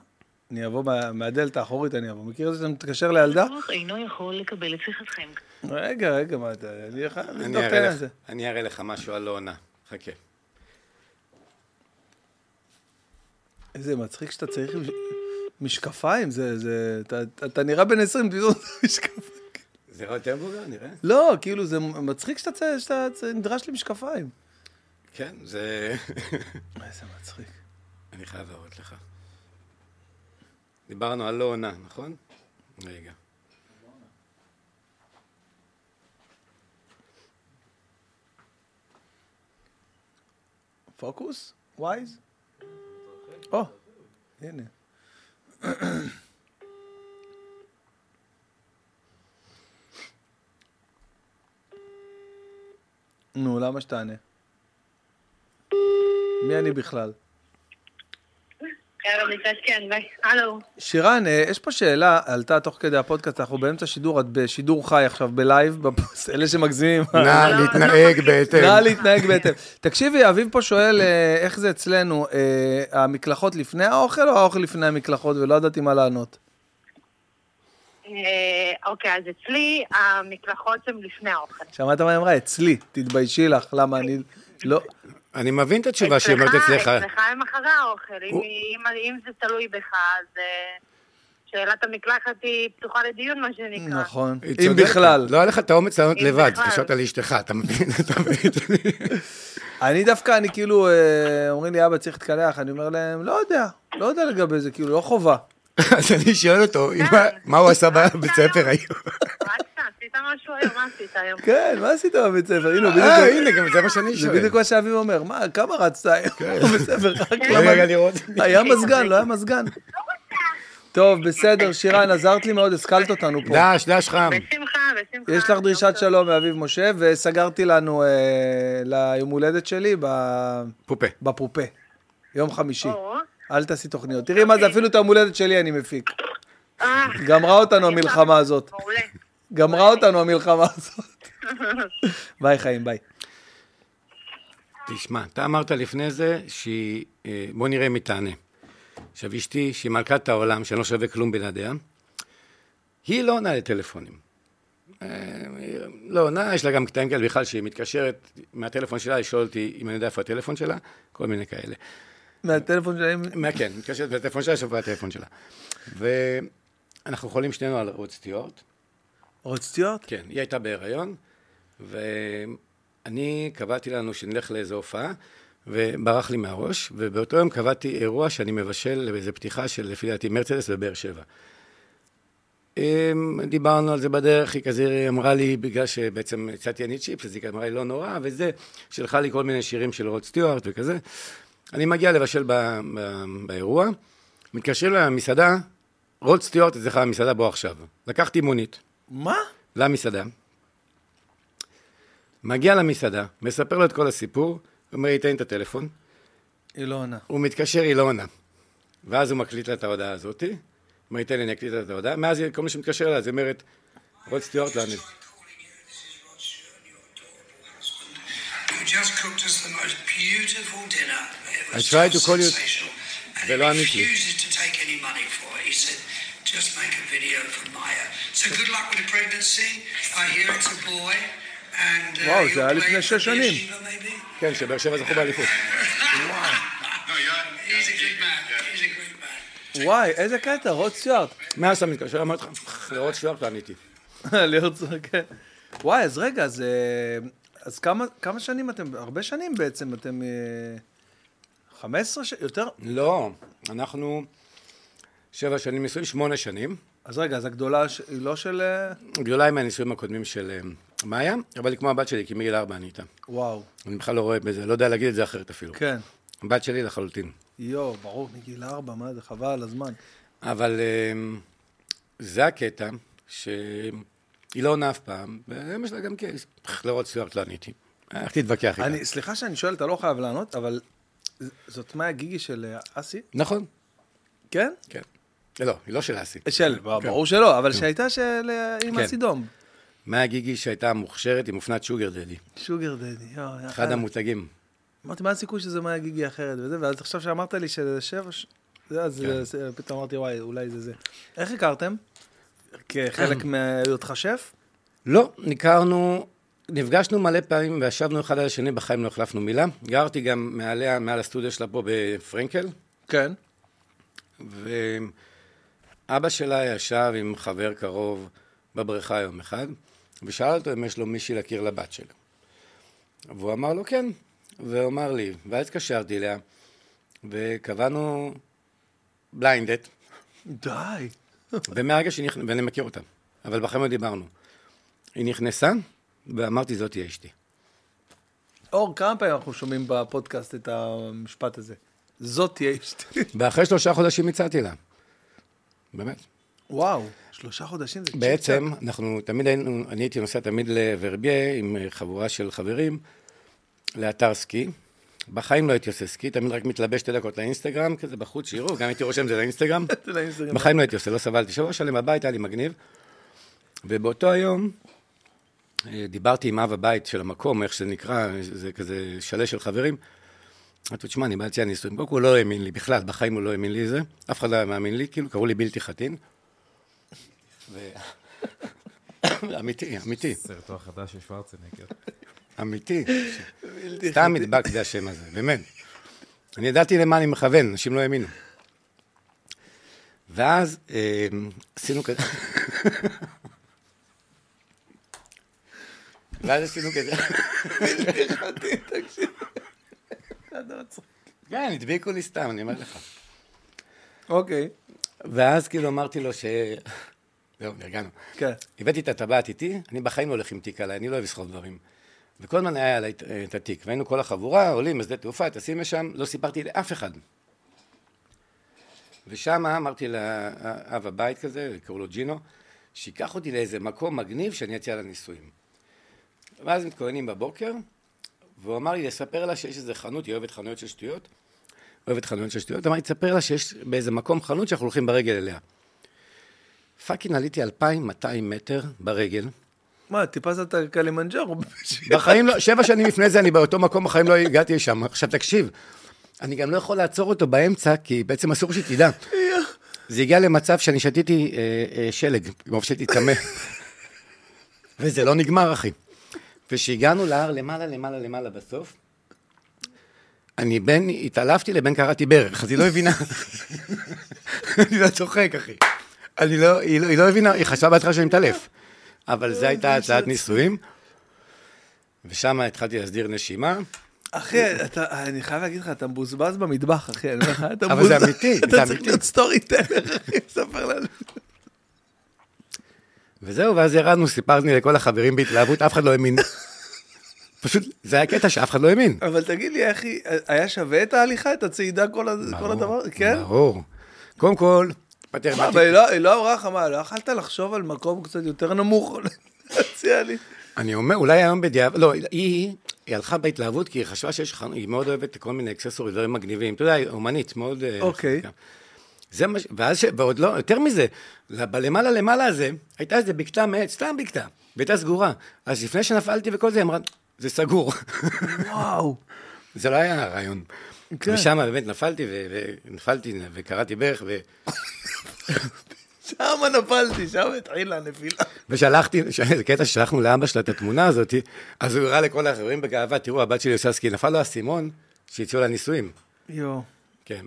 אני אבוא מה- מהדלת האחורית, אני אבוא. מכיר את זה שאתה מתקשר לילדה? אינו יכול לקבל את שיחתכם. רגע, רגע, מה אתה... אני אראה לך משהו על לא עונה. חכה. איזה מצחיק שאתה צריך מש- משקפיים, זה, זה, אתה, אתה נראה בן 20, פתאום <laughs> משקפיים. זה רע יותר מבוגר, נראה. לא, כאילו, זה מצחיק שאתה, שאתה צ- נדרש למשקפיים. כן, זה... איזה מצחיק. אני חייב להראות לך. דיברנו על לא עונה, נכון? רגע. פוקוס? ווייז? או, הנה. נו, למה שתענה? מי אני בכלל? ביי. הלו. שירן, אה, יש פה שאלה, עלתה תוך כדי הפודקאסט, אנחנו באמצע שידור, את בשידור חי עכשיו, ב live, <laughs> אלה שמגזימים. נא <laughs> להתנהג בהתאם. נא להתנהג בהתאם. תקשיבי, אביב פה שואל אה, איך זה אצלנו, אה, המקלחות לפני האוכל או האוכל לפני המקלחות, ולא ידעתי מה לענות. אוקיי, אז אצלי המקלחות הן לפני האוכל. שמעת מה היא אמרה? אצלי, תתביישי לך, למה אני לא... אני מבין את התשובה שהיא אומרת אצלך. אצלך הם אחרי האוכל. אם- הוא- אם- אם זה תלוי בך, אז אה, שאלת המקלחת היא פתוחה לדיון, מה שנקרא. נכון, אם. בכלל. לא היה לך את האומץ לענות לבד. התקשרת לאשתך, אתה מבין? <laughs> אתה מבין? אני דווקא, אני כאילו, אה, אומרים לי, אבא, צריך להתקלח, אני אומר להם, לא יודע, לא יודע לגבי זה, כאילו, לא חובה. <laughs> אז אני שואל אותו, "אם מה- מה הוא עשה בבית ספר היום? רצת, עשית משהו היום? מה עשית היום? כן, מה עשית בבית ספר? הנה, בדיוק... אה, הנה, גם זה מה שאני זה שואל. בדיוק מה שאביב אומר, מה, כמה רצת היום <laughs> בבית ספר? לראות. היה מזגן, לא היה מזגן. טוב, בסדר, שירן, עזרת לי מאוד, השכלת אותנו פה. דש, דש חם. בשמחה, בשמחה. יש לך דרישת. שלום מאביב משה, וסגרתי לנו אה, ליום הולדת שלי. בפופה, יום חמישי. אל תעשי תוכניות. תראי מה זה, אפילו את היום הולדת שלי אני מפיק. אה, גמרה אותנו המלחמה הזאת. מעולה. גמרה אותנו המלחמה הזאת. ביי חיים, ביי. תשמע, אתה אמרת לפני זה שהיא... אה, בוא נראה אם היא תענה. עכשיו, אשתי, שהיא מלכת העולם, שאני לא שווה כלום בלעדיה, היא לא עונה לטלפונים. אה, לא עונה, יש לה גם קטעים כאלה בכלל שהיא מתקשרת מהטלפון שלה, לשאול אותי אם אני יודע איפה הטלפון שלה, כל מיני כאלה. מהטלפון שלהם, מה, כן, מתקשרת בטלפון שלה, איפה הטלפון שלה. ואנחנו חולים שנינו על רוד סטיוארט. רוד סטיוארט? כן, היא הייתה בהיריון, ואני קבעתי לנו שנלך לאיזו הופעה, וברח לי מהראש, ובאותו יום קבעתי אירוע שאני מבשל באיזו פתיחה של, לפי דעתי, מרצדס בבאר שבע. אמ, דיברנו על זה בדרך, היא כזה אמרה לי, בגלל שבעצם הצעתי אני צ'יפס, אז היא אמרה לי לא נורא, וזה, שלחה לי כל מיני שירים של רוד סטיוארט וכזה. אני מגיע לבשל ב, ב, באירוע, מתקשרים למסעדה, רוד סטיוארט אצלך במסעדה, בוא עכשיו. לקחתי מונית. מה? למסעדה. מגיע למסעדה, מספר לו את כל הסיפור, אומר לי, תן את הטלפון, היא לא עונה. הוא מתקשר, היא לא עונה. ואז הוא מקליט לה את ההודעה הזאתי, אומר לי, תן לי, אני אקליט לה את ההודעה, מאז כל מי שמתקשר אליה, אז היא אומרת, רוד סטיוארט לא עונה. Was I tried to call you- ולא he ענית לי. So good luck with the pregnancy. I hear it's a boy. And uh, וואו, זה היה לפני שש שנים. כן, שבאר שבע זכו באליפות. <laughs> He's a good man. He's a great man. וואי, איזה קטע, רוד סטיוארט. מאז אתה מתקשר, אמרתי לך, לרוד סטיוארט עניתי. כן. <laughs> וואי, אז רגע, אז, אה, אז כמה, כמה שנים אתם, הרבה שנים בעצם, אתם... אה, 15 ש... יותר? לא, אנחנו שבע שנים נישואים, שמונה שנים. אז רגע, אז הגדולה ש- היא לא של... אה, גדולה עם הנישואים הקודמים של אה, מאיה, אבל היא כמו הבת שלי, כי מגיל ארבע אני איתה. וואו, אני בכלל לא רואה בזה, לא יודע להגיד את זה אחרת אפילו. כן. הבת שלי לחלוטין. יואו, ברור, מגיל ארבע, מה זה, חבל על הזמן. אבל אה, זה הקטע, שהיא לא עונה אף פעם, ואמא שלה גם כן, לראות סטיוארט לא עניתי. איך תתווכח איתה? סליחה שאני שואל, אתה לא חייב לענות, אבל זאת מאיה גיגי של אה, אסי? נכון, כן? כן. לא, היא לא של אסי. של, ברור שלא, אבל שהייתה של אה, עם כן. אסי דום. מאיה גיגי שהייתה מוכשרת עם אופנת שוגר דדי. שוגר דדי, יואו. אחד אה, המותגים. אמרתי, מה הסיכוי שזה מאיה גיגי אחרת וזה, ואז עכשיו שאמרת לי שזה שבע, ש- זה, אז כן. זה- פתאום אמרתי, וואי, אולי זה זה. איך הכרתם? כחלק <clears throat> מהיותך שף? לא, ניכרנו, נפגשנו מלא פעמים וישבנו אחד על השני, בחיים לא החלפנו מילה. גרתי גם מעליה, מעל הסטודיו שלה פה בפרנקל, כן. ואבא שלה ישב עם חבר קרוב בבריכה יום אחד, ושאל אותו אם יש לו מישהי להכיר לבת שלו. והוא אמר לו כן, והוא אמר לי, ואז התקשרתי אליה, וקבענו בליינדט, די. ומהרגע שהיא נכנסה, ואני מכיר אותה, אבל בחיים לא דיברנו. היא נכנסה, ואמרתי, זאת תהיה אשתי. אור, כמה פעמים אנחנו שומעים בפודקאסט את המשפט הזה? זאת תהיה אשתי. ואחרי שלושה חודשים הצעתי לה. באמת. וואו, שלושה חודשים זה צ'יק בעצם, אנחנו תמיד היינו, אני הייתי נוסע תמיד לוורביה עם חבורה של חברים לאתר סקי. בחיים לא הייתי עושה סקי, תמיד רק מתלבש שתי דקות לאינסטגרם, כזה בחוץ, שיראו, גם הייתי רושם <laughs> את זה לאינסטגרם. בחיים לא הייתי עושה, לא סבלתי. שבוע שלם בבית היה לי מגניב. ובאותו היום אה, דיברתי עם אב הבית של המקום, איך שזה נקרא, זה כזה שלה של חברים. אמרתי לו, תשמע, אני להציע נישואים. קודם כל הוא לא האמין לי, בכלל, בחיים הוא לא האמין לי זה. אף אחד לא היה מאמין לי, כאילו, קראו לי בלתי חתין. <coughs> אמיתי, אמיתי, סרטו החדש של שוורצנגר. <laughs> אמיתי. סתם נדבק זה השם הזה, באמת. אני ידעתי למה אני מכוון, אנשים לא האמינו. ואז אה, עשינו כזה... <laughs> ואז עשינו כזה... כן, הדביקו לי סתם, אני אומר לך. אוקיי, ואז כאילו אמרתי לו ש... זהו, נרגענו. כן. הבאתי את הטבעת איתי, אני בחיים לא הולך עם תיק עליי, אני לא אוהב לסחוב דברים. וכל הזמן היה עליי את- את התיק, והיינו כל החבורה, עולים לשדה תעופה, טסים לשם, לא סיפרתי לאף אחד. ושם אמרתי לאב הבית כזה, קראו לו ג'ינו, שייקח אותי לאיזה מקום מגניב שאני אציע לנישואים. ואז מתכוננים בבוקר, והוא אמר לי לספר לה שיש איזה חנות, היא אוהבת חנויות של שטויות, אוהבת חנויות של שטויות, אמר לי, תספר לה שיש באיזה מקום חנות שאנחנו הולכים ברגל אליה. fucking עליתי 2,200 מטר ברגל. מה, טיפסת את הקלימנג'רו? <laughs> בחיים לא, שבע שנים לפני זה אני באותו מקום, בחיים לא הגעתי לשם. עכשיו תקשיב, אני גם לא יכול לעצור אותו באמצע, כי בעצם אסור שתדע. זה הגיע למצב שאני שתיתי אה, אה, שלג, כמו שתיתי צמא. <laughs> וזה לא נגמר, אחי. וכשהגענו להר למעלה, למעלה, למעלה בסוף, אני בין התעלפתי לבין קראתי ברך, אז היא לא הבינה. <laughs> אני לא צוחק, אחי. אני לא, היא לא, היא לא הבינה, היא חשבה בהתחלה שאני מתעלף. אבל זו הייתה הצעת נישואים, ושם התחלתי להסדיר נשימה. אחי, אתה- אני חייב להגיד לך, אתה מבוזבז במטבח, אחי. אני אומר לך, אתה אבל זה מבוזבז- אמיתי, זה אתה צריך אמיתי. להיות סטורי טלר, אחי, ספר לנו. וזהו, ואז ירדנו, סיפרתי לכל החברים בהתלהבות, אף אחד לא האמין. <laughs> פשוט, זה היה קטע שאף אחד לא האמין. אבל תגיד לי, היא, היה שווה את ההליכה, את הצעידה, כל ה- כל הדבר? כן? ברור. קודם כל, פתר, מה, אבל היא לא- היא לא אמרה לך, מה, לא יכלת לחשוב על מקום קצת יותר נמוך? <laughs> להציע לי. אני אומר, אולי היום בדיעבד, לא, היא, היא הלכה בהתלהבות כי היא חשבה שיש היא מאוד אוהבת כל מיני אקססורים, דברים מגניבים. אתה יודע, היא אומנית, מאוד... אה, אוקיי. חזקה. זה מה ש... ואז, ש... ועוד לא, יותר מזה, בלמעלה למעלה הזה, הייתה איזה בקתה מעץ, סתם בקתה, והייתה סגורה. אז לפני שנפלתי וכל זה, היא אמרה, זה סגור. וואו. <laughs> זה לא היה הרעיון. כן. ושם באמת נפלתי, ו- ונפלתי, וקראתי ברך, ו... <laughs> שם נפלתי, שם התחילה הנפילה. <laughs> ושלחתי, זה קטע ששלחנו לאבא שלה את התמונה הזאת, אז הוא הראה לכל החברים בגאווה, תראו, הבת שלי עושה סקי, נפל לו האסימון שהציעו לה נישואים. יואו. כן.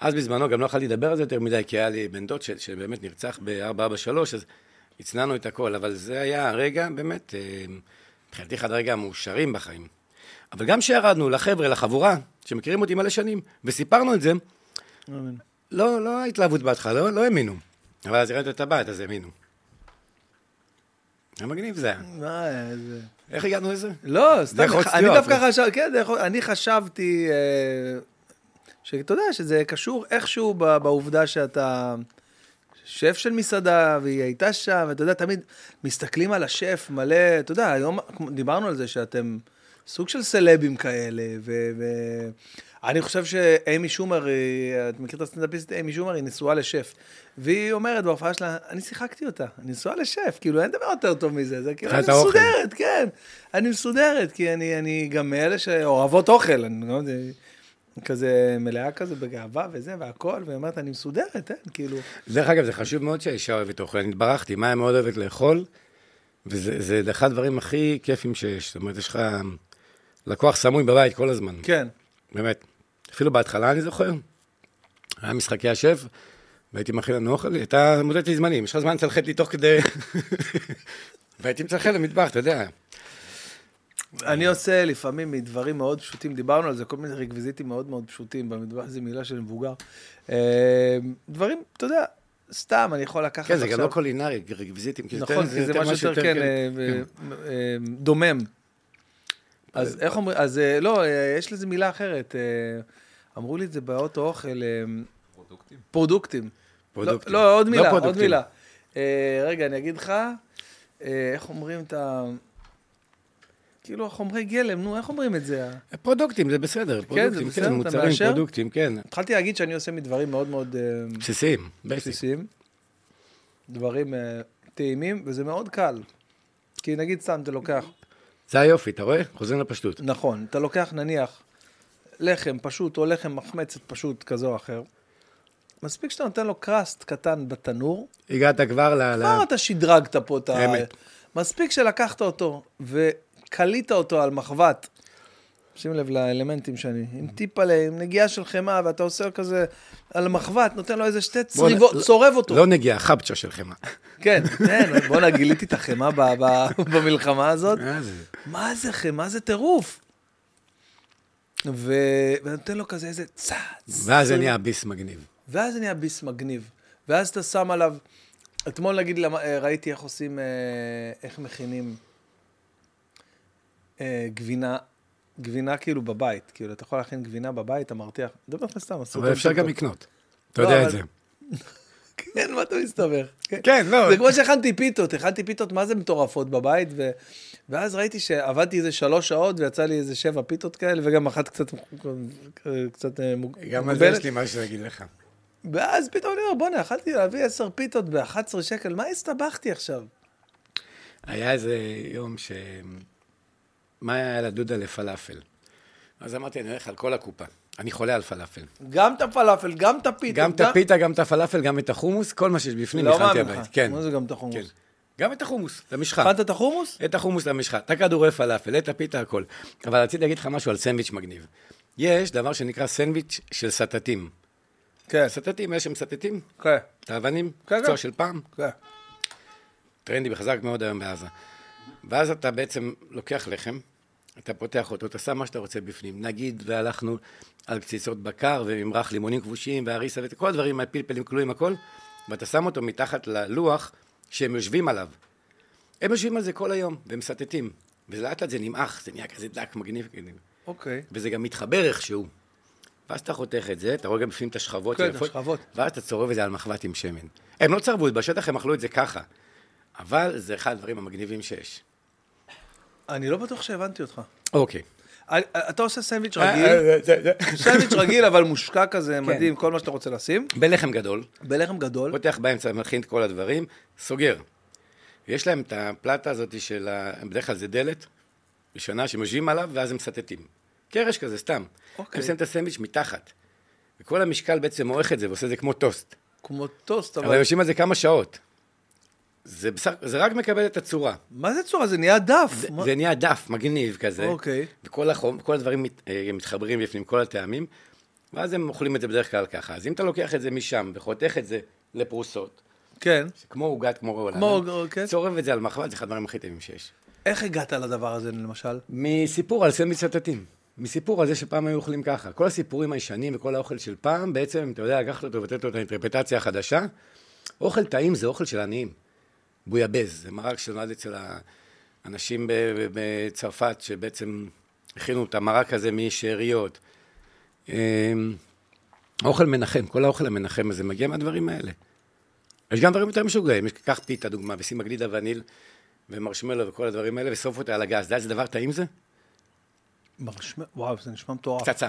אז בזמנו גם לא יכולתי לדבר על זה יותר מדי, כי היה לי בן דוד ש- שבאמת נרצח ב-443, אז הצנענו את הכל, אבל זה היה הרגע, באמת, אה, מבחינתי אחד הרגע המאושרים בחיים. אבל גם כשירדנו לחבר'ה, לחבורה, שמכירים אותי מלא שנים, וסיפרנו את זה, לא, לא ההתלהבות בהתחלה, לא, לא האמינו. אבל אז הראיתי את הבת, אז האמינו. היה מגניב זה היה. מה, איזה... איך הגענו לזה? לא, סתם, אני. דווקא חשבתי, כן, אני חשבתי, אה, שאתה יודע, שזה קשור איכשהו בעובדה שאתה שף של מסעדה, והיא הייתה שם, ואתה יודע, תמיד מסתכלים על השף מלא, אתה יודע, היום דיברנו על זה שאתם סוג של סלבים כאלה, ו... ו- אני חושב שאימי שומר, היא- את מכיר את הסטנדאפיסטית אימי שומר, היא נשואה לשף. והיא אומרת בהופעה שלה, אני שיחקתי אותה, אני נשואה לשף, כאילו אין דבר יותר טוב מזה, זה כאילו, אני. מסודרת, כן, אני מסודרת, כי אני, אני גם מאלה שאוהבות אוכל, אני לא יודע, כזה מלאה כזה בגאווה וזה והכל, והיא אומרת, אני מסודרת, אין, כאילו, דרך אגב, זה חשוב מאוד שהאישה אוהבת אוכל. אני התברכתי, מאיה מאוד אוהבת לאכול, וזה זה אחד הדברים הכי כיפים שיש. זאת אומרת, יש לך לקוח סמוי בבית כל הזמן. כן. באמת. אפילו בהתחלה, אני זוכר, היה משחקי השף, והייתי מכין לנו אוכל, היא הייתה מודדת לי זמנים, יש לך זמן לצלחת לי תוך כדי... <laughs> והייתי מצלחת למטבח, אתה יודע. אני עושה לפעמים מדברים מאוד פשוטים, דיברנו על זה, כל מיני רקוויזיטים מאוד מאוד פשוטים במטבח, זו מילה של מבוגר. אה, דברים, אתה יודע, סתם, אני יכול לקחת כן, זה גם עכשיו- לא קולינרי, רקוויזיטים. כי נכון, כי זה משהו יותר, כן, כן. אה, אה, דומם. אז איך אומרים, אז לא, יש לזה מילה אחרת. אמרו לי את זה באוטו אוכל, פרודוקטים. פרודוקטים. פרודוקטים. לא, לא, עוד מילה, עוד. מילה. אה, רגע, אני אגיד לך, אה, איך אומרים את ה... כאילו חומרי גלם, נו, איך אומרים את זה? פרודוקטים, זה בסדר. פרודוקטים, בסדר, כן, אתה מוצרים, מאשר? פרודוקטים, כן. התחלתי להגיד שאני עושה מדברים מאוד מאוד אה, בסיסיים, בסיס. בסיסיים, דברים אה, טעימים, וזה מאוד קל. כי נגיד סתם, אתה לוקח, זה היופי, אתה רואה? חוזרים לפשטות. נכון, אתה לוקח נניח לחם פשוט או לחם מחמצת פשוט כזה או אחר, מספיק שאתה נותן לו קראסט קטן בתנור, הגעת כבר ל... כבר אתה שדרגת פה את ה... אמת. מספיק שלקחת אותו וקלית אותו על מחבת, שים לב לאלמנטים שאני, עם טיפה, עם נגיעה של חמאה, ואתה עושה כזה על מחבת, נותן לו איזה שתי צריבות, נ- צורב אותו. לא נגיעה, חבצ'ה של חמאה. כן, כן, בואנה, גיליתי את החמאה במלחמה הזאת. מה זה? חמאה? זה טירוף. ונותן לו כזה איזה צעץ. ואז זה נהיה ביס מגניב. ואז זה נהיה ביס מגניב. ואז אתה שם עליו, אתמול נגיד אה, ראיתי איך עושים, אה, איך מכינים גבינה, גבינה כאילו בבית. כאילו, אתה יכול להכין גבינה בבית, אתה מרתיח. מדבר לך סתם, עשו אבל אפשר גם לקנות. אתה לא, יודע את זה. <laughs> כן, מה אתה מסתבך? כן. כן, לא. זה כמו שהכנתי פיתות, הכנתי פיתות מה זה מטורפות בבית, ו... ואז ראיתי שעבדתי איזה שלוש שעות ויצא לי איזה שבע פיתות כאלה, וגם אחת קצת, קצת אה, מוג- גם על זה מוגבלת. יש לי משהו להגיד לך. ואז פתאום אני אומר, בוא'נה, יכלתי להביא עשר פיתות ב-11 שקל, מה הסתבכתי עכשיו? היה איזה יום ש... מה היה לדודה לפלאפל? אז אמרתי, אני הולך על כל הקופה. אני חולה על פלאפל. גם את הפלאפל, גם את הפיתות. גם את הפיתה, גם את הפלאפל, גם את החומוס, כל מה שיש בפנים, לא הכנתי מאמין הבית. לך. כן. מה זה גם את החומוס? כן. גם את החומוס, את המשחה. הכנת את החומוס? את החומוס למשחה, את הכדורי פלאפל, את הפיתה, הכל. אבל רציתי להגיד לך משהו על סנדוויץ' מגניב. יש דבר שנקרא סנדוויץ' של סטטים. כן, סטטים, יש שם סטטים? כן, את האבנים? כן, כן. של פעם? כן. טרנדי וחזק מאוד היום בעזה. ואז אתה בעצם לוקח לחם, אתה פותח אותו, אתה שם מה שאתה רוצה בפנים. נגיד, והלכנו על קציצות בקר וממרח לימונים כבושים והריסה וכל הדברים, הפלפלים כלואים, הכל, ואתה שם אותו מתחת ללוח שהם יושבים עליו. הם יושבים על זה כל היום, והם מסטטים. ולאט לאט זה נמעך, זה נהיה כזה דק, מגניב. אוקיי. וזה גם מתחבר איכשהו. ואז אתה חותך את זה, אתה רואה גם בפנים את השכבות כן, את היפות, השכבות. ואז אתה צורב את זה על מחבת עם שמן. הם לא צרבו, בשטח הם אכלו את זה ככה, אבל זה אחד הדברים המגניבים שיש. אני לא בטוח שהבנתי אותך. אוקיי. אני- אתה עושה סנדוויץ' אה, רגיל, סנדוויץ' רגיל, אבל מושקע כזה, מדהים, כל מה שאתה רוצה לשים, בלחם גדול, בלחם גדול. פותח באמצע, מכין את כל הדברים, סוגר. יש להם את הפלטה הזאת של. בדרך כלל זה דלת, ראשונה, שהם יושבים עליו, ואז הם מסטטים. קרש כזה, סתם. אוקיי. הם שמים את הסנדוויץ' מתחת. וכל המשקל בעצם מועך את זה ועושה את זה כמו טוסט. כמו טוסט, אבל אבל... יושבים על זה כמה שעות. זה, בסך, זה רק מקבל את הצורה. מה זה צורה? זה נהיה דף. זה, מה- זה נהיה דף מגניב כזה. אוקיי. וכל החום, כל הדברים מת, אה, מתחברים בפנים, כל הטעמים, ואז הם אוכלים את זה בדרך כלל ככה. אז אם אתה לוקח את זה משם וחותך את זה לפרוסות, כן. כמו עוגת, כמו רולן, כמו, כן. צורב את זה על מחבת, זה אחד הדברים הכי טובים שיש. איך הגעת לדבר הזה, למשל? מסיפור על סנדוויץ' סטטים. מסיפור על זה שפעם היו אוכלים ככה. כל הסיפורים הישנים וכל האוכל של פעם, בעצם, אתה יודע, לקחת אותו ולתת לו את האינטרפטציה החדשה. אוכל טעים זה אוכל של עניים. בויאבז, זה מרק שנולד אצל האנשים בצרפת, שבעצם הכינו את המרק הזה משאריות. אמ, אוכל מנחם, כל האוכל המנחם הזה מגיע מהדברים האלה. יש גם דברים יותר משוגעים, יש- קח פיתה דוגמה, ושים גלידה וניל ומרשמלו וכל הדברים האלה, ושרוף אותה על הגז. אתה יודע איזה דבר טעים זה? מרשמ... וואו, זה נשמע מטורף. פצצה.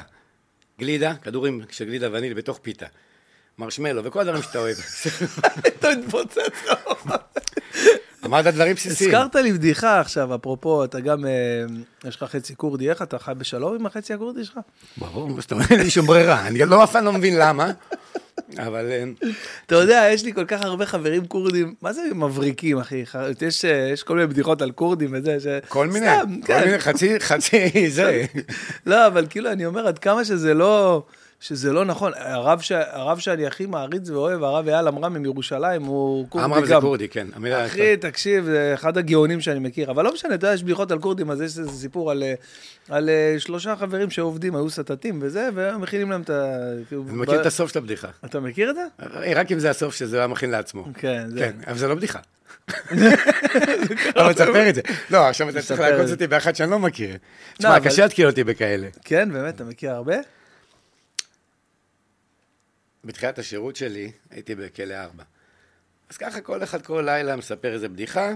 גלידה, כדורים של גלידה וניל בתוך פיתה. מרשמלו וכל הדברים שאתה אוהב. <laughs> אתה מתפוצץ. אמרת דברים בסיסיים. הזכרת לי בדיחה עכשיו, אפרופו, אתה גם, אה, יש לך חצי כורדי, איך אתה חי בשלום עם החצי הכורדי שלך? ברור, זאת אומרת, אין לי שום ברירה. אני לא אף פעם לא מבין למה, אבל אה, אתה יודע, יש לי כל כך הרבה חברים כורדים, מה זה מבריקים, אחי? יש, אה, יש כל מיני בדיחות על כורדים וזה, ש... כל מיני, סתם, כל כן. מיני, חצי, חצי זה. לא, אבל כאילו, אני אומר, עד כמה שזה לא... שזה לא נכון. הרב, ש... הרב שאני הכי מעריץ ואוהב, הרב אייל עמרם מירושלים, הוא כורדי גם. עמרם זה כורדי, כן. אחי, תקשיב, זה אחד הגאונים שאני מכיר. אבל לא משנה, אתה יודע, יש בדיחות על כורדים, אז יש איזה סיפור על, אה, על אה, שלושה חברים שעובדים, היו סטטים וזה, ומכינים להם את ה... כאילו, אני מכיר ב- את הסוף של הבדיחה. אתה מכיר את זה? רק אם זה הסוף שזה היה מכין לעצמו. כן, זה... כן, אבל זה לא בדיחה. <laughs> אבל תספר את זה. לא, עכשיו אתה צריך לעקוץ. אותי באחד שאני לא מכיר. תשמע, אבל- קשה להתקיל אותי בכאלה. כן, באמת, אתה מכיר הרבה? בתחילת השירות שלי הייתי בכלא 4. אז ככה כל אחד כל לילה מספר איזה בדיחה.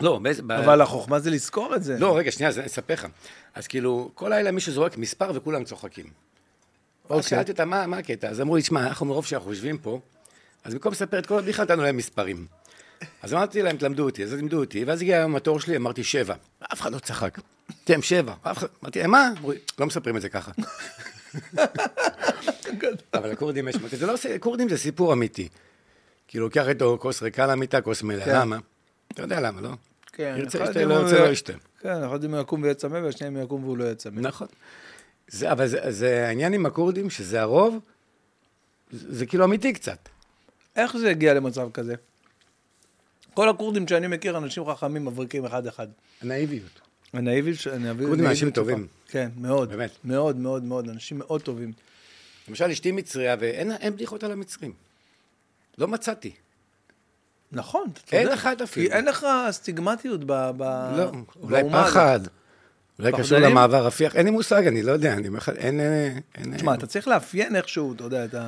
לא, באיזה... ב- אבל החוכמה זה לזכור את זה. לא, רגע, שנייה, אז אני אספר לך. אז כאילו, כל לילה מישהו זורק מספר וכולם צוחקים. אז אוקיי. שאלתי אותם, מה, מה הקטע? אז אמרו לי, שמע, אנחנו מרוב שאנחנו יושבים פה, אז במקום לספר את כל הבדיחה, נתנו להם מספרים. אז אמרתי להם, תלמדו אותי, אז לימדו אותי, ואז הגיע היום התור שלי, אמרתי שבע. אף אחד לא צחק. אתם שבע. אמרתי להם, מה? אמרו לי, לא מספרים את זה ככה. <laughs> אבל לכורדים יש... זה לא... כורדים זה סיפור אמיתי. כאילו, לוקח איתו כוס ריקה למיטה, כוס מלאה. כן. למה? אתה יודע למה, לא? כן, ירצה ישתה, לא ירצה לא ישתה. כן, אחד אם יקום ויהיה צמא, והשני אם יקום והוא לא יהיה צמא. נכון. זה, אבל זה, זה העניין עם הכורדים, שזה הרוב, זה, זה כאילו אמיתי קצת. איך זה הגיע למצב כזה? כל הכורדים שאני מכיר, אנשים חכמים, מבריקים אחד-אחד. הנאיביות. הנאיבים, הנאיבים- כורדים אנשים. טובים. כן, מאוד. באמת. מאוד, מאוד, מאוד, אנשים מאוד טובים. למשל, אשתי מצריה, ואין אין בדיחות על המצרים. לא מצאתי. נכון, אתה צודק. אין אחד אפילו. כי אין לך סטיגמטיות ב... ב- לא, אולי. פחד. אולי קשור? למעבר רפיח. אין לי מושג, אני לא יודע. אני אומר לך, אין... תשמע, אתה צריך לאפיין איכשהו, אתה יודע, את. את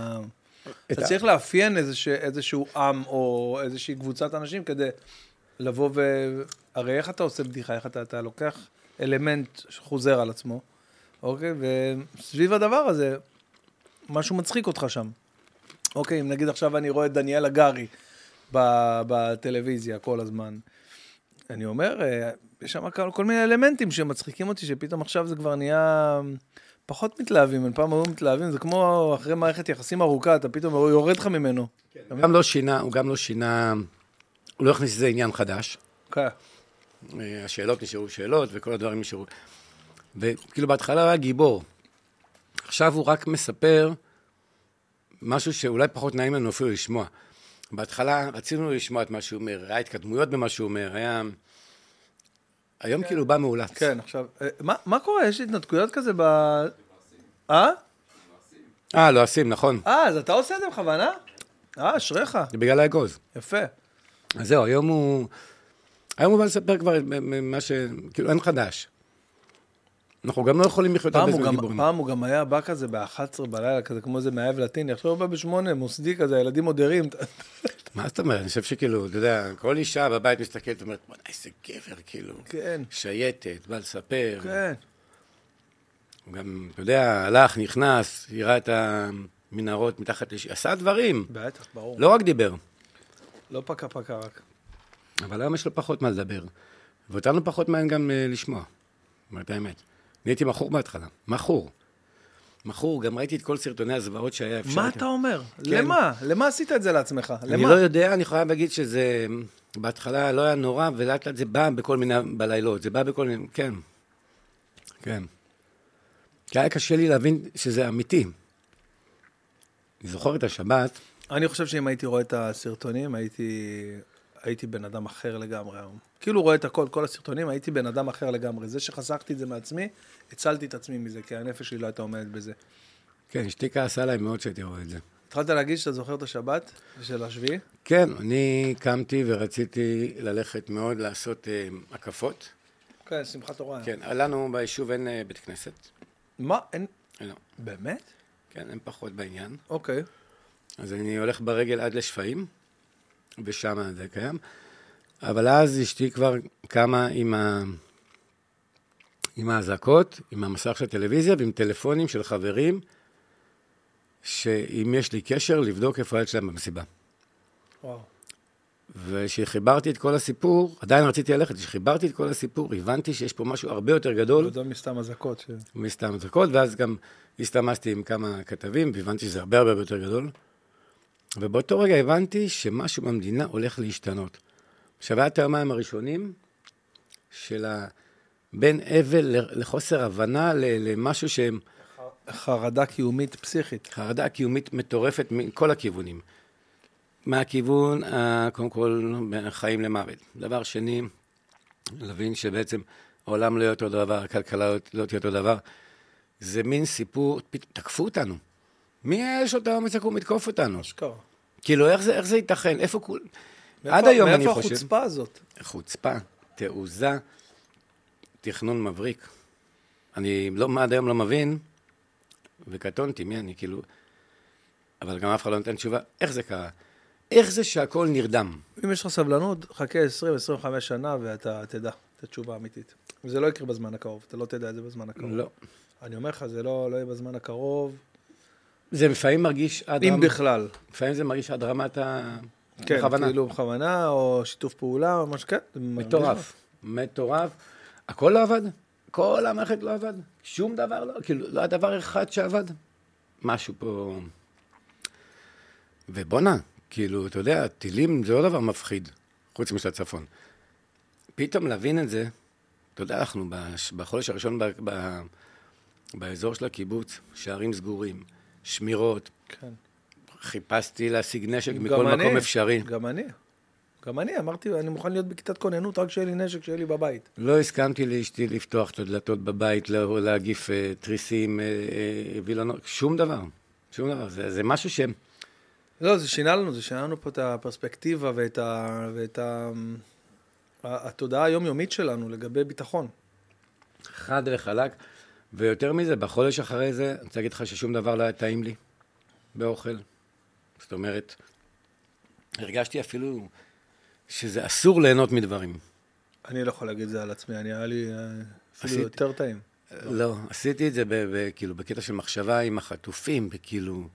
אתה ה- צריך לאפיין איזשה- איזשהו עם או איזושהי קבוצת אנשים כדי לבוא ו... הרי איך אתה עושה בדיחה? איך אתה, אתה לוקח אלמנט שחוזר על עצמו, אוקיי? וסביב הדבר הזה, משהו מצחיק אותך שם. אוקיי, אם נגיד עכשיו אני רואה את דניאל הגרי ב- בטלוויזיה כל הזמן, אני אומר, אה, יש שם כל, כל מיני אלמנטים שמצחיקים אותי, שפתאום עכשיו זה כבר נהיה פחות מתלהבים. פעם היו מתלהבים, זה כמו אחרי מערכת יחסים ארוכה, אתה פתאום יורד לך ממנו. הוא גם לא שינה, הוא גם לא שינה, הוא לא הכניס איזה עניין חדש. כן. אה, השאלות נשארו שאלות וכל הדברים נשארו. וכאילו בהתחלה הוא היה גיבור. עכשיו הוא רק מספר משהו שאולי פחות נעים לנו אפילו לשמוע. בהתחלה רצינו לשמוע את מה שהוא אומר, היה התקדמויות במה שהוא אומר, היה... היום כאילו הוא בא מאולץ. כן, עכשיו, אה, מה, מה קורה? יש התנתקויות כזה ב... אה? אה, לא אשים, נכון. אה, אז אתה עושה את זה בכוונה? אה, אשריך. זה בגלל האגוז. יפה. אז זהו, היום הוא... היום הוא בא לספר כבר מה ש... כאילו, אין חדש. אנחנו גם לא יכולים לחיות הרבה זמן גיבורים. פעם הוא גם היה בא כזה ב-11 בלילה, כזה כמו איזה מאהב לטיני, עכשיו הוא בא בשמונה, מוסדי כזה, הילדים עוד ערים. <laughs> מה זאת אומרת? אני חושב שכאילו, אתה יודע, כל אישה בבית מסתכלת ואומרת, בוא'נה, איזה גבר, כאילו. כן, שייטת, בא לספר. כן. הוא גם, אתה יודע, הלך, נכנס, יראה את המנהרות מתחת לש... עשה דברים, בטח, ברור. לא רק דיבר. לא פקה פקה רק. אבל היום יש לו פחות מה לדבר. ואותנו פחות מעניין גם אה, לשמוע. אומרת האמת. אני הייתי מכור בהתחלה. מכור. מכור, גם ראיתי את כל סרטוני הזוועות שהיה אפשר. מה אתה אומר? כן. למה? למה עשית את זה לעצמך? אני למה? לא יודע, אני חייב להגיד שזה בהתחלה לא היה נורא, ולאט לאט זה בא בכל מיני, בלילות, זה בא בכל מיני, כן. כן. כי היה קשה לי להבין שזה אמיתי. אני זוכר את השבת, אני חושב שאם הייתי רואה את הסרטונים, הייתי, הייתי בן אדם אחר לגמרי היום. כאילו רואה את הכל, כל הסרטונים, הייתי בן אדם אחר לגמרי. זה שחסכתי את זה מעצמי, הצלתי את עצמי מזה, כי הנפש שלי לא הייתה עומדת בזה. כן, אשתי כעסה עליי מאוד שהייתי רואה את זה. התחלת להגיד שאתה זוכר את השבת של השביעי? כן, אני קמתי ורציתי ללכת מאוד לעשות אה, הקפות. כן, שמחת תורה. כן, לנו ביישוב אין אה, בית כנסת. מה? אין... לא. באמת? כן, הם פחות בעניין. אוקיי. אז אני הולך ברגל עד לשפיים, ושם זה קיים. אבל אז אשתי כבר קמה עם, ה... עם האזעקות, עם המסך של הטלוויזיה ועם טלפונים של חברים, שאם יש לי קשר, לבדוק איפה הילד שלהם במסיבה. וואו. וכשחיברתי את כל הסיפור, עדיין רציתי ללכת, כשחיברתי את כל הסיפור, הבנתי שיש פה משהו הרבה יותר לא גדול יודע מסתם אזעקות. ש... מסתם אזעקות, ואז גם הסתמסתי עם כמה כתבים, והבנתי שזה הרבה הרבה יותר גדול. ובאותו רגע הבנתי שמשהו במדינה הולך להשתנות. עכשיו, היה את היומיים הראשונים של ה... בין אבל לחוסר הבנה למשהו שהם... חרדה קיומית פסיכית. חרדה קיומית מטורפת מכל הכיוונים. מהכיוון, ה- קודם כל, חיים למוות. דבר שני, להבין שבעצם העולם לא יהיה אותו דבר, הכלכלה לא- תהיה אותו דבר. זה מין סיפור, תקפו אותנו. מי יש את האומץ לקום לתקוף אותנו? אשכרה. כאילו, איך זה, איך זה ייתכן? איפה כול... מאיפה- עד היום אני מאיפה חושב... החוצפה הזאת? חוצפה, תעוזה, תכנון מבריק. אני לא, עד היום לא מבין, וקטונתי, מי אני, כאילו... אבל גם אף אחד לא נותן תשובה, איך זה קרה? איך זה שהכל נרדם? אם יש לך סבלנות, חכה 20-25 שנה ואתה תדע את התשובה האמיתית. זה לא יקרה בזמן הקרוב, אתה לא תדע את זה בזמן הקרוב. לא. אני אומר לך, זה לא לא יהיה בזמן הקרוב, זה לפעמים מרגיש עד אם. בכלל. לפעמים זה מרגיש עד רמת ה... כן, בכוונה. כאילו בכוונה, או שיתוף פעולה, או משהו, כן. זה מרגיש מטורף, מטורף. הכל לא עבד, כל המערכת לא עבד, שום דבר לא, כאילו, לא היה דבר אחד שעבד. משהו פה... ובואנה, כאילו, אתה יודע, טילים זה לא דבר מפחיד, חוץ משל הצפון. פתאום להבין את זה, אתה יודע, אנחנו בחודש הראשון ב... ב... באזור של הקיבוץ, שערים סגורים, שמירות, כן. חיפשתי להשיג נשק מכל אני, מקום אפשרי. גם אני. גם אני, אמרתי, אני מוכן להיות בכיתת כוננות רק שיהיה לי נשק, שיהיה לי בבית. לא הסכמתי לאשתי לפתוח את הדלתות בבית, לא- להגיף אה, תריסים, אה, אה, וילונות, שום דבר. שום דבר. זה, זה משהו ש... לא, זה שינה לנו, זה שינה לנו פה את הפרספקטיבה ואת, ה, ואת ה, התודעה היומיומית שלנו לגבי ביטחון. חד וחלק. ויותר מזה, בחודש אחרי זה, אני רוצה להגיד לך ששום דבר לא היה טעים לי באוכל. זאת אומרת, הרגשתי אפילו שזה אסור ליהנות מדברים. אני לא יכול להגיד את זה על עצמי, אני היה לי אה, אפילו עשית- יותר טעים. לא, עשיתי את זה ב- ב- כאילו בקטע של מחשבה עם החטופים, וכאילו,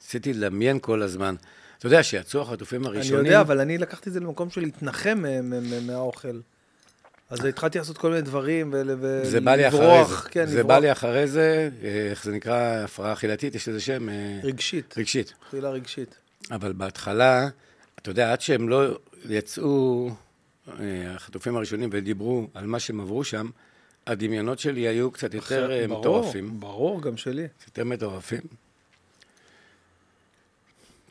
ניסיתי לדמיין כל הזמן. אתה יודע, שיצאו החטופים אני הראשונים... יודע, אבל אני לקחתי את זה למקום של להתנחם מ- מהאוכל. אז התחלתי לעשות כל מיני דברים ולברוח. זה בא לי אחרי זה. כן, זה בא לי אחרי זה, איך זה נקרא, הפרעה אכילתית, יש לזה שם? אה, רגשית, רגשית. אכילה רגשית. אבל בהתחלה, אתה יודע, עד שהם לא יצאו, אה, החטופים הראשונים, ודיברו על מה שהם עברו שם, הדמיונות שלי היו קצת יותר אה, ברור, מטורפים. ברור, גם שלי. יותר מטורפים.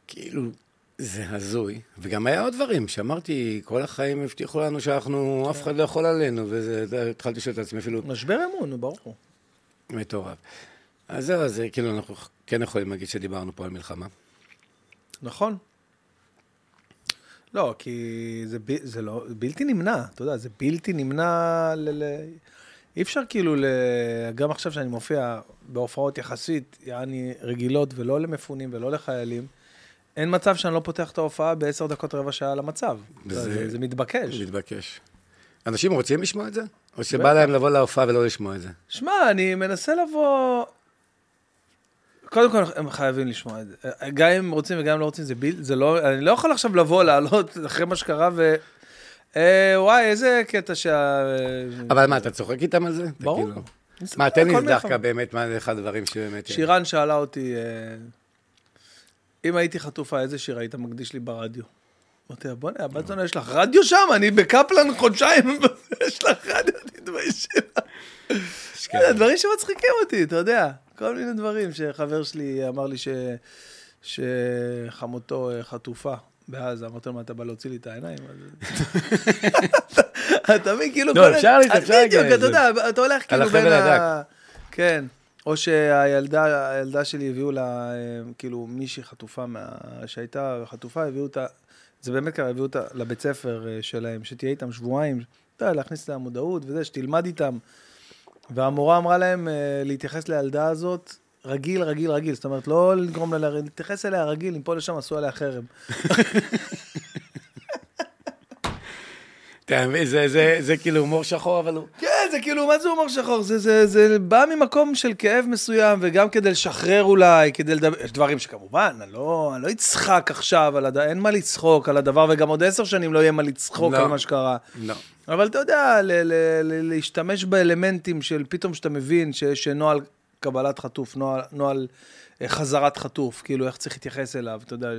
כאילו, זה הזוי. וגם היה עוד דברים שאמרתי, כל החיים הבטיחו לנו שאנחנו, אף אחד לא יכול עלינו, וזה, אתה יודע, התחלתי לשאול את עצמי אפילו, משבר אמון, ברור. מטורף. אז זהו, אז כאילו, אנחנו כן יכולים להגיד שדיברנו פה על מלחמה. נכון. לא, כי זה, ב, זה לא, בלתי נמנע, אתה יודע, זה בלתי נמנע ל... ל... אי אפשר כאילו, ל... גם עכשיו שאני מופיע בהופעות יחסית, יעני רגילות, ולא למפונים ולא לחיילים, אין מצב שאני לא פותח את ההופעה בעשר דקות רבע שעה על המצב. זה, זה, זה מתבקש. מתבקש. אנשים רוצים לשמוע את זה? או שבא. להם לבוא להופעה ולא לשמוע את זה? שמע, אני מנסה לבוא... קודם כל, הם חייבים לשמוע את זה. גם אם רוצים וגם אם לא רוצים, זה ביל... זה לא... אני לא יכול עכשיו לבוא, לעלות אחרי מה שקרה ו... אה, וואי, איזה קטע שה... אבל מה, אתה צוחק איתם על זה? ברור. כאילו- מה, תן לי דווקא באמת, מה זה אחד הדברים שבאמת... שירן שאלה אותי, אה, אם הייתי חטופה, איזה שיר היית מקדיש לי ברדיו? אמרתי לה, בוא'נה, הבת זונה, יש לך רדיו שם? אני בקפלן חודשיים, <laughs> יש לך רדיו, תתביישי. כן. זה דברים שמצחיקים אותי, אתה יודע. כל מיני דברים שחבר שלי אמר לי ש... שחמותו אה, חטופה בעזה. אמרתי לו, מה, אתה בא להוציא לי את העיניים? <laughs> אתה מבין, כאילו... לא, אפשר לי, אפשר בדיוק, אתה. יודע, אתה הולך כאילו בין ה... כן. או שהילדה הילדה שלי הביאו לה, אה, כאילו, מישהי חטופה, מה... שהייתה חטופה, הביאו אותה, זה באמת קרה, הביאו אותה לבית ספר אה, שלהם, שתהיה איתם שבועיים, אתה יודע, להכניס את המודעות וזה, שתלמד איתם. והמורה אמרה להם אה, להתייחס לילדה הזאת רגיל, רגיל, רגיל. זאת אומרת, לא לגרום לה, להתייחס אליה רגיל, אם פה לשם עשו עליה חרם. <laughs> מבין, זה- זה- זה כאילו הומור שחור, אבל הוא... כן, זה כאילו, מה זה הומור שחור? זה, זה, זה בא ממקום של כאב מסוים, וגם כדי לשחרר אולי, כדי לדבר, יש דברים שכמובן, אני לא, לא אצחק עכשיו אין מה לצחוק על הדבר, וגם עוד עשר שנים לא יהיה מה לצחוק לא. על מה שקרה. לא. אבל אתה יודע, ל- ל- ל- להשתמש באלמנטים של פתאום שאתה מבין שיש נוהל קבלת חטוף, נוהל, חזרת חטוף, כאילו איך צריך להתייחס אליו, אתה יודע,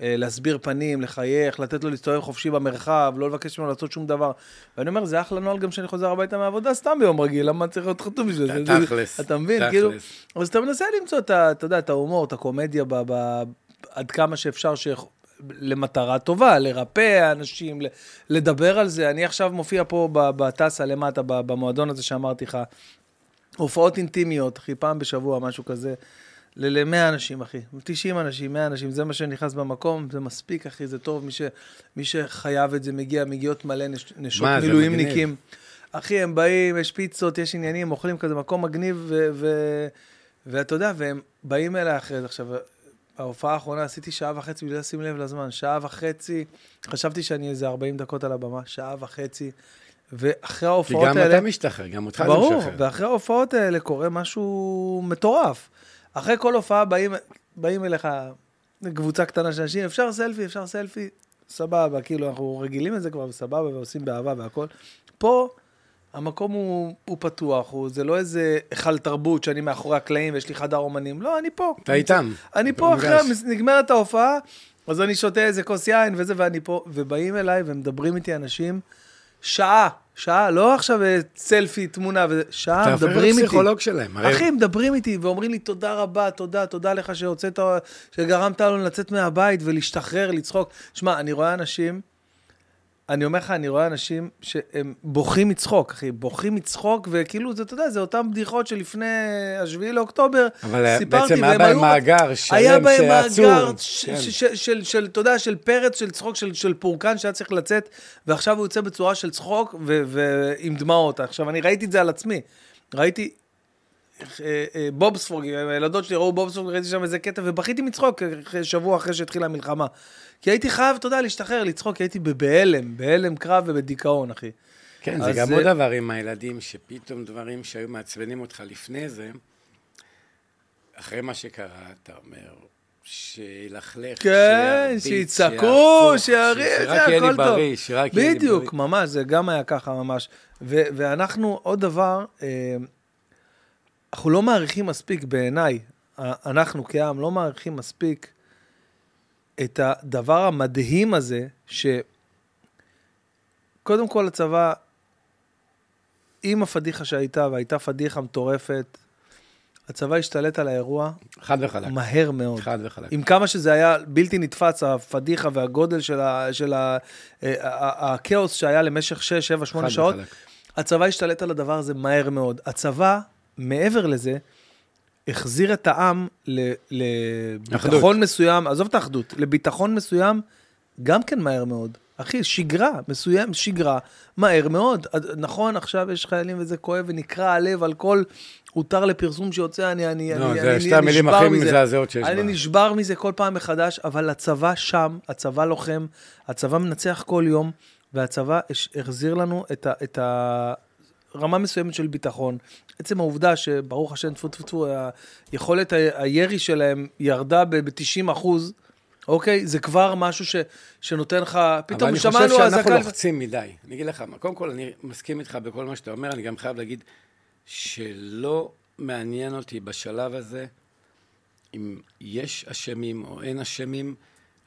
אה, להסביר פנים, לחייך, לתת לו להסתובב חופשי במרחב, לא לבקש ממנו לעשות שום דבר. ואני אומר, זה אחלה נוהל גם כשאני חוזר הביתה מהעבודה סתם ביום רגיל, למה צריך להיות חטוף בשביל זה? תכלס, אתה מבין. כאילו, אז אתה מנסה למצוא את אתה יודע, את ההומור, את הקומדיה, עד כמה שאפשר. למטרה טובה, לרפא אנשים, לדבר על זה. אני עכשיו מופיע פה בטסה למטה, במועדון הזה שאמרתי לך, הופעות אינטימיות, אחי, פעם בשבוע, משהו כזה, ל-100 אנשים, אחי. 90 אנשים, 100 אנשים, זה מה שנכנס במקום, זה מספיק, אחי, זה טוב. מי, ש, מי שחייב את זה מגיע, מגיעות מלא נש, נשות מה, מילואימניקים. אחי, הם באים, יש פיצות, יש עניינים, אוכלים כזה מקום מגניב, ו- ו- ואתה יודע, והם באים אליי אחרי זה. עכשיו, ההופעה האחרונה עשיתי שעה וחצי, בלי לשים לב לזמן, שעה וחצי, חשבתי שאני איזה 40 דקות על הבמה, שעה וחצי, ואחרי כי ההופעות גם האלה... אתה משתחרר, גם אותך זה ברור, משחרר. ואחרי ההופעות האלה קורה משהו מטורף. אחרי כל הופעה באים, באים אליך קבוצה קטנה של אנשים, אפשר סלפי, אפשר סלפי, סבבה, כאילו, אנחנו רגילים לזה כבר, סבבה, ועושים באהבה והכל. פה, המקום הוא, הוא פתוח, הוא, זה לא איזה היכל תרבות שאני מאחורי הקלעים ויש לי חדר אומנים, לא, אני פה. אתה איתם. אני פה במפגש. אחרי, נגמרת ההופעה, אז אני שותה איזה כוס יין וזה, ואני פה, ובאים אליי ומדברים איתי אנשים שעה, שעה, לא עכשיו אה, סלפי, תמונה, וזה, שעה, אתה מדברים איתי. לפסיכולוג שלהם. הרי- אחי, מדברים איתי ואומרים לי תודה רבה, תודה, תודה לך שהוצאת, שגרמת לנו לצאת מהבית ולהשתחרר, לצחוק. שמע, אני רואה אנשים, אני אומר לך, אני רואה אנשים שהם בוכים מצחוק, אחי, בוכים מצחוק, וכאילו, אתה יודע, זה אותן בדיחות שלפני השביעי לאוקטובר, אבל סיפרתי, בעצם היה בהם מאגר שלם היה בהם שעצור. מאגר כן. של, של, אתה יודע, של פרץ, של צחוק, של, של פורקן שהיה צריך לצאת, ועכשיו הוא יוצא בצורה של צחוק ו- ועם דמעות. עכשיו, אני ראיתי את זה על עצמי. ראיתי... אה, אה, בובספורג, הילדות שלי ראו בובספורג, ראיתי שם איזה קטע, ובכיתי מצחוק אחרי- שבוע אחרי שהתחילה המלחמה. כי הייתי חייב, אתה יודע, להשתחרר, לצחוק, כי הייתי בהלם, בהלם קרב ובדיכאון, אחי. כן, זה גם זה- עוד דבר עם הילדים, שפתאום דברים שהיו מעצבנים אותך לפני זה, אחרי מה שקרה, אתה אומר, שילכלך, כן, שיצעקו, שיריב, שרק יהיה לי. בריא, שרק יהיה לי בדיוק, בריא. ממש, זה גם היה ככה ממש. ואנחנו, עוד דבר, אה, אנחנו לא מעריכים מספיק בעיניי, אנחנו כעם לא מעריכים מספיק את הדבר המדהים הזה, שקודם כל הצבא, עם הפדיחה שהייתה, והייתה פדיחה מטורפת, הצבא השתלט על האירוע חד וחלק. מהר מאוד. חד וחלק. עם כמה שזה היה בלתי נתפס, הפדיחה והגודל של, ה, של ה, אה, הכאוס שהיה למשך 6, 7, 8 חד שעות, וחלק. הצבא השתלט על הדבר הזה מהר מאוד. הצבא, מעבר לזה, החזיר את העם ל- לביטחון אחדות. מסוים, עזוב את האחדות, לביטחון מסוים, גם כן מהר מאוד. אחי, שגרה, מסוים, שגרה, מהר מאוד. נכון, עכשיו יש חיילים וזה כואב ונקרע הלב על כל הותר לפרסום שיוצא, אני, אני, לא, אני, זה אני, שתי אני המילים נשבר הכי מזה. מזעזעות שיש אני בה. נשבר מזה כל פעם מחדש, אבל הצבא שם, הצבא לוחם, הצבא מנצח כל יום, והצבא החזיר לנו את, ה, את הרמה מסוימת של ביטחון. עצם העובדה שברוך השם, טפו טפו טפו, היכולת הירי שלהם ירדה ב-90 אחוז, אוקיי? זה כבר משהו ש, שנותן לך, אבל פתאום אני חושב שמענו שאנחנו אזעקה... לוחצים מדי. אני אגיד לך מה, קודם כל, אני מסכים איתך בכל מה שאתה אומר, אני גם חייב להגיד שלא מעניין אותי בשלב הזה אם יש אשמים או אין אשמים.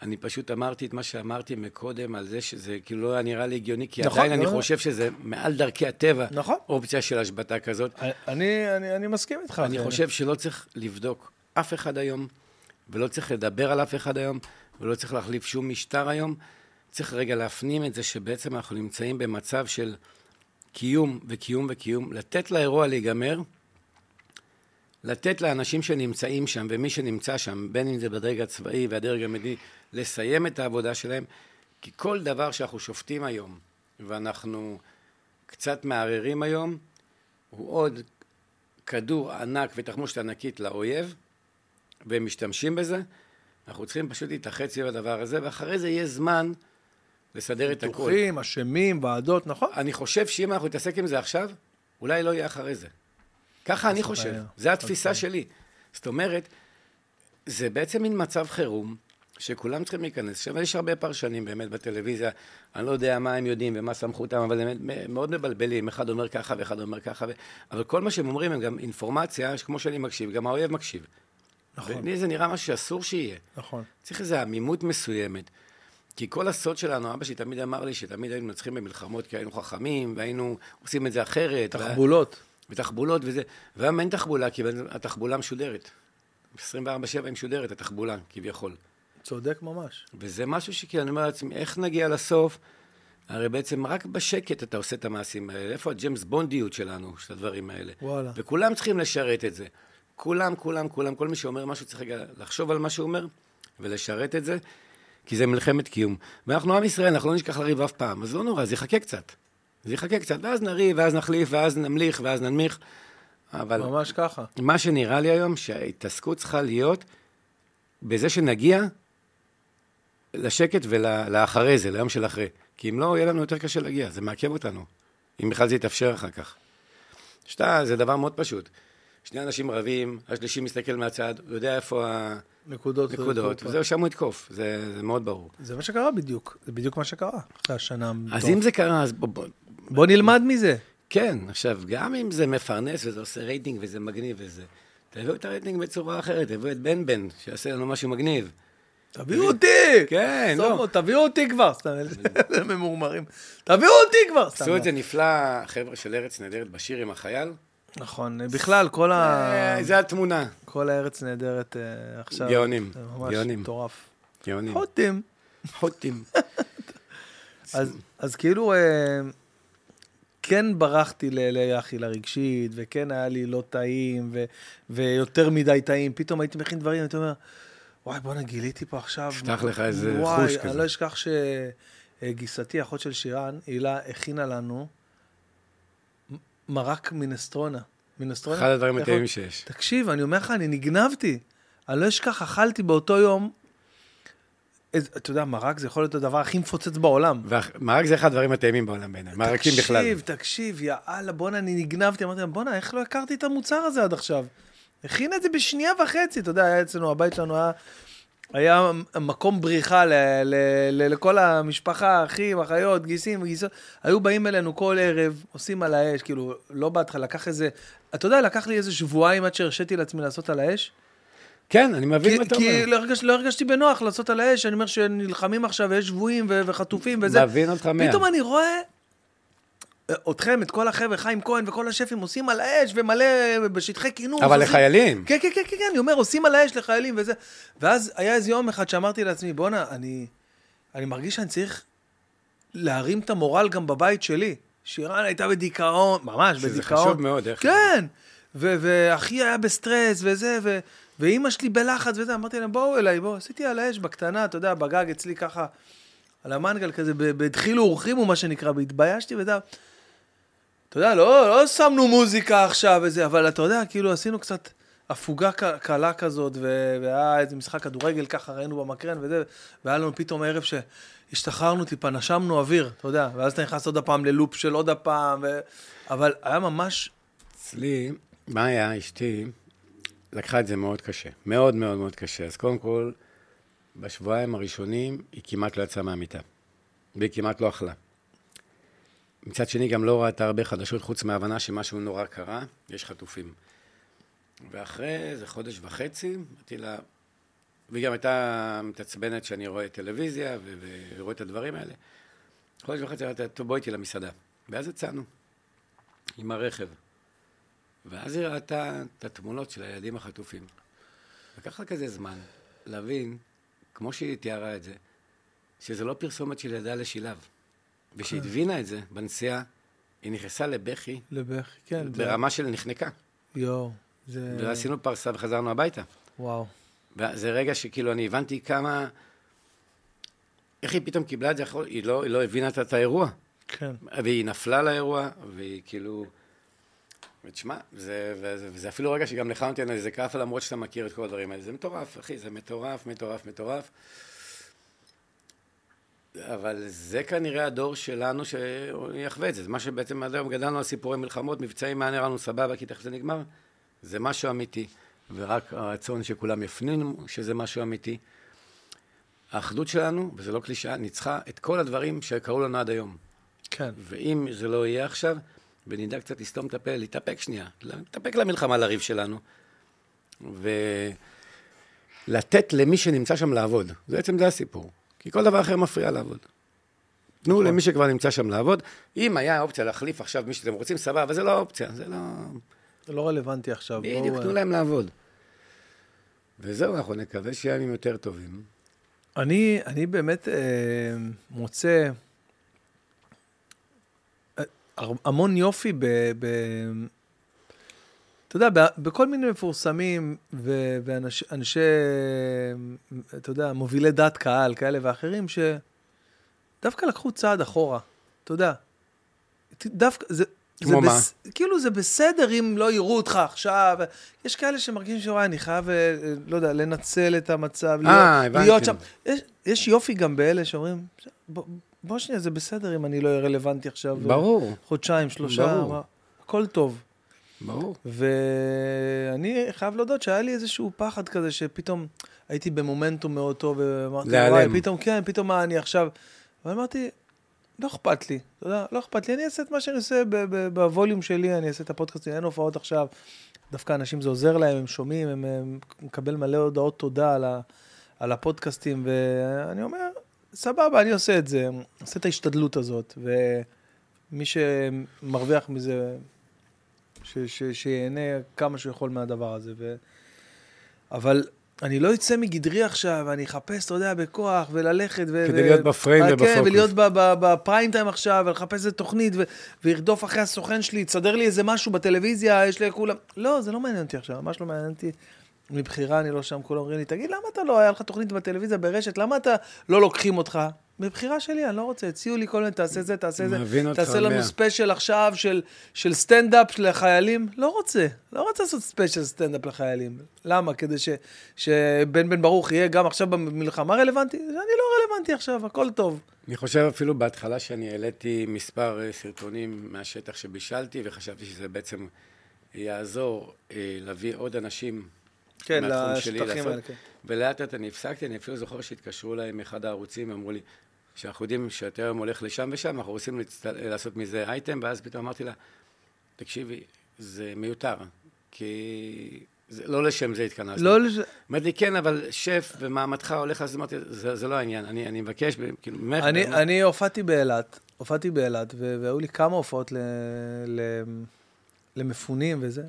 אני פשוט אמרתי את מה שאמרתי מקודם על זה שזה כאילו לא היה נראה לי הגיוני, כי נכון, עדיין אני לא, לא. חושב שזה מעל דרכי הטבע, נכון. אופציה של השבתה כזאת. אני, אני, אני מסכים איתך. אני. חושב שלא צריך לבדוק אף אחד היום, ולא צריך לדבר על אף אחד היום, ולא צריך להחליף שום משטר היום. צריך רגע להפנים את זה שבעצם אנחנו נמצאים במצב של קיום וקיום וקיום, לתת לאירוע להיגמר, לתת לאנשים שנמצאים שם, ומי שנמצא שם, בין אם זה בדרג הצבאי והדרג המדיני, לסיים את העבודה שלהם, כי כל דבר שאנחנו שופטים היום, ואנחנו קצת מערערים היום, הוא עוד כדור ענק ותחמושת ענקית לאויב, והם משתמשים בזה. אנחנו צריכים פשוט להתאחד סביב הדבר הזה, ואחרי זה יהיה זמן לסדר את הכול. פיתוחים, אשמים, ועדות, נכון? אני חושב שאם אנחנו נתעסק עם זה עכשיו, אולי לא יהיה אחרי זה. ככה אני חושב. זו התפיסה שלי. זאת אומרת, זה בעצם מין מצב חירום, שכולם צריכים להיכנס. עכשיו, יש הרבה פרשנים באמת בטלוויזיה, אני לא יודע מה הם יודעים ומה סמכותם, אבל הם מאוד מבלבלים, אחד אומר ככה ואחד אומר ככה, ו... אבל כל מה שהם אומרים הם גם אינפורמציה, שכמו שאני מקשיב, גם האויב מקשיב. נכון. ולי זה נראה משהו שאסור שיהיה. נכון. צריך איזו עמימות מסוימת. כי כל הסוד שלנו, אבא שלי תמיד אמר לי שתמיד היינו מנצחים במלחמות כי היינו חכמים, והיינו עושים את זה אחרת. תחבולות. ותחבולות וזה. והיום אין תחבולה, כי התחבולה משודרת. 24-7 היא משודרת, התחבולה, כביכול. צודק ממש. וזה משהו שכאילו, אני אומר לעצמי, איך נגיע לסוף? הרי בעצם רק בשקט אתה עושה את המעשים האלה. איפה הג'יימס בונדיות שלנו, של הדברים האלה? וואלה. וכולם צריכים לשרת את זה. כולם, כולם, כולם, כל מי שאומר משהו צריך רגע לחשוב על מה שהוא אומר ולשרת את זה, כי זה מלחמת קיום. ואנחנו עם ישראל, אנחנו לא נשכח לריב אף פעם, אז לא נורא, זה יחכה קצת. זה יחכה קצת, ואז נריב, ואז נחליף, ואז נמליך, ואז ננמיך. אבל ממש ככה. מה שנראה לי היום, שההתעסקות צריכה להיות בזה שנגיע לשקט ולאחרי זה, ליום של אחרי. כי אם לא, יהיה לנו יותר קשה להגיע, זה מעכב אותנו. אם בכלל זה יתאפשר אחר כך. שתה, זה דבר מאוד פשוט. שני אנשים רבים, השלישי מסתכל מהצד, הוא יודע איפה נקודות. הנקודות, וזהו, שם הוא יתקוף, זה, זה מאוד ברור. זה מה שקרה בדיוק, זה בדיוק מה שקרה אחרי השנה. אז. אם זה קרה, אז בוא, בוא, נלמד מזה. כן, עכשיו, גם אם זה מפרנס וזה עושה רייטינג וזה מגניב וזה, תביאו את הרייטינג בצורה אחרת, תביאו את בן בן, שיעשה לנו משהו מגניב. תביאו אותי! כן, לא. תביאו אותי כבר, סתם, אלה <laughs> ממורמרים. תביאו אותי כבר, סתם. עשו את זה נפלא, חבר'ה של ארץ נהדרת בשיר עם החייל. נכון, בכלל, כל ה... אה, זה התמונה. כל הארץ נהדרת אה, עכשיו. גאונים, זה ממש גאונים. מטורף. גאונים. חוטים. חוטים. <laughs> אז, אז כאילו, אה, כן ברחתי ל- ליחי לרגשית, וכן היה לי לא טעים, ו, ויותר מדי טעים. פתאום הייתי מכין דברים, הייתי אומר, וואי, בואנה, גיליתי פה עכשיו... נפתח לך איזה וואי, חוש אני כזה. לא אשכח שגיסתי, אחות של שירן, הילה, הכינה לנו מרק מינסטרונה. מינסטרונה? אחד הדברים הטעימים יכול- שיש. תקשיב, אני אומר לך, אני נגנבתי. אני לא אשכח, אכלתי באותו יום, אתה יודע, מרק זה יכול להיות הדבר הכי מפוצץ בעולם. ומרק זה אחד הדברים הטעימים בעולם בעיניי, מרקים בכלל. תקשיב, תקשיב, יאללה, בואנה, אני נגנבתי. אמרתי להם, בואנה, איך לא הכרתי את המוצר הזה עד עכשיו? הכין את זה בשנייה וחצי, אתה יודע, היה אצלנו, הבית שלנו היה... היה מקום בריחה ל, ל, ל, לכל המשפחה, אחים, אחיות, גיסים, גיסות. היו באים אלינו כל ערב, עושים על האש, כאילו, לא בהתחלה, לקח איזה... אתה יודע, לקח לי איזה שבועיים עד שהרשיתי לעצמי לעשות על האש. כן, אני מבין כי, מה אתה כי אומר. לא, הרגש, לא הרגשתי בנוח לעשות על האש, אני אומר שנלחמים עכשיו ויש שבויים ו- וחטופים וזה. מבין אותך מאה. פתאום אני רואה אה, אתכם, את כל החבר'ה, חיים כהן וכל השפים עושים על האש ומלא בשטחי כינוס. אבל עושים- לחיילים. כן, כן, כן, כן, כן, אני אומר, עושים על האש לחיילים וזה. ואז היה איזה יום אחד שאמרתי לעצמי, בואנה, אני, אני מרגיש שאני צריך להרים את המורל גם בבית שלי. שירן הייתה בדיכאון, ממש שזה בדיכאון. חשוב מאוד, אגב. כן, ואחי היה בסטרס וזה, ו- ואימא שלי בלחץ וזה, אמרתי להם, בואו אליי, בואו, עשיתי על האש בקטנה, אתה יודע, בגג אצלי ככה, על המנגל כזה, בדחילו ורחימו, מה שנקרא, והתביישתי וזה. אתה יודע, לא, לא שמנו מוזיקה עכשיו וזה, אבל אתה יודע, כאילו עשינו קצת הפוגה קלה כזאת, והיה איזה משחק כדורגל ככה, ראינו במקרן וזה, והיה לנו פתאום ערב שהשתחררנו טיפה, נשמנו אוויר, אתה יודע, ואז אתה נכנס עוד הפעם ללופ של עוד הפעם, ו... אבל היה ממש, אצלי, מאיה, אשתי, לקחה את זה מאוד קשה. מאוד מאוד מאוד קשה. אז קודם כל, בשבועיים הראשונים היא כמעט לא יצאה מהמיטה. והיא כמעט לא אכלה. מצד שני, גם לא ראתה הרבה חדשות, חוץ מההבנה שמשהו נורא קרה, יש חטופים. ואחרי איזה חודש וחצי, אמרתי לה, והיא גם הייתה מתעצבנת שאני רואה טלוויזיה ורואה את הדברים האלה. חודש וחצי אמרתי לה, טוב, בואי איתי למסעדה. ואז יצאנו, עם הרכב. ואז היא ראתה את התמונות של הילדים החטופים. לקח לה כזה זמן להבין, כמו שהיא תיארה את זה, שזה לא פרסומת של ילדה לשילב. וכשהיא הבינה את זה בנסיעה, היא נכנסה לבכי לבכי, כן, זה- ברמה של נחנקה. יואו, זה... ועשינו פרסה וחזרנו הביתה. וואו. וזה רגע שכאילו אני הבנתי כמה... איך היא פתאום קיבלה את זה, היא לא, היא לא הבינה את האירוע. כן. והיא נפלה לאירוע, והיא כאילו... ותשמע, זה, וזה, וזה אפילו רגע שגם לך נותן איזה כאפה, למרות שאתה מכיר את כל הדברים האלה. זה מטורף, אחי, זה מטורף, מטורף, מטורף. אבל זה כנראה הדור שלנו שיחווה את זה. זה מה שבעצם עד היום גדלנו על סיפורי מלחמות, מבצעים, מה נראה לנו סבבה, כי תכף זה נגמר. זה משהו אמיתי. ורק הרצון שכולם יפנינו שזה משהו אמיתי. האחדות שלנו, וזה לא קלישאה, ניצחה את כל הדברים שקרו לנו עד היום. כן. ואם זה לא יהיה עכשיו, ונדע קצת לסתום את הפה, להתאפק שנייה, להתאפק למלחמה, לריב שלנו, ולתת למי שנמצא שם לעבוד. זה בעצם זה הסיפור. כי כל דבר אחר מפריע לעבוד. תנו נכון. למי שכבר נמצא שם לעבוד. אם היה אופציה להחליף עכשיו מי שאתם רוצים, סבבה, אבל זה לא אופציה, זה לא... זה לא רלוונטי עכשיו. בדיוק, תנו אה, להם לעבוד. וזהו, אנחנו נקווה שיהיה ימים יותר טובים. אני, אני באמת אה, מוצא המון יופי ב... ב אתה יודע, בכל מיני מפורסמים ו- ואנשי, אנשי, אתה יודע, מובילי דעת קהל כאלה ואחרים, שדווקא לקחו צעד אחורה, אתה יודע. דווקא, זה... כמו זה מה? בס... כאילו זה בסדר אם לא יראו אותך עכשיו. יש כאלה שמרגישים שוואי, אני חייב, אה, אה, לא יודע, לנצל את המצב, להיות, הבנתי. להיות שם. יש, יש יופי גם באלה שאומרים, בוא, בוא שנייה, זה בסדר אם אני לא אהיה רלוונטי עכשיו. אה, ברור, חודשיים, שלושה, ברור. מה, הכל טוב. ברור. ואני חייב להודות שהיה לי איזשהו פחד כזה, שפתאום הייתי במומנטום מאוד טוב, ואמרתי. וואי, פתאום, כן, פתאום מה אני עכשיו... אבל אמרתי, לא אכפת לי, אתה יודע, לא אכפת לי, אני אעשה את מה שאני עושה בווליום שלי, אני אעשה את הפודקאסטים, אין הופעות עכשיו. דווקא אנשים זה עוזר להם, הם שומעים, הם, הם מקבל מלא הודעות תודה על, ה, על הפודקאסטים, ואני אומר, סבבה, אני עושה את זה, עושה את ההשתדלות הזאת, ומי שמרוויח מזה, ש, ש, שיהנה כמה שהוא יכול מהדבר הזה. ו... אבל אני לא אצא מגדרי עכשיו, ואני אחפש, אתה יודע, בכוח, וללכת. ו... כדי ו- להיות בפריים אה, ובפוקוס. כן, ולהיות ב- ב- בפריים טיים עכשיו, ולחפש איזה תוכנית, ו... וירדוף אחרי הסוכן שלי, יסדר לי איזה משהו בטלוויזיה, יש לי כולם... לא, זה לא מעניין אותי עכשיו, ממש לא מעניין אותי. מבחירה אני לא שם, כולם אומרים לי, תגיד, למה אתה לא, היה לך תוכנית בטלוויזיה ברשת, למה אתה לא לוקחים אותך? מבחירה שלי, אני לא רוצה, הציעו לי כל מיני, תעשה זה, תעשה זה, תעשה לנו. special עכשיו של, של סטנדאפ לחיילים. לא רוצה, לא רוצה לעשות special סטנדאפ לחיילים. למה? כדי ש, שבן בן ברוך יהיה גם עכשיו במלחמה רלוונטי? אני לא רלוונטי עכשיו, הכל טוב. אני חושב אפילו בהתחלה שאני העליתי מספר אה, סרטונים מהשטח שבישלתי, וחשבתי שזה בעצם יעזור אה, להביא עוד אנשים כן, לשטחים. האלה, כן. ולאט לאט אני הפסקתי, אני אפילו זוכר שהתקשרו אליי מאחד הערוצים, אמרו לי, שאנחנו יודעים שאתה היום הולך לשם ושם, אנחנו רוצים. לעשות מזה אייטם, ואז פתאום אמרתי לה, תקשיבי, זה מיותר, כי זה, לא לשם זה התכנסנו. לא, לש- אמרתי לי, כן, אבל שף ומעמדך הולך, אז אמרתי, זה, זה לא העניין, אני, אני מבקש, כאילו, ממך, אני, באמת, אני הופעתי באילת, הופעתי באילת, והיו לי כמה הופעות ל, ל, למפונים וזה.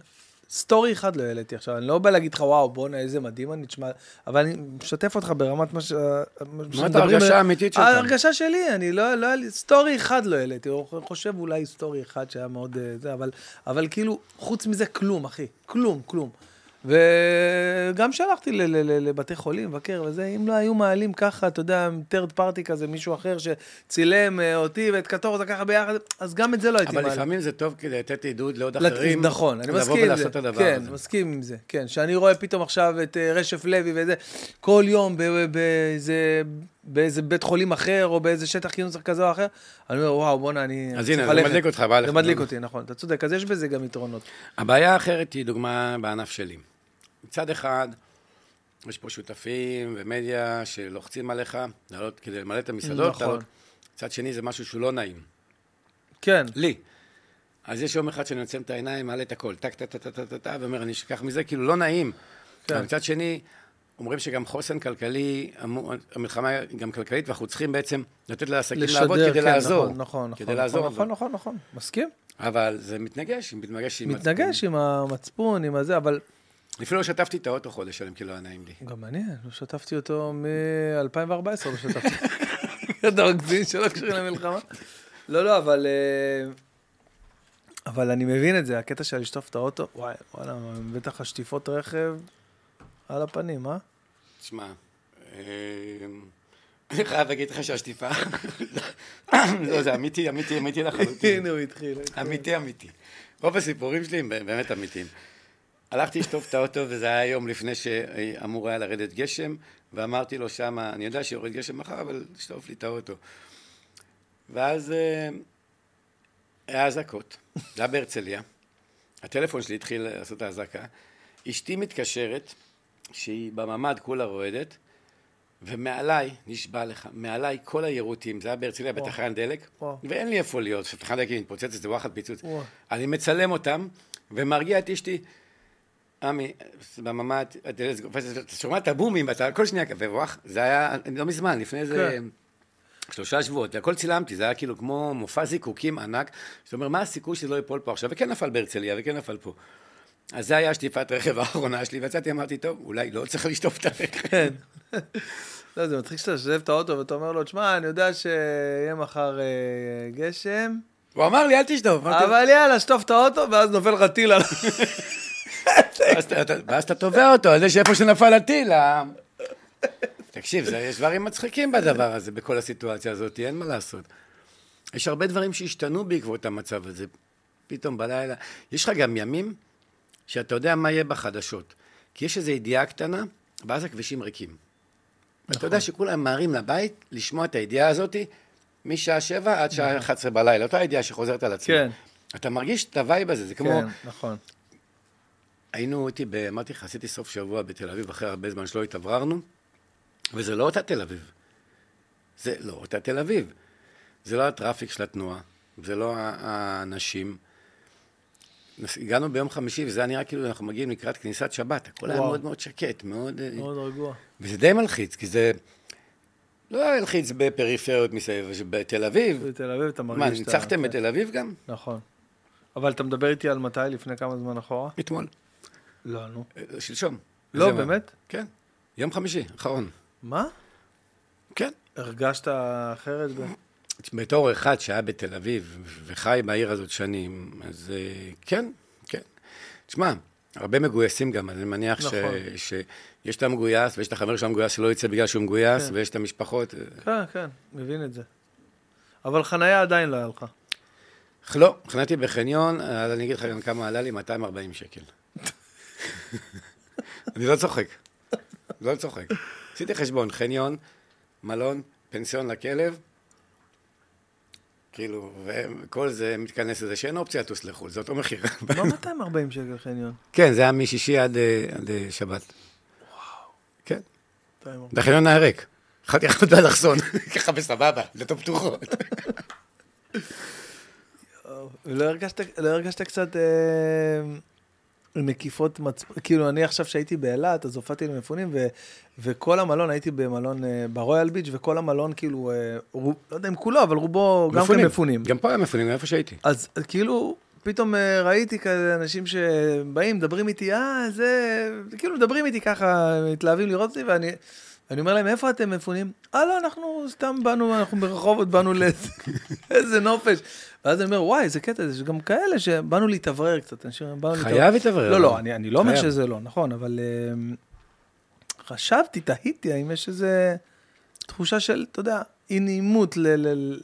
story אחד לא העליתי עכשיו, אני לא בא להגיד לך, וואו, בואנה, איזה מדהים אני, תשמע, אבל אני משתף אותך ברמת מה ש... מה ההרגשה האמיתית שלך? ההרגשה שלי, אני לא, לא היה לי, story אחד לא העליתי, או חושב אולי story אחד שהיה מאוד אה, זה, אבל, אבל כאילו, חוץ מזה, כלום, אחי, כלום, כלום. וגם שלחתי לבתי חולים, מבקר וזה, אם לא היו מעלים ככה, אתה יודע, third party כזה, מישהו אחר שצילם אה, אותי ואת קטורזה ככה ביחד, אז גם את זה לא הייתי אבל מעלה. לפעמים זה טוב כדי לתת עידוד לעוד לת- אחרים. נכון, אני מסכים לבוא עם זה. ולעשות את הדבר כן, הזה. מסכים עם זה. כן, שאני רואה פתאום עכשיו את אה, רשף לוי וזה, כל יום באיזה... באיזה בית חולים אחר, או באיזה שטח כינוס כזה או אחר, אני אומר, וואו, בואנה, אני אז הנה, זה ללכת." מדליק אותך, בא לך. זה מדליק אותי, נכון, אתה צודק, אז יש בזה גם יתרונות. הבעיה האחרת היא דוגמה בענף שלי. מצד אחד, יש פה שותפים ומדיה שלוחצים עליך לעלות כדי למלא את המסעדות. נכון. לעלות. מצד שני, זה משהו שהוא לא נעים. כן, לי. אז יש יום אחד שאני עוצם את העיניים, מעלה את הכל, טק, טק, טק, טק, טק, טק, ואומר, אני אשכח מזה, כאילו לא נעים. כן. מצד שני, אומרים שגם חוסן כלכלי, המלחמה גם כלכלית, ואנחנו צריכים בעצם לתת לעסקים לעבוד לשדר, כדי כן, לעזור. נכון, נכון, כדי נכון, לעזור. נכון, נכון, נכון, מסכים? אבל זה מתנגש, מתנגש עם... מתנגש עם המצפון, עם הזה, אבל אפילו לא שטפתי את האוטו חודש שלם, כי לא היה נעים לי. גם אני, לא שטפתי אותו מ-2014, לא שטפתי. <laughs> אתה מגזים שלא קשורים למלחמה? לא, לא, אבל... אה, אבל אני מבין את זה, הקטע של לשטוף את האוטו, וואי, וואלה, בטח השטיפות רכב על הפנים, אה? תשמע, אה, אני חייב להגיד לך שהשטיפה... לא, זה אמיתי, אמיתי, אמיתי לחלוטין. הנה הוא התחיל. אמיתי, אמיתי. רוב הסיפורים שלי הם באמת אמיתיים. הלכתי לשטוף את האוטו, וזה היה יום לפני שאמור היה לרדת גשם, ואמרתי לו שמה, אני יודע שיורד גשם מחר, אבל תשטוף לי את האוטו. ואז אה, היה אזעקות, זה היה בהרצליה. הטלפון שלי התחיל לעשות האזעקה. אשתי מתקשרת, שהיא בממ"ד כולה רועדת, ומעליי, נשבע לך, מעליי כל היירוטים, זה היה בהרצליה בתחנת דלק, וואו. ואין לי איפה להיות, כשתחנת דלק מתפוצצת, זה וואחד פיצוץ. וואו. אני מצלם אותם, ומרגיע את אשתי, עמי, בממ"ד, אתה שומע את הבומים, ואתה כל שנייה, ווואח, זה היה לא מזמן, לפני איזה כן. שלושה שבועות, והכל צילמתי, זה היה כאילו כמו מופע זיקוקים ענק, זאת אומרת, מה הסיכוי שזה לא ייפול פה עכשיו, וכן נפל בהרצליה, וכן נפל פה. אז זה היה שטיפת רכב האחרונה שלי, ויצאתי, אמרתי, טוב, אולי לא צריך לשטוף את הרכב. כן. <laughs> לא, זה מצחיק שאתה שואב את האוטו ואתה אומר לו, תשמע, אני יודע שיהיה מחר אה, גשם, הוא אמר לי, אל תשטוף. אבל יאללה, שטוף את האוטו, ואז נופל לך טיל על... <laughs> ואז אתה- אתה- אתה תובע אותו על זה שאיפה שנפל הטיל. ה- תקשיב, יש דברים מצחיקים בדבר הזה, בכל הסיטואציה הזאת, אין מה לעשות. יש הרבה דברים שהשתנו בעקבות המצב הזה. פתאום בלילה, יש לך גם ימים שאתה יודע מה יהיה בחדשות. כי יש איזו ידיעה קטנה, ואז הכבישים ריקים. ואתה יודע שכולם ממהרים לבית לשמוע את הידיעה הזאת משעה שבע עד שעה 11 בלילה, אותה ידיעה שחוזרת על עצמה. כן. אתה מרגיש את ה vibe הזה, זה כמו... כן, נכון. היינו איתי, ב- אמרתי לך, עשיתי סוף שבוע בתל אביב אחרי הרבה זמן שלא התאווררנו, וזה לא אותה תל אביב. זה לא אותה תל אביב. זה לא ה traffic של התנועה, זה לא האנשים. הגענו ביום חמישי, וזה היה נראה כאילו אנחנו מגיעים לקראת כניסת שבת. הכל היה וואו. מאוד מאוד שקט, מאוד... אה, מאוד רגוע. וזה די מלחיץ, כי זה לא היה מלחיץ בפריפריות מסביב, בתל אביב. בתל אביב אתה מרגיש... מה, ניצחתם בתל אביב גם? נכון. אבל אתה מדבר איתי על מתי, לפני כמה זמן אחורה? אתמול. לא, נו. אה, שלשום. לא? באמת? כן. יום חמישי, אחרון. מה? כן. הרגשת אחרת? בתור אחד שהיה בתל אביב וחי בעיר הזאת שנים, אז אה, כן, כן. תשמע, הרבה מגויסים גם, אני מניח נכון. ש, שיש את המגויס, ויש את החבר שלו המגויס שלא יצא בגלל שהוא מגויס, כן. ויש את המשפחות. אה, כן, כן, מבין את זה. אבל חנייה עדיין לא היה לך. לא, חניתי בחניון, אז אני אגיד לך גם כמה עלה לי, 240 שקל. אני לא צוחק, לא צוחק. עשיתי חשבון, חניון, מלון, פנסיון לכלב, כאילו, וכל זה מתכנס לזה שאין אופציה לטוס לחו"ל, זה אותו מחיר. לא 240 שקל חניון. כן, זה היה משישי עד, אה, עד אה, שבת. כן, 240. והחניון היה ריק. יכולתי ללכת לאלכסון, ככה בסבבה, דלתות פתוחות. לא לא הרגשת קצת נקיפות מצפון? כאילו, אני עכשיו שהייתי באילת, אז הופעתי למפונים, ו, וכל המלון, הייתי במלון, אה, ברויאל ביץ', וכל המלון, כאילו, אה, רוב, לא יודע אם כולו, אבל רובו גם כן מפונים. גם פה היה מפונים, גם איפה שהייתי. אז כאילו, פתאום אה, ראיתי כאלה אנשים שבאים, מדברים איתי, אה, זה... כאילו, מדברים איתי ככה, מתלהבים לראות אותי, ואני... אני אומר להם, איפה אתם מפונים? אה, לא, אנחנו סתם באנו, אנחנו ברחובות, באנו לאיזה <laughs> נופש. ואז אני אומר, וואי, איזה קטע, יש גם כאלה שבאנו להתאוורר קצת. חייב להתאוורר. לא, לא, אני, לא אומר. שזה לא, נכון, אבל אה, חשבתי, תהיתי, האם יש איזה תחושה של, אתה יודע, אי נעימות ל...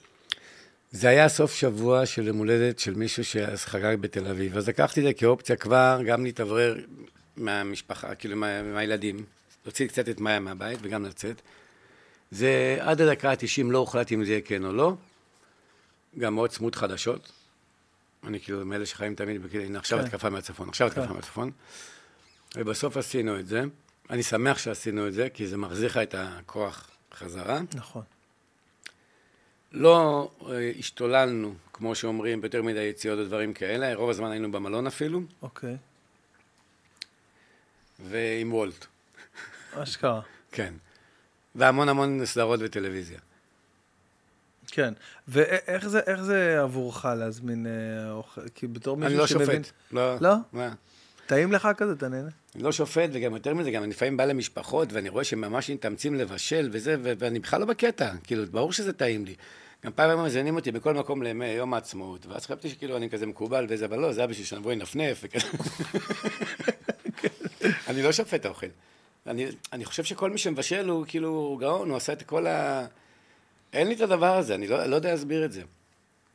זה היה סוף שבוע של יום הולדת של מישהו שאז חגג בתל אביב. אז לקחתי את זה כאופציה כבר, גם להתאוורר מהמשפחה, כאילו מה, מהילדים. להוציא קצת את מאיה מהבית וגם לצאת. זה עד הדקה ה-90 לא הוחלט אם זה יהיה כן או לא. גם מאוד צמוד חדשות. אני כאילו מאלה שחיים תמיד, בכאילו, הנה עכשיו כן. התקפה מהצפון, עכשיו התקפה כן. מהצפון. ובסוף עשינו את זה. אני שמח שעשינו את זה, כי זה מחזיר לך את הכוח חזרה. נכון. לא אה, השתוללנו, כמו שאומרים, ביותר מדי יציאות ודברים כאלה, רוב הזמן היינו במלון אפילו, אוקיי. ועם וולט, אשכרה. כן. והמון המון סדרות וטלוויזיה. כן. ואיך זה, איך זה עבורך להזמין אה, אוכל? כי בתור מישהו אני לא שמבין... שופט. לא? לא? מה? טעים לך כזה, אתה נהנה? אני לא שופט, וגם יותר מזה, גם אני לפעמים בא למשפחות, ואני רואה שממש מתאמצים לבשל וזה, ו- ואני בכלל לא בקטע. כאילו, ברור שזה טעים לי. גם פעם הם מזיינים אותי בכל מקום לימי יום העצמאות, ואז חשבתי שכאילו אני כזה מקובל וזה, אבל לא, זה היה בשביל שנבוא לנפנף וכזה. <laughs> אני לא שופט האוכל. אני, אני חושב שכל מי שמבשל הוא כאילו גאון, הוא עשה את כל ה... אין לי את הדבר הזה, אני לא, לא יודע להסביר את זה.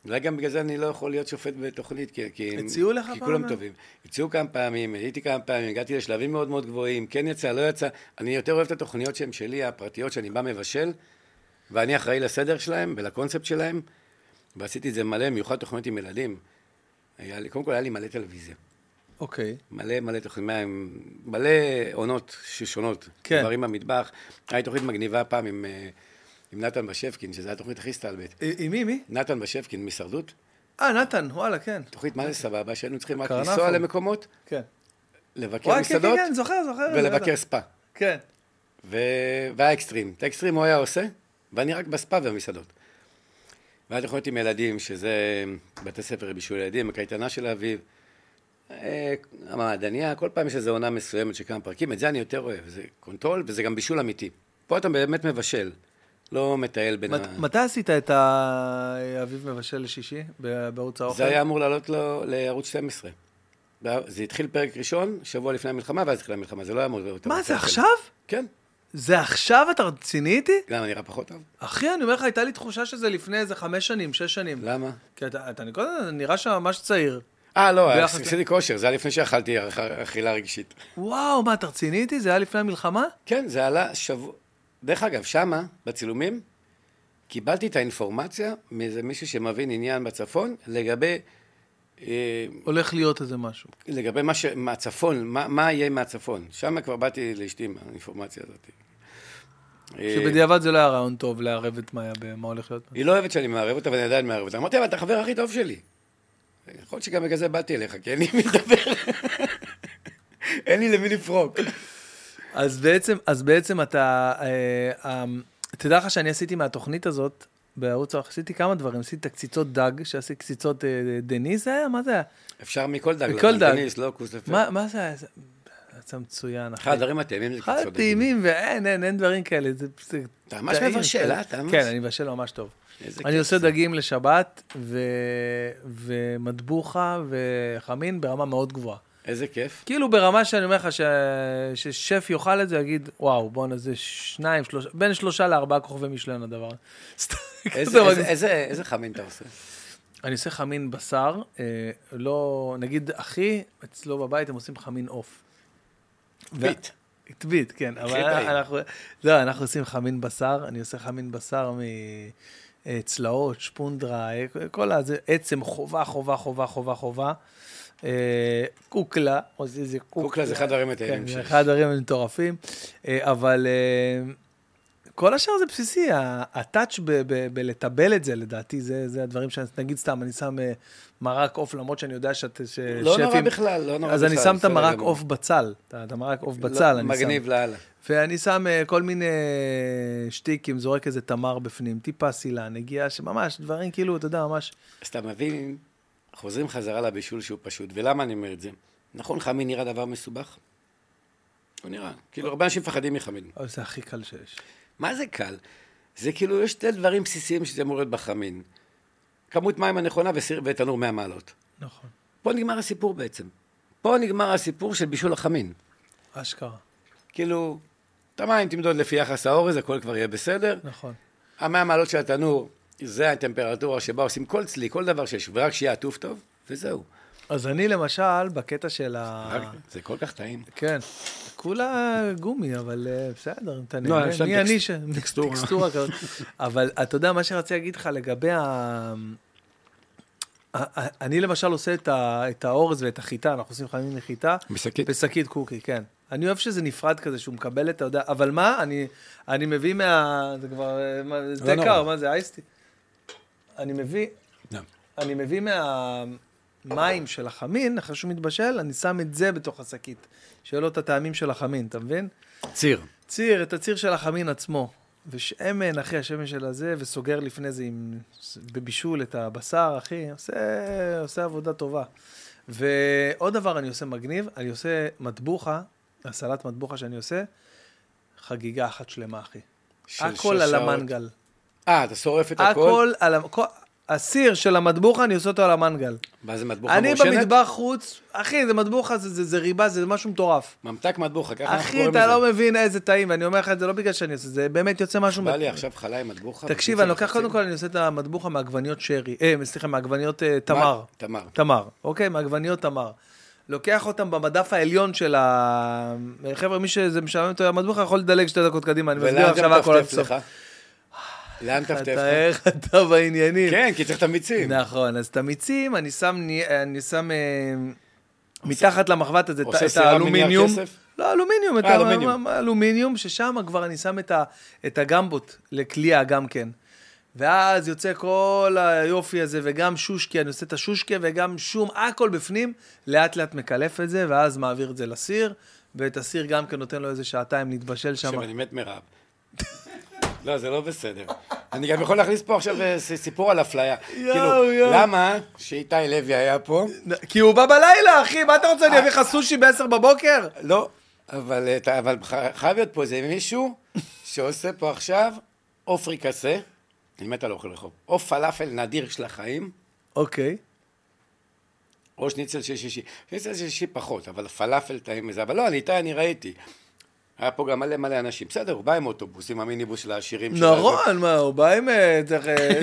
אולי גם בגלל זה אני לא יכול להיות שופט בתוכנית, כי, כי, הציעו לך כי? כולם טובים. הציעו כמה פעמים, הייתי כמה פעמים, הגעתי לשלבים מאוד מאוד גבוהים, כן יצא, לא יצא. אני יותר אוהב את התוכניות שהן שלי, הפרטיות, שאני בא מבשל, ואני אחראי לסדר שלהם ולקונספט שלהם, ועשיתי את זה מלא, במיוחד תוכניות עם ילדים. היה לי, קודם כל היה לי מלא טלוויזיה. אוקיי. מלא מלא תוכנית, מלא עונות שונות. כן. דברים במטבח. הייתה תוכנית מגניבה פעם עם, אה, עם נתן בשפקין, שזו התוכנית הכי סטלבט. אה, עם מי, מי? נתן בשפקין מהישרדות, אה, נתן, וואלה, כן. תוכנית מה זה סבבה, שהיינו צריכים רק. לנסוע למקומות, כן. לבקר וואי, כן, כן, מסעדות כן, זוכר, זוכר. ולבקר. ספא. כן. ו... והאקסטרים. את האקסטרים הוא היה עושה, ואני רק בספא ובמסעדות. והיה תוכנית עם ילדים, שזה בתי ספר לבישול ילדים, הקייטנה של האביב, המעדניה, כל פעם יש איזו עונה מסוימת של כמה פרקים, את זה אני יותר אוהב, זה control וזה גם בישול אמיתי. פה אתה באמת מבשל, לא מטייל בין מת- מתי עשית את האביב מבשל לשישי בערוץ האוכל? זה היה אמור לעלות לו לערוץ 12. זה התחיל פרק ראשון, שבוע לפני המלחמה, ואז התחילה המלחמה, זה לא היה אמור להיות... מה, זה. עכשיו? כן. זה עכשיו? אתה רציני איתי? למה, נראה פחות טוב? אחי, אני אומר לך, הייתה לי תחושה שזה לפני איזה חמש שנים, שש שנים. למה? כי אתה, אתה קודם נראה שם ממש צעיר. אה, לא, עשיתי כושר, זה היה לפני שאכלתי אכ- אכילה רגשית. וואו, מה, אתה רציני איתי? זה היה לפני המלחמה? כן, זה עלה שבוע... דרך אגב, שמה, בצילומים, קיבלתי את האינפורמציה מאיזה מישהו שמבין עניין בצפון, לגבי... אה, הולך להיות איזה משהו. לגבי מה ש... מהצפון, מה, מה יהיה מהצפון. שם כבר באתי לאשתי עם האינפורמציה הזאת. אה, שבדיעבד זה לא היה רעיון טוב לערב את מאיה במה הולך להיות. היא לא אוהבת שאני מערב אותה, ואני עדיין מערב אותה. אמרתי, אבל אתה החבר הכי טוב שלי. יכול להיות שגם בגלל זה באתי אליך, כי אין לי מי לדבר. אין לי למי לפרוק. אז בעצם, אז בעצם אתה, אה, אה, תדע לך שאני עשיתי מהתוכנית הזאת, בערוץ האוכל, עשיתי כמה דברים, עשיתי את הקציצות דג, שעשיתי קציצות אה, דניס, זה היה? מה זה היה? אפשר מכל דג. מכל דג. דניס, לא כוס לפר. מה זה היה? יצא מצוין. אחד הדברים הטעימים זה אחד קיצור דגים. הטעימים, ואין, אין, אין דברים כאלה. זה, זה אתה ממש טעים, מבשל. אה? אתה ממש- כן, אני מבשל ממש טוב. איזה אני עושה. דגים לשבת, ו... ומטבוחה וחמין ברמה מאוד גבוהה. איזה כיף. כאילו ברמה שאני אומר לך ש... ששף יאכל את זה, יגיד, וואו, בואנה, זה שניים, שלושה, בין שלושה לארבעה כוכבי משלן הדבר. איזה- איזה- מגזים. איזה איזה חמין אתה עושה? אני עושה חמין בשר, אה, לא, נגיד, אחי, אצלו בבית הם עושים חמין עוף. ביט. טבית, כן. אבל. אנחנו, לא, אנחנו עושים חמין בשר, אני עושה חמין בשר מצלעות, שפונדרה, כל הזה, עצם, חובה, חובה, חובה, חובה, חובה. אה, קוקלה, עושה איזה קוקלה. קוקלה זה אחד הדברים הטעימים כן, שיש. זה אחד הדברים המטורפים. אה, אבל אה, כל השאר זה בסיסי, הטאץ' בלטבל את זה, לדעתי, זה הדברים שאני, נגיד סתם, אני שם מרק עוף, למרות שאני יודע שאת... ש- לא נורא שפים- בכלל, לא נורא אז בכלל. אני שם את המרק. עוף בצל, את ה- את המרק עוף לא, בצל, אני שם. מגניב לאללה. ואני שם אה, כל מיני שטיקים, זורק איזה תמר בפנים, טיפה סילה, נגיעה שממש, דברים כאילו, אתה יודע, ממש... אז אתה מבין, חוזרים חזרה לבישול שהוא פשוט. ולמה אני אומר את זה? נכון, חמין נראה דבר מסובך? הוא נראה. כאילו, הרבה אנשים מפחדים מחמין. אבל זה הכי קל שיש. מה זה קל? זה כאילו, יש שתי דברים בסיסיים שזה אמור להיות בחמין. כמות מים הנכונה וסיר- ותנור 100 מעלות. נכון. פה נגמר הסיפור בעצם. פה נגמר הסיפור של בישול החמין. אשכרה, כאילו, את המים תמדוד לפי יחס האורז, הכל כבר יהיה בסדר. נכון. המאה מעלות של התנור, זה הטמפרטורה שבה עושים כל צלי, כל דבר שיש, ורק שיהיה עטוף טוב, וזהו. אז אני למשל, בקטע של ה... זה כל כך טעים. כן. כולה גומי, אבל אה, בסדר, אתה לא, נהנה. מי טקס- אני ש... טקסטורה. טקסטורה כזאת. אבל אתה יודע, מה שרציתי להגיד לך לגבי ה... אני למשל עושה את ה- את האורז ואת החיטה, אנחנו עושים חמים מחיטה. בשקית. בשקית קוקי, כן. אני אוהב שזה נפרד כזה, שהוא מקבל את, אתה יודע, אבל מה, אני, אני מביא מה... זה כבר, מה, זה נורא. קר, מה זה, אייסטי? אני מביא, לא. אני מביא מהמים של החמין, אחרי שהוא מתבשל, אני שם את זה בתוך השקית. שיהיה לו את הטעמים של החמין, אתה מבין? ציר. ציר, את הציר של החמין עצמו. ושמן, אחי, השמן של הזה, וסוגר לפני זה עם, בבישול את הבשר, אחי, עושה, עושה עבודה טובה. ועוד דבר אני עושה מגניב, אני עושה מטבוחה, הסלט מטבוחה שאני עושה, חגיגה אחת שלמה, אחי. של הכל על. המנגל. אה, אתה שורף את הכל? הכל על הסיר של המטבוחה, אני עושה אותו על המנגל. מה זה מטבוחה אני מורשנת? במטבח חוץ, אחי, זה מטבוחה, זה, זה, זה ריבה, זה משהו מטורף. ממתק מטבוחה, ככה אנחנו אחי, קוראים אתה לזה. לא מבין איזה טעים, ואני אומר לך את זה לא בגלל שאני עושה, זה באמת יוצא משהו... בא לי עכשיו חלה עם מטבוחה. תקשיב, אני לוקח. קודם כל, אני עושה את המטבוחה מעגבניות שרי, אה, סליחה, מעגבניות אה, תמר. תמר. תמר, אוקיי? מעגבניות תמר. לוקח אותם במדף העליון של ה... חבר'ה, מי שזה משעמם אותו המטבוחה יכול לדלג שתי דקות קדימה, אני מסביר עכשיו אתה הכל עד? לאן לך? איך אתה בעניינים. כן, כי צריך את המיצים. נכון, אז את המיצים, אני שם, אני שם, אה, מתחת למחבת הזה, את- עושה את האלומיניום. לא, אלומיניום, את אה, אלומיניום. האלומיניום, ששם כבר אני שם את ה- את הגמבות לקליעה גם כן. ואז יוצא כל היופי הזה, וגם שושקי, אני עושה את השושקי וגם שום, הכל בפנים, לאט לאט מקלף את זה, ואז מעביר את זה לסיר, ואת הסיר גם כן נותן לו איזה שעתיים להתבשל שם. עכשיו אני מת מרעב. לא, זה לא בסדר. <laughs> אני גם יכול להכניס פה עכשיו אה, סיפור על אפליה. כאילו. למה שאיתי לוי היה פה? כי הוא בא בלילה, אחי, מה אתה רוצה, אני אביא לך סושי ב-10 בבוקר? לא, אבל, אה, חייב להיות פה איזה מישהו שעושה פה עכשיו או פריקסה, אני מת על אוכל רחוב, או פלאפל נדיר של החיים, אוקיי. או שניצל של שישי. שניצל של שישי פחות, אבל פלאפל טעים מזה. אבל לא, אני איתי, אני ראיתי. היה פה גם מלא מלא אנשים. בסדר, הוא בא עם אוטובוס, עם המיניבוס של העשירים. של הזה. נכון, מה, הוא בא עם אה, אה,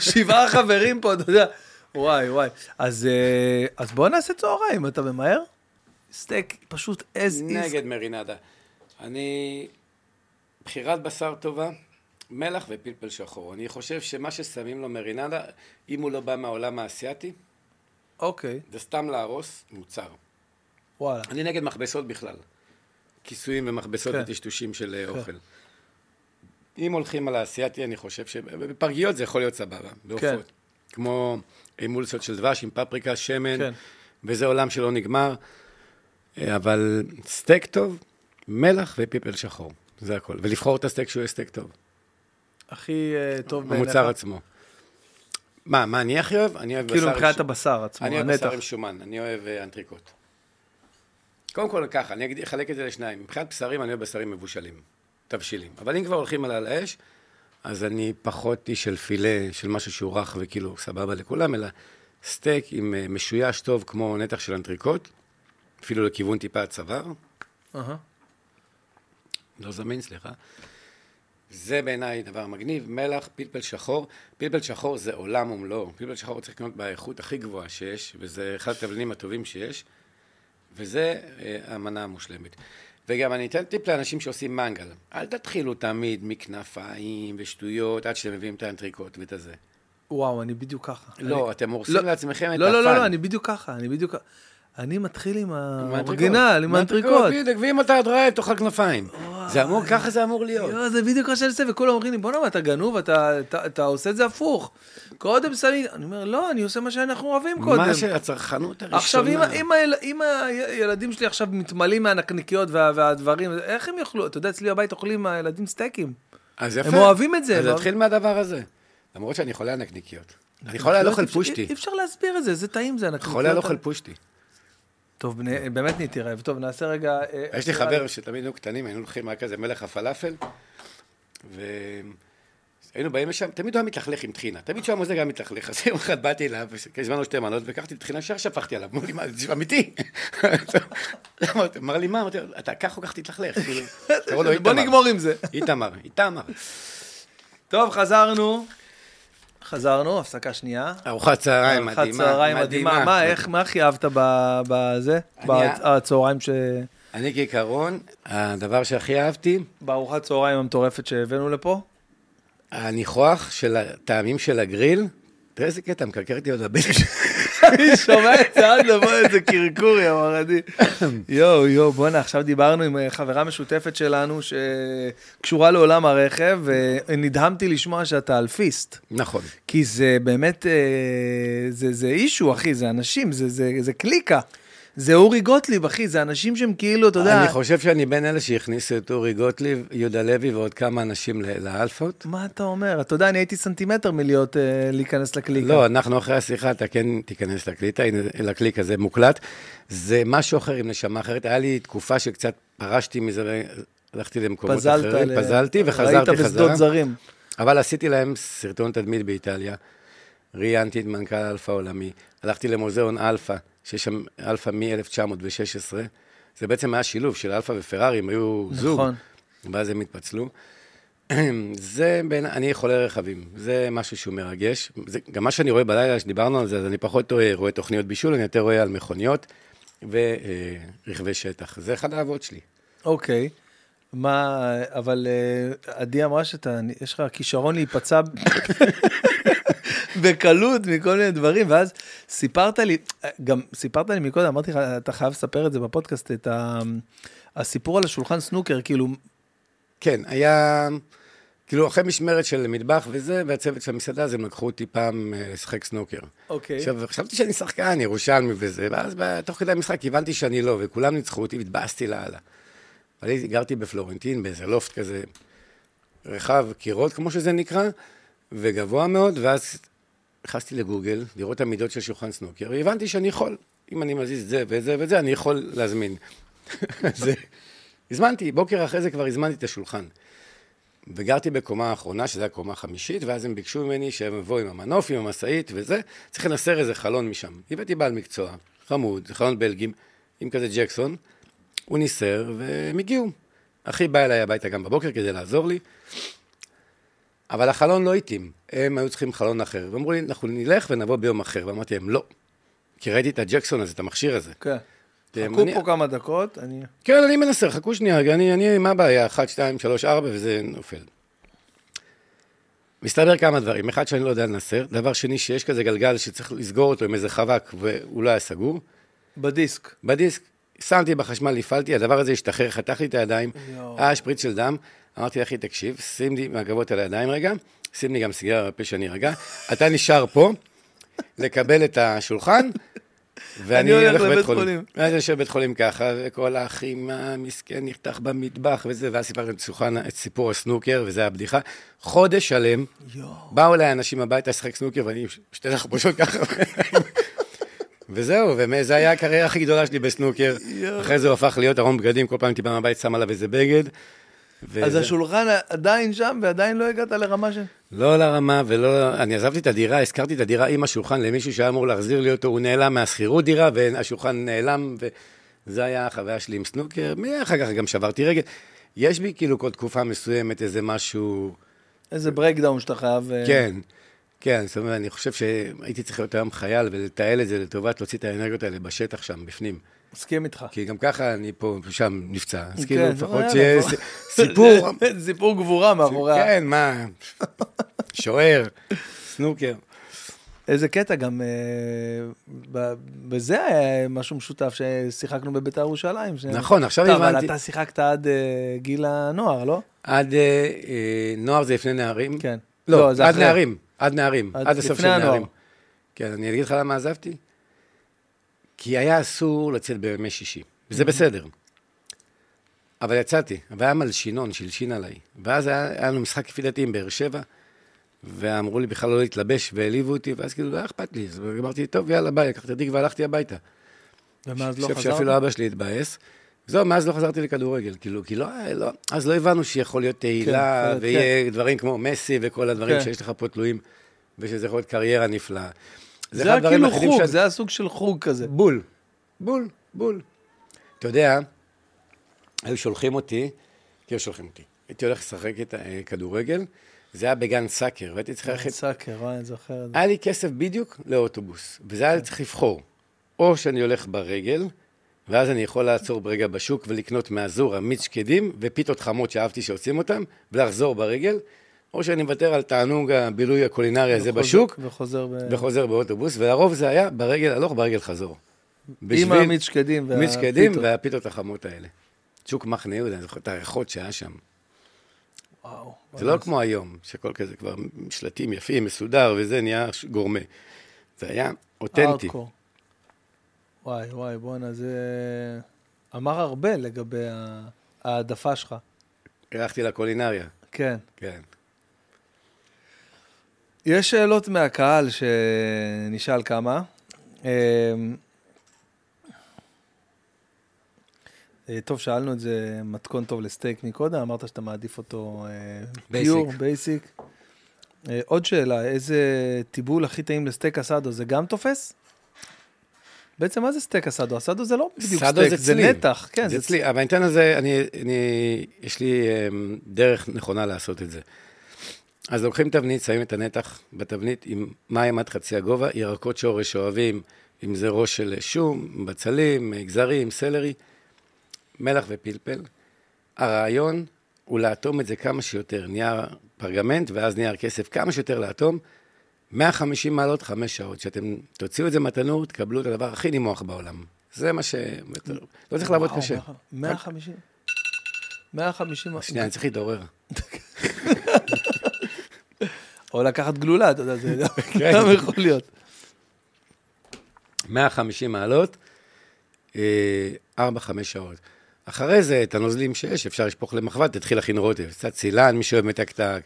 <laughs> שבעה חברים פה, אתה יודע. וואי, וואי. אז אה, אז בוא נעשה צהריים, אתה ממהר? סטייק פשוט as is. נגד מרינדה. אני... בחירת בשר טובה, מלח ופלפל שחור. אני חושב שמה ששמים לו מרינדה, אם הוא לא בא מהעולם האסייתי, אוקיי, זה סתם להרוס מוצר. וואלה. אני נגד מכבסות בכלל. כיסויים ומכבסות כן. וטשטושים של אה, אוכל. אם הולכים על האסייתי, אני חושב שבפרגיות זה יכול להיות סבבה, בעופות. כמו אמולסיות של דבש עם פפריקה, שמן, כן. וזה עולם שלא נגמר. אה, אבל סטייק טוב, מלח ופיפל שחור, זה הכל. ולבחור את הסטייק שהוא יהיה סטייק טוב. הכי אה, טוב בעיניך. המוצר עצמו. מה, מה אני הכי אוהב? אני אוהב בשר... כאילו מבחינת הבשר עצמו, אני אוהב. בשר עם שומן, אני אוהב אנטריקוט. קודם כל ככה, אני אחלק את זה לשניים. מבחינת בשרים, אני אוהב בשרים מבושלים, תבשילים. אבל אם כבר הולכים על האש, אז אני פחות איש של פילה, של משהו שהוא רך וכאילו סבבה לכולם, אלא סטייק עם אה, משויש טוב כמו נתח של אנטריקוט, אפילו לכיוון טיפה הצוואר. לא זמין, סליחה. זה בעיניי דבר מגניב, מלח, פלפל שחור. פלפל שחור זה עולם ומלואו. פלפל שחור צריך לקנות באיכות הכי גבוהה שיש, וזה אחד התבלינים הטובים שיש, וזה אה, המנה המושלמת. וגם אני אתן טיפ לאנשים שעושים מנגל. אל תתחילו תמיד מכנפיים ושטויות עד שאתם מביאים את האנטריקוט ואת הזה. וואו, אני בדיוק ככה. לא, אני- אתם הורסים לא, לעצמכם את לא, לא, לא, הפאן. לא, אני בדיוק ככה, אני בדיוק ככה. אני מתחיל עם. ה original, עם האנטריקוט. בדיוק, ואם אתה דרייב, תאכל כנפיים. זה אמור, ככה זה אמור להיות. יואו, זה בדיוק מה שאני עושה, וכולם אומרים לי, בוא'נה, מה, אתה גנוב, אתה- עושה את זה הפוך. קודם שמים, אני אומר, לא, אני עושה מה שאנחנו אוהבים קודם. מה שהצרכנות הראשונה. עכשיו, אם, אם, היל, אם הילדים שלי עכשיו מתמלאים מהנקניקיות וה, והדברים, איך הם יאכלו? אתה יודע, אצלי בבית אוכלים הילדים סטייקים. אז יפה. הם אוהבים את זה, אז הם נתחיל מהדבר הזה. למרות שאני חולה על נקניקיות. אני חולה על אוכל פושטי. אי אפשר להסביר את זה, איזה טעים זה הנקניקיות. חולה על אוכל פושטי. טוב, בני- באמת נהייתי רעב. טוב, נעשה רגע... אה, יש לי. חבר שתמיד היינו קטנים, היינו לוקחים רק כזה מלך הפלאפל, והיינו באים לשם, תמיד הוא היה מתלכלך עם טחינה, תמיד שהוא היה מוזג היה מתלכלך, אז יום אחד באתי אליו, הזמנו שתי מנות, ולקחתי טחינה, ישר שפכתי עליו, אמרו לי, מה, זה אמיתי? אמר לי, מה? אמרתי, לו, אתה ככה כל כך תתלכלך, כאילו, <laughs> בוא. נגמור עם זה. איתמר, איתמר. טוב, חזרנו. חזרנו, הפסקה שנייה. ארוחת צהריים ארוחת מדהימה, צהריים מדהימה. מה, איך, מה הכי אהבת בזה? בצהריים ש... אני כעיקרון, הדבר שהכי אהבתי, בארוחת צהריים המטורפת שהבאנו לפה? הניחוח של הטעמים של הגריל, תראה איזה קטע, מקרקר אותי עוד הבן. אני שומע את זה עד לבוא איזה קרקור, יא מרדי. יואו, יואו, בואנה, עכשיו דיברנו עם אה, חברה משותפת שלנו שקשורה לעולם הרכב, ונדהמתי לשמוע שאתה אלפיסט. נכון. כי זה באמת, אה, זה, אישו, אחי, זה אנשים, זה קליקה. זה אורי גוטליב, אחי, זה אנשים שהם כאילו, אתה יודע... אני חושב שאני בין אלה שהכניסו את אורי גוטליב, יהודה לוי ועוד כמה אנשים לאלפות. מה אתה אומר? אתה יודע, אני הייתי סנטימטר מלהיות, אה, להיכנס לקליקה. לא, אנחנו אחרי השיחה, אתה כן תיכנס לקליטה, הנה, לקליק הזה מוקלט. זה משהו אחר עם נשמה אחרת. היה לי תקופה שקצת פרשתי מזה, והלכתי למקומות פזלת, אחרים, ל- פזלתי וחזרתי ראית חזרה. בשדות זרים. אבל עשיתי להם סרטון תדמית באיטליה, ראיינתי את מנכ"ל אלפא העולמי, הלכתי למוזיאון אלפא, שיש שם אלפא מ-1916, זה בעצם היה שילוב של אלפא ופרארי, הם היו זוג, נכון. ואז הם התפצלו. <clears throat> זה בין, אני חולה רכבים, זה משהו שהוא מרגש. זה, גם מה שאני רואה בלילה, שדיברנו על זה, אז אני פחות רואה, רואה תוכניות בישול, אני יותר רואה על מכוניות ורכבי שטח. זה אחד האהבות שלי. אוקיי. מה, אבל אה, עדי אמרה שאתה, יש לך כישרון להיפצע <laughs> בקלות מכל מיני דברים, ואז סיפרת לי, גם סיפרת לי מקודם, אמרתי לך, אתה חייב לספר את זה בפודקאסט, את ה... הסיפור על השולחן סנוקר, כאילו, כן, היה... כאילו, אחרי משמרת של מטבח וזה, והצוות של המסעדה, אז הם לקחו אותי פעם אה, לשחק סנוקר. אוקיי. עכשיו, חשבתי שאני שחקן, ירושלמי וזה, ואז תוך כדי המשחק הבנתי שאני לא, וכולם ניצחו אותי והתבאסתי לאללה. אני גרתי בפלורנטין, באיזה לופט כזה, רחב קירות, כמו שזה נקרא, וגבוה מאוד, ואז נכנסתי לגוגל, לראות את המידות של שולחן סנוקר, והבנתי שאני יכול, אם אני מזיז את זה ואת זה ואת זה, אני יכול להזמין. <laughs> זה... הזמנתי, בוקר אחרי זה כבר הזמנתי את השולחן. וגרתי בקומה האחרונה, שזו הקומה החמישית, ואז הם ביקשו ממני שהם יבואו עם המנוף, עם המשאית וזה, צריך לנסר איזה חלון משם. הבאתי בעל מקצוע, חמוד, זה חלון בלגים, עם כזה ג'קסון, הוא ניסר, והם הגיעו. אחי בא אליי הביתה גם בבוקר כדי לעזור לי, אבל החלון לא התאים, הם היו צריכים חלון אחר, ואמרו לי, אנחנו נלך ונבוא ביום אחר, ואמרתי להם, לא. כי ראיתי את הג'קסון הזה, את המכשיר הזה. כן. חכו אני- פה כמה דקות, אני... כן, אני מנסה, חכו שנייה אני, אני, מה הבעיה? 1, 2, 3, 4, וזה נופל. מסתבר כמה דברים. אחד, שאני לא יודע לנסר. דבר שני, שיש כזה גלגל שצריך לסגור אותו עם איזה חבק, והוא לא היה סגור. בדיסק. בדיסק, שמתי בחשמל, הפעלתי, הדבר הזה השתחרר, חתך לי את הידיים. היה שפריץ של דם. אמרתי, אחי, תקשיב, שים לי מהגבות על הידיים רגע, שים לי גם סיגריה בפה שאני רגע. אתה נשאר פה, לקבל את השולחן, <laughs> ואני אני הולך לבית חולים. ואז יושב בבית חולים ככה, וכל האחים המסכן נחתך במטבח וזה, ואז סיפרתי את סיפור הסנוקר, וזה הבדיחה. חודש שלם. באו אליי אנשים הביתה לשחק סנוקר, ואני שתי תחבושות ככה. <laughs> וזהו, וזה היה הקריירה הכי גדולה שלי בסנוקר. אחרי זה הוא הפך להיות ארון בגדים, כל פעם בא מהבית, שם עליו איזה בגד. אז וזה- השולחן עדיין שם, ועדיין לא הגעת לרמה של... לא לרמה ולא... אני עזבתי את הדירה, הזכרתי את הדירה עם השולחן למישהו שהיה אמור להחזיר לי אותו, הוא נעלם מהשכירות דירה, והשולחן נעלם, וזה היה החוויה שלי עם סנוקר. אחר כך גם שברתי רגל. יש בי כאילו כל תקופה מסוימת איזה משהו... איזה ברקדאון שאתה חייב... אה, כן, כן, זאת אומרת, אני חושב שהייתי צריך להיות היום חייל ולתעל את זה לטובת להוציא את האנרגיות האלה בשטח שם, בפנים. מסכים איתך. כי גם ככה אני פה ושם נפצע. אז כן, כאילו, לפחות יאללה, שיהיה <laughs> סיפור. <laughs> סיפור גבורה מאחורי... ה- כן, מה, שוער, <laughs> סנוקר. איזה קטע, גם אה, בזה היה משהו משותף, ששיחקנו בביתר ירושלים. ש- נכון, עכשיו טוב, הבנתי. אבל אתה שיחקת עד אה, גיל הנוער, לא? עד אה, נוער זה לפני נערים? כן. לא, לא, עד אחרי. נערים, עד נערים, עד עד הסוף של הנוער. נערים. כן, אני אגיד לך למה עזבתי? כי היה אסור לצאת בימי שישי, וזה בסדר. אבל יצאתי, והיה מלשינון, שלשין עליי. ואז היה היה לנו משחק לפי דעתי עם באר שבע, ואמרו לי בכלל לא להתלבש, והעליבו אותי, ואז כאילו, לא היה אכפת לי. אז אמרתי, טוב, יאללה, ביי, לקחתי את התיק והלכתי הביתה. ומאז לא אני חושב חזרת? שאפילו אבא שלי התבאס. זהו, מאז לא חזרתי לכדורגל, כאילו, כי לא, לא, אז לא הבנו שיכול להיות תהילה, יכול להיות, ויהיה דברים כמו מסי וכל הדברים כן. שיש לך פה תלויים, ושזה יכול להיות קריירה נפלאה. זה היה כאילו חוג, שאני- זה היה סוג של חוג כזה. בול, בול, בול. אתה יודע, היו שולחים אותי, כאילו שולחים אותי, הייתי הולך לשחק את אה, כדורגל, זה היה בגן סאקר, והייתי צריך ללכת סאקר, וואי, אני זוכר. היה לי כסף בדיוק לאוטובוס, וזה היה לי צריך לבחור. או שאני הולך ברגל, ואז אני יכול לעצור ברגע בשוק ולקנות מהזורה מיץ שקדים ופיתות חמות שאהבתי שעושים אותם, ולחזור ברגל, או שאני מוותר על תענוג הבילוי הקולינרי הזה וחוזר- בשוק, וחוזר ב... וחוזר באוטובוס, ולרוב זה היה ברגל הלוך, ברגל חזור. עם המיץ שקדים וה... מיץ שקדים פיתות. והפיתות החמות האלה. שוק מחנה יהודה, אני זוכר את הריחות שהיה שם. וואו. זה לא כמו היום, שכל כזה כבר שלטים יפים, מסודר וזה, נהיה גורמה. זה היה אותנטי. הארדקור. וואי, וואי, בואנה, זה... אמר הרבה לגבי ההעדפה שלך. הלכתי לקולינריה, כן. כן. יש שאלות מהקהל שנשאל כמה. אמ, אה, טוב, שאלנו את זה מתכון טוב לסטייק מקודם, אמרת שאתה מעדיף אותו pure, basic. אה, עוד שאלה, איזה טיבול הכי טעים לסטייק אסדו, זה גם תופס? בעצם מה זה סטייק אסדו? אסדו זה לא בדיוק סטייק, זה זה. נתח. כן, זה אצלי, אבל אני אתן לזה, אני, אני, יש לי אמ, דרך נכונה לעשות את זה. אז לוקחים תבנית, שמים את הנתח בתבנית עם מים עד חצי הגובה, ירקות שורש אוהבים, אם זה ראש של שום, בצלים, גזרים, סלרי, מלח ופלפל. הרעיון הוא לאטום את זה כמה שיותר, נייר פרגמנט ואז נייר כסף, כמה שיותר לאטום. 150 מעלות, חמש שעות. כשאתם תוציאו את זה מהתנור, תקבלו את הדבר הכי נמוך בעולם. זה מה ש... לא צריך לעבוד קשה. 150. 150. שנייה, אני צריך להתעורר. <laughs> או לקחת גלולה, אתה יודע, זה גם- <laughs> כן. גם יכול להיות. 150 מעלות, 4-5 שעות. אחרי זה, את הנוזלים שיש, אפשר לשפוך למחבת, תתחיל להכין רוטב. קצת צילן, מי שאוהב מתקתק.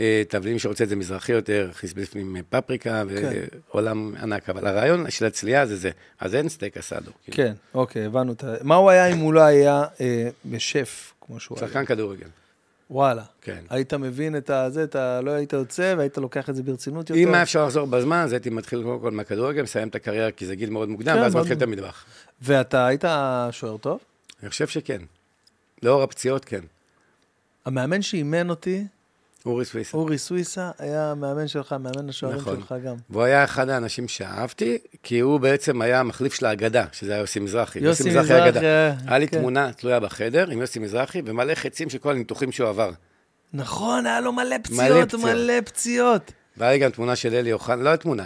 אה, תבלינים שרוצה את זה מזרחי יותר, הכניס בפנים פפריקה, כן. ועולם ענק. אבל הרעיון של הצלייה זה זה. אז אין סטייק אסדו. כאילו. כן, אוקיי, הבנו. את ה- מה הוא היה אם הוא לא היה אה, בשף, כמו שהוא היה? שחקן כדורגל. וואלה. כן. היית מבין את הזה, אתה לא היית יוצא והיית לוקח את זה ברצינות יותר? אם היה אפשר לחזור בזמן, אז הייתי מתחיל קודם כל מהכדורגל, מסיים את הקריירה, כי זה גיל מאוד מוקדם, כן, ואז מאוד מתחיל את. המטבח. ואתה היית שוער טוב? אני חושב שכן. לאור הפציעות, כן. המאמן שאימן אותי, אורי סוויסה. אורי סוויסה, היה המאמן שלך, מאמן השוערים נכון. שלך גם. והוא היה אחד האנשים שאהבתי, כי הוא בעצם היה המחליף של האגדה, שזה היה יוסי מזרחי. יוסי מזרחי, האגדה. אה, היה לי כן. תמונה תלויה בחדר עם יוסי מזרחי, ומלא חצים של כל הניתוחים שהוא עבר. נכון, היה לו מלא פציעות, מלא פציעות. מלא פציעות. והיה לי גם תמונה של אלי אוחנה, לא היה תמונה.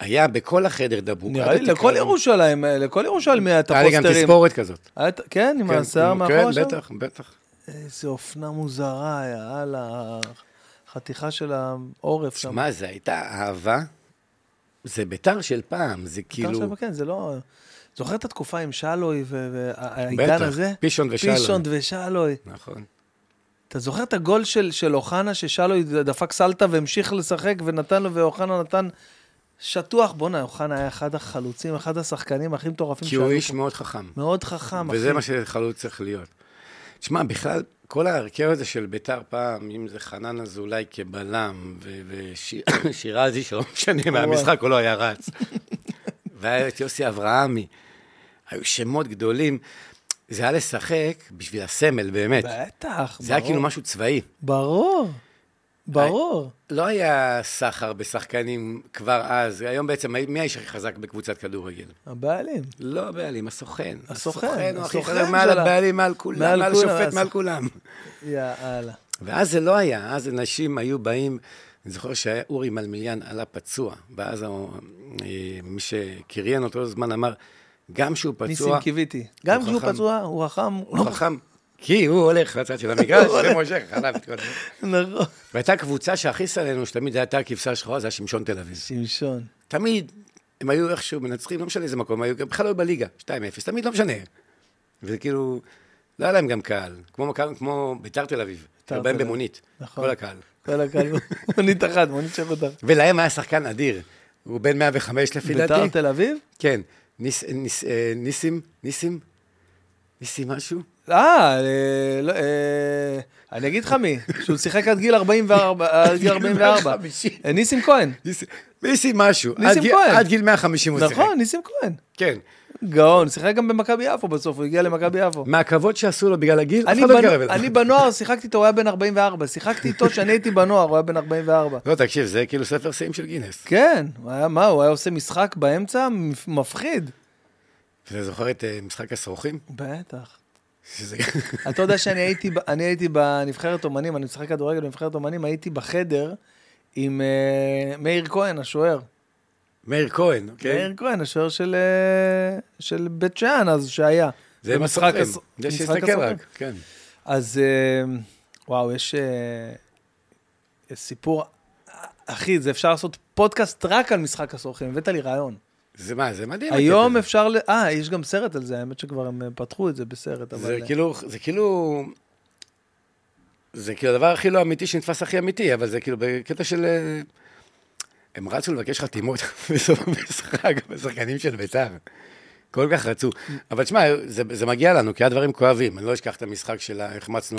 היה בכל החדר דבוק. נראה לי לכל. ירושלים, לכל ירושלמי היה את היה לי גם הפוסטרים. תספורת כזאת. היה את- כן, עם כן, השיער כן, מאחורה שם? בטח, בטח. איזה אופנה מוזרה, יאללה, החתיכה של העורף שם. שמע, זו הייתה אהבה, זה ביתר של פעם, זה כאילו... כאילו... כן, זה לא... זוכר את התקופה עם שלוי והעידן בטח, הזה? פישון ושלוי. פישון ושלוי. נכון. אתה זוכר את הגול של, של אוחנה, ששלוי דפק סלטה והמשיך לשחק ונתן לו, ואוחנה נתן שטוח. בואנה, אוחנה היה אחד החלוצים, אחד השחקנים הכי מטורפים כי הוא איש פה. מאוד חכם. מאוד חכם, אחי. וזה מה שחלוץ צריך להיות. תשמע, בכלל, כל ההרכב הזה של ביתר פעם, אם זה חנן אזולאי כבלם, ושירזי, שלא משנה מהמשחק, הוא לא היה רץ. והיה את יוסי אברהמי. היו שמות גדולים. זה היה לשחק בשביל הסמל, באמת. בטח, זה היה ברור. כאילו משהו צבאי. ברור, ברור. לא היה סחר בשחקנים כבר אז. היום בעצם, מי האיש הכי חזק בקבוצת כדורגל? הבעלים. לא הבעלים, הסוכן. הסוכן, הוא הכי הסוכן חזק מעל שלה. הבעלים, מעל כולם, מעל השופט, מעל כולם. יאללה. ואז זה לא היה, אז אנשים היו באים, אני זוכר שאורי מלמיליאן עלה פצוע, ואז אה, מי שקריין אותו זמן אמר, גם שהוא ניסים פצוע, קיוויתי. גם כשהוא. פצוע, הוא חכם. הוא חכם, כי הוא הולך לצד של המגרש, ומושך עליו את כל זה. נכון. והייתה קבוצה שהכי עלינו, שתמיד זה הייתה כבשה שחורה, זה היה שמשון תל אביב. שמשון. תמיד, הם היו איכשהו מנצחים, לא משנה איזה מקום, היו בכלל לא בליגה, 2-0, תמיד לא משנה. וזה כאילו, לא היה להם גם קהל, כמו, ביתר תל אביב, ביתר תל אביב. במונית, נכון. כל הקהל. כל הקהל, <laughs> מונית אחת, מונית שירות אחת. ולהם היה שחקן אדיר, הוא בן 105 לפי דעתי. ביתר תל אביב? כן, ניס, ניס, אה, ניסים, ניסים, ניסים משהו? אה, אה, לא, אה, אני אגיד לך מי, שהוא שיחק עד גיל 44, עד גיל 44. 50. אה, ניסים כהן, ניסים, משהו. ניסים כהן. עד גיל 150 הוא שיחק. נכון, ניסים כהן. כן. גאון, שיחק גם במכבי יפו בסוף, הוא הגיע למכבי יפו. מהכבוד שעשו לו בגלל הגיל, אף אחד לא התקרב אליו. אני בנוער שיחקתי איתו, הוא היה בן 44. שיחקתי איתו כשאני הייתי בנוער, הוא היה בן 44. לא, תקשיב, זה כאילו ספר שיאים של גינס. כן, מה, הוא היה עושה משחק באמצע מפ- מפחיד. אתה זוכר את משחק השרוכים? בטח. אתה יודע שאני הייתי, אני הייתי בנבחרת אומנים, אני משחק כדורגל בנבחרת אומנים, הייתי בחדר עם אה, מאיר כהן, השוער. מאיר כהן, אוקיי? מאיר כהן, השוער של, אה, של בית שאן אז, שהיה. זה משחק זה משחק שיסתכל. רק, כן. אז אה, וואו, יש, אה, יש סיפור, אחי, זה אפשר לעשות פודקאסט רק על משחק הסורכים, הבאת לי רעיון. זה מה, זה מדהים. היום. אפשר, ל- אה, יש גם סרט על זה, האמת שכבר הם אה, פתחו את זה בסרט, אבל... זה אה, כאילו, זה כאילו... זה כאילו הדבר הכי לא אמיתי שנתפס הכי אמיתי, אבל זה כאילו בקטע של... אה, הם רצו לבקש חתימות <laughs> בסוף המשחק, בשחקנים של בית"ר. כל כך רצו. אבל תשמע, זה, זה מגיע לנו, כי היה דברים כואבים. אני לא אשכח את המשחק של החמצנו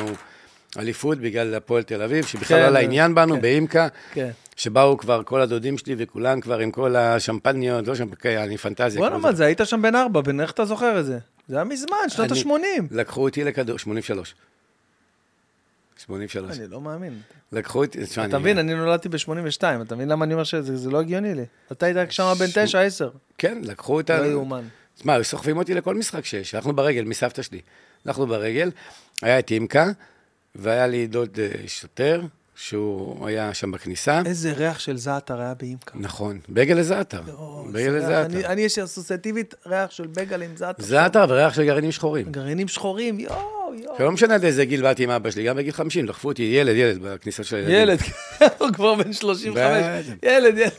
אליפות בגלל הפועל תל אביב, שבכלל כן, לא היה לעניין בנו, כן. באימקה, כן. שבאו כבר כל הדודים שלי וכולם כבר עם כל השמפניות, לא שמפניות, אני פנטזיה. בוא כבר נאמר, זה היית שם בן ארבע, בן איך אתה זוכר את זה? זה היה מזמן, שנות אני- ה-80. לקחו אותי לכדור, 83. 83. אני לא מאמין. לקחו אותי, תשמע, אתה מבין, אני נולדתי ב-82, אתה מבין למה אני אומר שזה זה לא הגיוני לי? אתה היית שם בן תשע, עשר. כן, לקחו לא אותנו. יאומן. תשמע, סוחבים אותי לכל משחק שיש, הלכנו ברגל מסבתא שלי. הלכנו ברגל, היה את אימקה, והיה לי דוד אה, שוטר, שהוא היה שם בכניסה. איזה ריח של זעתר היה באימקה. נכון, בגל לזעתר. יואו, בגל לזעתר. אני יש לי אסוציאטיבית ריח של בגל עם זעתר. זעתר וריח של גרעינים שחורים. גרעינים שחורים, יואו, יואו. לא משנה עד איזה גיל באתי עם אבא שלי, גם בגיל 50, דחפו אותי, ילד, ילד, בכניסה של הילדים. ילד, <laughs> הוא כבר בן 35. בטח. ילד, ילד.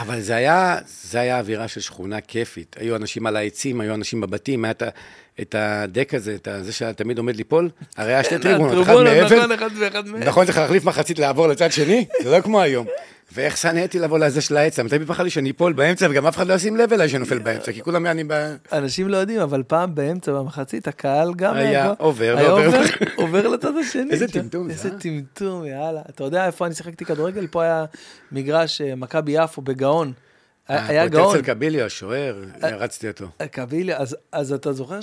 אבל זה היה, זה היה אווירה של שכונה כיפית. היו אנשים על העצים, היו אנשים בבתים, היה את הדק הזה, את זה שתמיד עומד ליפול, הרי היה שתי <laughs> טריבונות, אחד טריבונות, מאבן, נכון, אחד ואחד מהם. נכון, צריך להחליף מחצית לעבור לצד שני, זה לא כמו היום. ואיך שנאתי לבוא לזה של העץ, פחד לי שאני אפול באמצע, וגם אף אחד לא ישים לב אליי שנופל באמצע, כי כולם אני ב... אנשים לא יודעים, אבל פעם באמצע, במחצית, הקהל גם היה היה עובר היה ועובר. עובר, לצד השני. איזה. טמטום זה, איזה אה? טמטום, יאללה. אתה יודע איפה אני שיחקתי כדורגל? פה היה מגרש אה, מכבי יפו בגאון. היה אה, גאון. אצל קביליו, השוער, רצתי אותו. קבילי, אז, אתה זוכר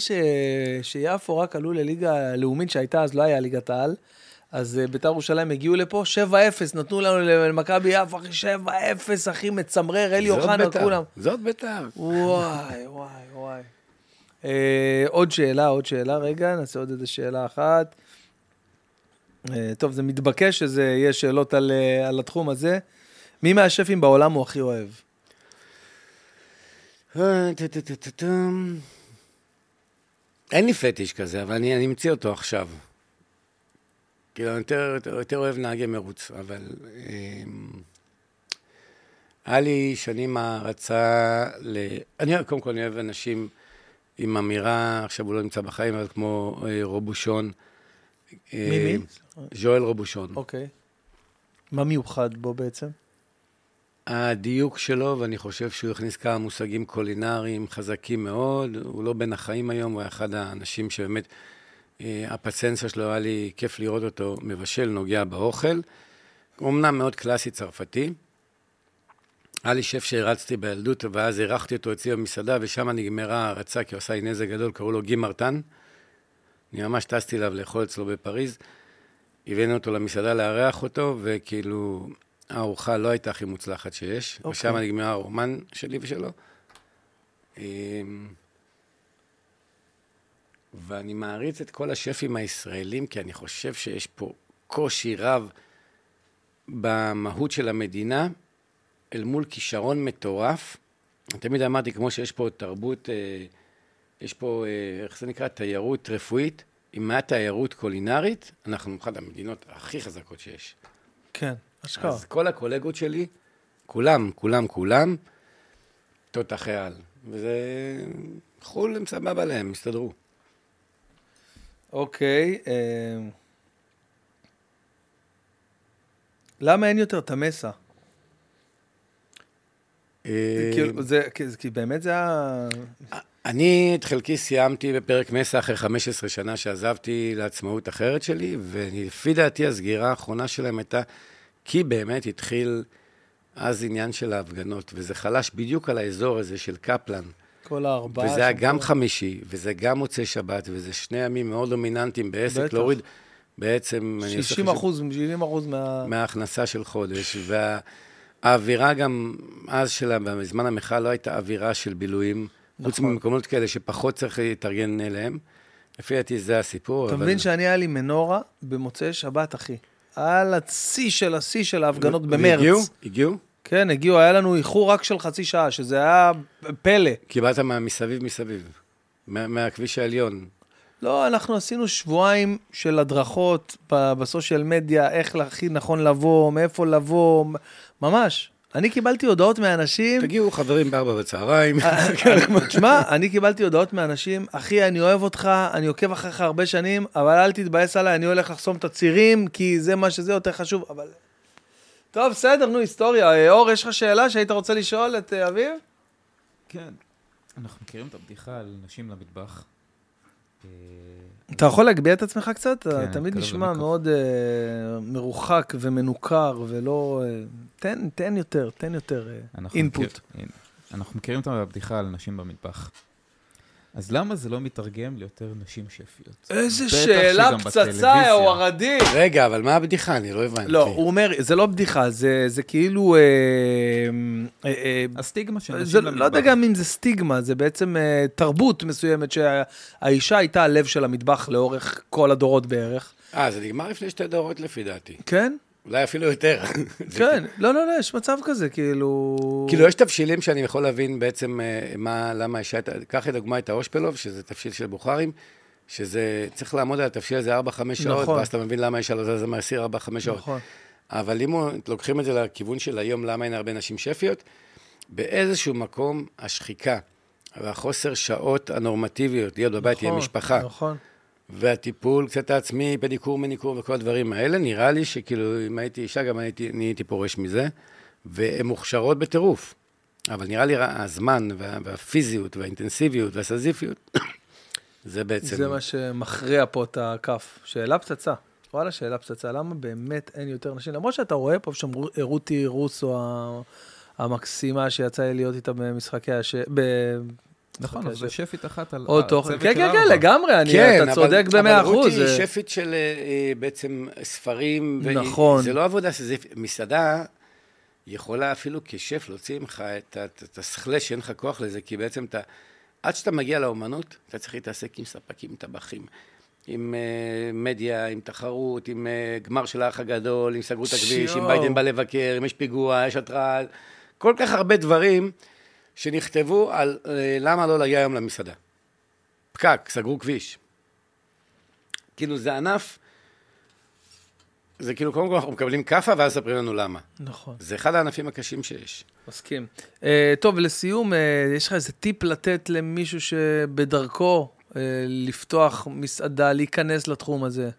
שיפו רק עלו לליגה לאומית שהייתה, אז לא היה ליגת העל, אז אה, בית"ר ירושלים הגיעו לפה, 7-0, נתנו לנו למכבי יפו, אחי, 7-0, אחי, מצמרר, אלי אוחנה, בית"ר, כולם. זאת בית"ר. וואי, וואי, וואי. אה, עוד שאלה, עוד שאלה, רגע, נעשה עוד איזה שאלה אחת. אה, טוב, זה מתבקש שזה יהיה שאלות על, אה, על התחום הזה. מי מהשפים בעולם הוא הכי אוהב? אה. אין לי פטיש כזה, אבל אני, אני ממציא אותו עכשיו. כאילו, אני יותר, יותר, אוהב נהגי מרוץ, אבל... אמ, היה לי שנים הערצה ל... אני קודם כל אני אוהב אנשים עם אמירה, עכשיו הוא לא נמצא בחיים, אבל כמו אה, רובושון. אה, מי, מי? ז'ואל רובושון. אוקיי. מה מיוחד בו בעצם? הדיוק שלו, ואני חושב שהוא הכניס כמה מושגים קולינריים חזקים מאוד. הוא לא בין החיים היום, הוא היה אחד האנשים שבאמת, אה, הפצנסה שלו, היה לי כיף לראות אותו מבשל, נוגע באוכל. אמנם מאוד קלאסי צרפתי. היה לי שף שהרצתי בילדות, ואז אירחתי אותו אצלי במסעדה, ושם נגמרה ההרצה, כי הוא עשה לי נזק גדול, קראו לו גי מרטן. אני ממש טסתי אליו לאכול אצלו בפריז. הבאנו אותו למסעדה לארח אותו, וכאילו, הארוחה לא הייתה הכי מוצלחת שיש. אוקיי. ושם נגמר הרומן שלי ושלו. ואני מעריץ את כל השפים הישראלים, כי אני חושב שיש פה קושי רב במהות של המדינה, אל מול כישרון מטורף. תמיד אמרתי, כמו שיש פה תרבות, אה, יש פה, אה, איך זה נקרא? תיירות רפואית. אם היה תיירות קולינרית, אנחנו אחת המדינות הכי חזקות שיש. כן, אשכרה. אז כל הקולגות שלי, כולם, כולם, כולם, תותחי על. וזה... חו"ל הם סבבה להם, הסתדרו. אוקיי. אה, למה אין יותר את המסה? כאילו, זה, כי, באמת זה היה... אני את חלקי סיימתי בפרק מסע אחרי 15 שנה שעזבתי לעצמאות אחרת שלי, ולפי דעתי הסגירה האחרונה שלהם הייתה כי באמת התחיל אז עניין של ההפגנות, וזה חלש בדיוק על האזור הזה של קפלן. כל הארבעה... וזה היה גם פה. חמישי, וזה גם מוצאי שבת, וזה שני ימים מאוד דומיננטיים בעסק, בטח. להוריד בעצם... אני עושה 60 חישוב- אחוז, 70 אחוז מה... מההכנסה של חודש, והאווירה גם אז שלה, בזמן המחאה לא הייתה אווירה של בילויים, חוץ נכון. ממקומות כאלה שפחות צריך להתארגן אליהם. לפי דעתי זה הסיפור, אתה אבל... מבין שאני היה לי מנורה במוצאי שבת, אחי. על הצי של השיא של ההפגנות במרץ. והגיעו? הגיעו? כן, הגיעו, היה לנו איחור רק של חצי שעה, שזה היה פלא. קיבלת מה- מסביב מסביב, מה- מהכביש העליון. לא, אנחנו עשינו שבועיים של הדרכות בסושיאל מדיה, איך הכי נכון לבוא, מאיפה לבוא, ממש. אני קיבלתי הודעות מאנשים, תגיעו חברים בארבע בצהריים. אה, תשמע, אני קיבלתי הודעות מאנשים, אחי, אני אוהב אותך, אני עוקב אחריך הרבה שנים, אבל אל תתבאס עליי, אני הולך לחסום את הצירים, כי זה מה שזה יותר חשוב, אבל... טוב, בסדר, נו, היסטוריה. אה, אור, יש לך שאלה שהיית רוצה לשאול את אה, אביב? כן. אנחנו מכירים את הבדיחה על נשים למטבח. אה, אתה יכול להגביה את עצמך קצת? אתה כן, תמיד קרוב נשמע. מאוד אה, מרוחק ומנוכר, ולא... אה, תן, תן יותר, תן יותר אנחנו אינפוט. מכיר- הנה, אנחנו מכירים את הבדיחה על נשים במטבח. אז למה זה לא מתרגם ליותר נשים שפיות? איזה שאלה פצצה. יא וורדי. רגע, אבל מה הבדיחה? אני לא הבנתי. לא, הוא אומר, זה לא בדיחה, זה, זה כאילו... אה, אה, אה, הסטיגמה של נשים זה, למטבח. לא יודע גם אם זה סטיגמה, זה בעצם אה, תרבות מסוימת שהאישה הייתה הלב של המטבח לאורך כל הדורות בערך. אה, זה נגמר לפני שתי דורות לפי דעתי. כן? אולי אפילו יותר. כן. לא, לא, לא, יש מצב כזה, כאילו... כאילו, יש תבשילים שאני יכול להבין בעצם אה, מה, למה הייתה- קח לדוגמה את האושפלוב, שזה תבשיל של בוכרים, שזה, צריך לעמוד על התבשיל הזה 4-5 שעות, נכון. ואז אתה מבין למה האישה לא זזה מהסיר 4-5 שעות. נכון. אבל אם לוקחים את זה לכיוון של היום, למה אין הרבה נשים שפיות, באיזשהו מקום השחיקה והחוסר שעות הנורמטיביות, להיות בבית עם נכון, המשפחה, נכון. והטיפול קצת העצמי, פדיקור, מניקור וכל הדברים האלה, נראה לי שכאילו, אם הייתי אישה, גם הייתי, אני הייתי פורש מזה, והן מוכשרות בטירוף. אבל נראה לי הזמן וה, והפיזיות והאינטנסיביות והסזיפיות, <coughs> זה בעצם... זה מה שמכריע פה את הכף. שאלה פצצה. וואלה, שאלה פצצה. למה באמת אין יותר נשים? למרות שאתה רואה פה שם רו- רותי רוסו המקסימה שיצא לי להיות איתה במשחקי הש... נכון, אבל זה. שפית אחת על עוד תוכן. כן, כן, כן. לגמרי, אני- כן, אתה צודק במאה אבל רותי אחוז. היא זה- שפית של אה, אה, בעצם ספרים. נכון. זה לא עבודה סזיפית. מסעדה יכולה אפילו כשף להוציא ממך את ה- את השכלה שאין לך כוח לזה, כי בעצם אתה, עד שאתה מגיע לאומנות, אתה צריך להתעסק עם ספקים, טבחים. עם אה, מדיה, עם תחרות, עם אה, גמר של האח הגדול, אם סגרו את הכביש, אם שיו. ביידן בא לבקר, אם יש פיגוע, יש התראה, כל כך הרבה דברים שנכתבו על אה, למה לא להגיע היום למסעדה. פקק, סגרו כביש. כאילו זה ענף, זה כאילו קודם כל אנחנו מקבלים כאפה ואז ספרים לנו למה. נכון, זה אחד הענפים הקשים שיש. מסכים. אה, טוב, לסיום, אה, יש לך איזה טיפ לתת למישהו שבדרכו אה, לפתוח מסעדה, להיכנס לתחום הזה?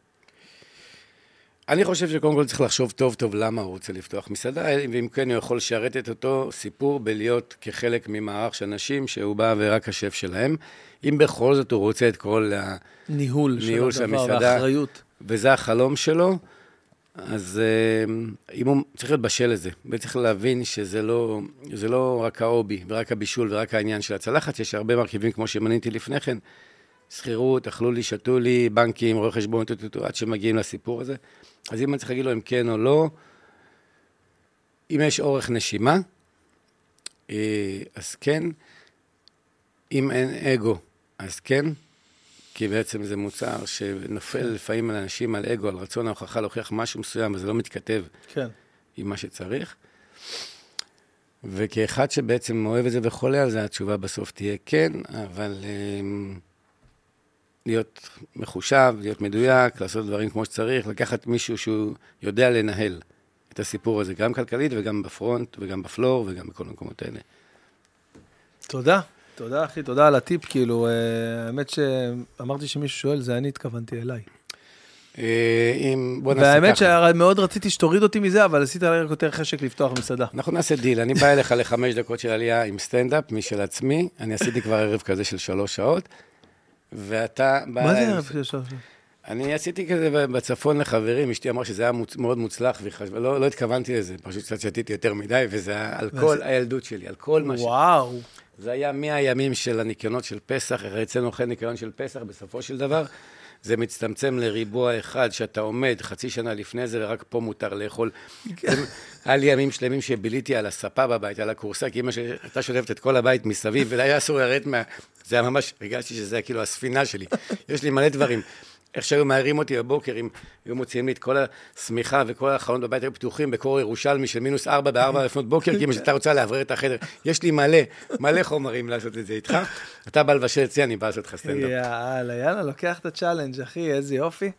אני חושב שקודם כל צריך לחשוב טוב טוב למה הוא רוצה לפתוח מסעדה, ואם כן הוא יכול לשרת את אותו סיפור בלהיות כחלק ממערך של אנשים שהוא בא ורק השף שלהם. אם בכל זאת הוא רוצה את כל ה... ניהול, ניהול של של הדבר המסעדה. והאחריות. וזה החלום שלו, אז אה, אם הוא צריך להיות בשל לזה, וצריך להבין שזה לא, לא רק ההובי ורק הבישול ורק העניין של הצלחת, יש הרבה מרכיבים כמו שמניתי לפני כן, שכירות, אכלו לי, שתו לי, בנקים, רואי חשבון, עד שמגיעים לסיפור הזה. אז אם אני צריך להגיד לו אם כן או לא, אם יש אורך נשימה, אה, אז כן, אם אין אגו, אז כן, כי בעצם זה מוצר שנופל לפעמים על אנשים על אגו, על רצון ההוכחה להוכיח משהו מסוים, וזה לא מתכתב כן. עם מה שצריך. וכאחד שבעצם אוהב את זה וחולה על זה, התשובה בסוף תהיה כן, אבל um, להיות מחושב, להיות מדויק, לעשות דברים כמו שצריך, לקחת מישהו שהוא יודע לנהל את הסיפור הזה, גם כלכלית וגם ב front וגם ב floor וגם בכל המקומות האלה. תודה. תודה, אחי, תודה על הטיפ, כאילו, אה, האמת שאמרתי שמישהו שואל, זה אני התכוונתי אליי. אה, אם, בוא נעשה והאמת ככה. שמאוד רציתי שתוריד אותי מזה, אבל עשית לי רק יותר חשק לפתוח מסעדה. אנחנו נעשה דיל, אני בא אליך לחמש דקות של עלייה עם סטנדאפ משל עצמי, אני עשיתי כבר ערב כזה של שלוש שעות, ואתה. מה זה של שלוש? אני עשיתי כזה בצפון לחברים, אשתי אמרה שזה היה מוצ... מאוד מוצלח, ולא לא התכוונתי לזה, פשוט קצת שתיתי יותר מדי, וזה היה על כל הילדות שלי, על כל מה ש... וואו. זה היה מהימים של הניקיונות של פסח, איך אצלנו אוכל ניקיון של פסח, בסופו של דבר, זה מצטמצם לריבוע אחד, שאתה עומד חצי שנה לפני זה, ורק פה מותר לאכול. זה- היה לי ימים שלמים שביליתי על הספה בבית, על הכורסה, כי אמא שלי הייתה שוטפת את כל הבית מסביב, והיה אסור לרדת מה... זה היה ממש, הרגשתי שזה היה כאילו הספינה שלי. יש לי מלא דברים. איך שהיו מעירים אותי בבוקר, אם היו מוציאים לי את כל השמיכה וכל החלונות בבית היו פתוחים בקור ירושלמי של מינוס ארבע בארבע לפנות בוקר, כי אמא שהייתה רוצה לאוורר את החדר. יש לי מלא, מלא חומרים לעשות את זה איתך. אתה בא לבשל אצלי, אני בא לעשות לך סטנדאפ. יאללה, יאללה, לוקח את ה challenge, אחי, איזה יופי.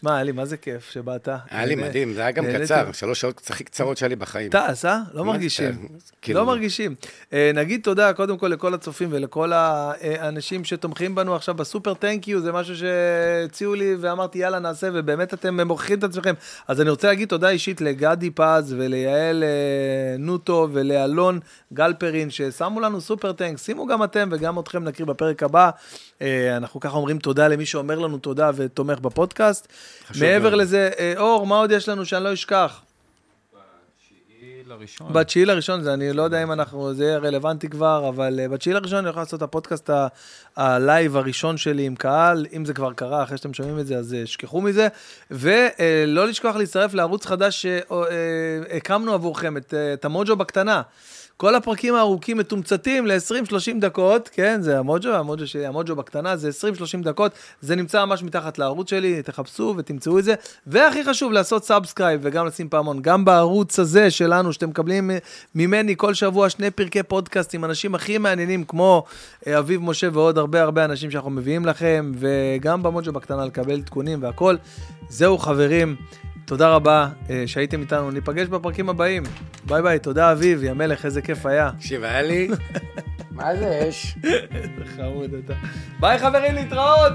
שמע, היה לי מה זה כיף שבאת. היה לי מדהים, זה היה גם. קצר, שלוש שעות הכי קצרות שהיה לי בחיים. טס, אה? לא מרגישים. כאילו- לא מרגישים. אה, נגיד תודה קודם כל לכל הצופים ולכל האנשים שתומכים בנו עכשיו בסופר טנק יו, זה משהו שהציעו לי ואמרתי יאללה נעשה, ובאמת אתם מוכיחים את עצמכם. אז אני רוצה להגיד תודה אישית לגדי פז וליעל אה, נוטו ולאלון גלפרין ששמו לנו סופר טנק, שימו גם אתם וגם אתכם נכיר בפרק הבא. אה, אנחנו ככה אומרים תודה למי שאומר לנו תודה ותומך בפודקאסט. מעבר מאוד. לזה, אה, אור, מה עוד יש לנו שאני לא אשכח? לראשון. בתשיעי לראשון, זה אני לא יודע אם אנחנו, זה יהיה רלוונטי כבר, אבל אה, בתשיעי לראשון אני יכול לעשות את הפודקאסט ה- live הראשון שלי עם קהל, אם זה כבר קרה, אחרי שאתם שומעים את זה, אז שכחו מזה. ולא לשכוח להצטרף לערוץ חדש שהקמנו עבורכם, את, את המוג'ו בקטנה. כל הפרקים הארוכים מתומצתים ל-20-30 דקות, כן, זה המוג'ו, המוג'ו שלי, המוג'ו בקטנה, זה 20-30 דקות, זה נמצא ממש מתחת לערוץ שלי, תחפשו ותמצאו את זה. והכי חשוב, לעשות subscribe וגם לשים פעמון, גם בערוץ הזה שלנו, שאתם מקבלים ממני כל שבוע שני פרקי פודקאסט עם אנשים הכי מעניינים, כמו אה, אביב משה ועוד הרבה הרבה אנשים שאנחנו מביאים לכם, וגם במוג'ו בקטנה לקבל עדכונים והכל. זהו חברים. תודה רבה אה, שהייתם איתנו, ניפגש בפרקים הבאים. ביי ביי, תודה אביב, יא מלך, איזה כיף היה. תקשיב, היה לי... <laughs> מה זה אש? איזה חמוד אתה. ביי חברים, להתראות!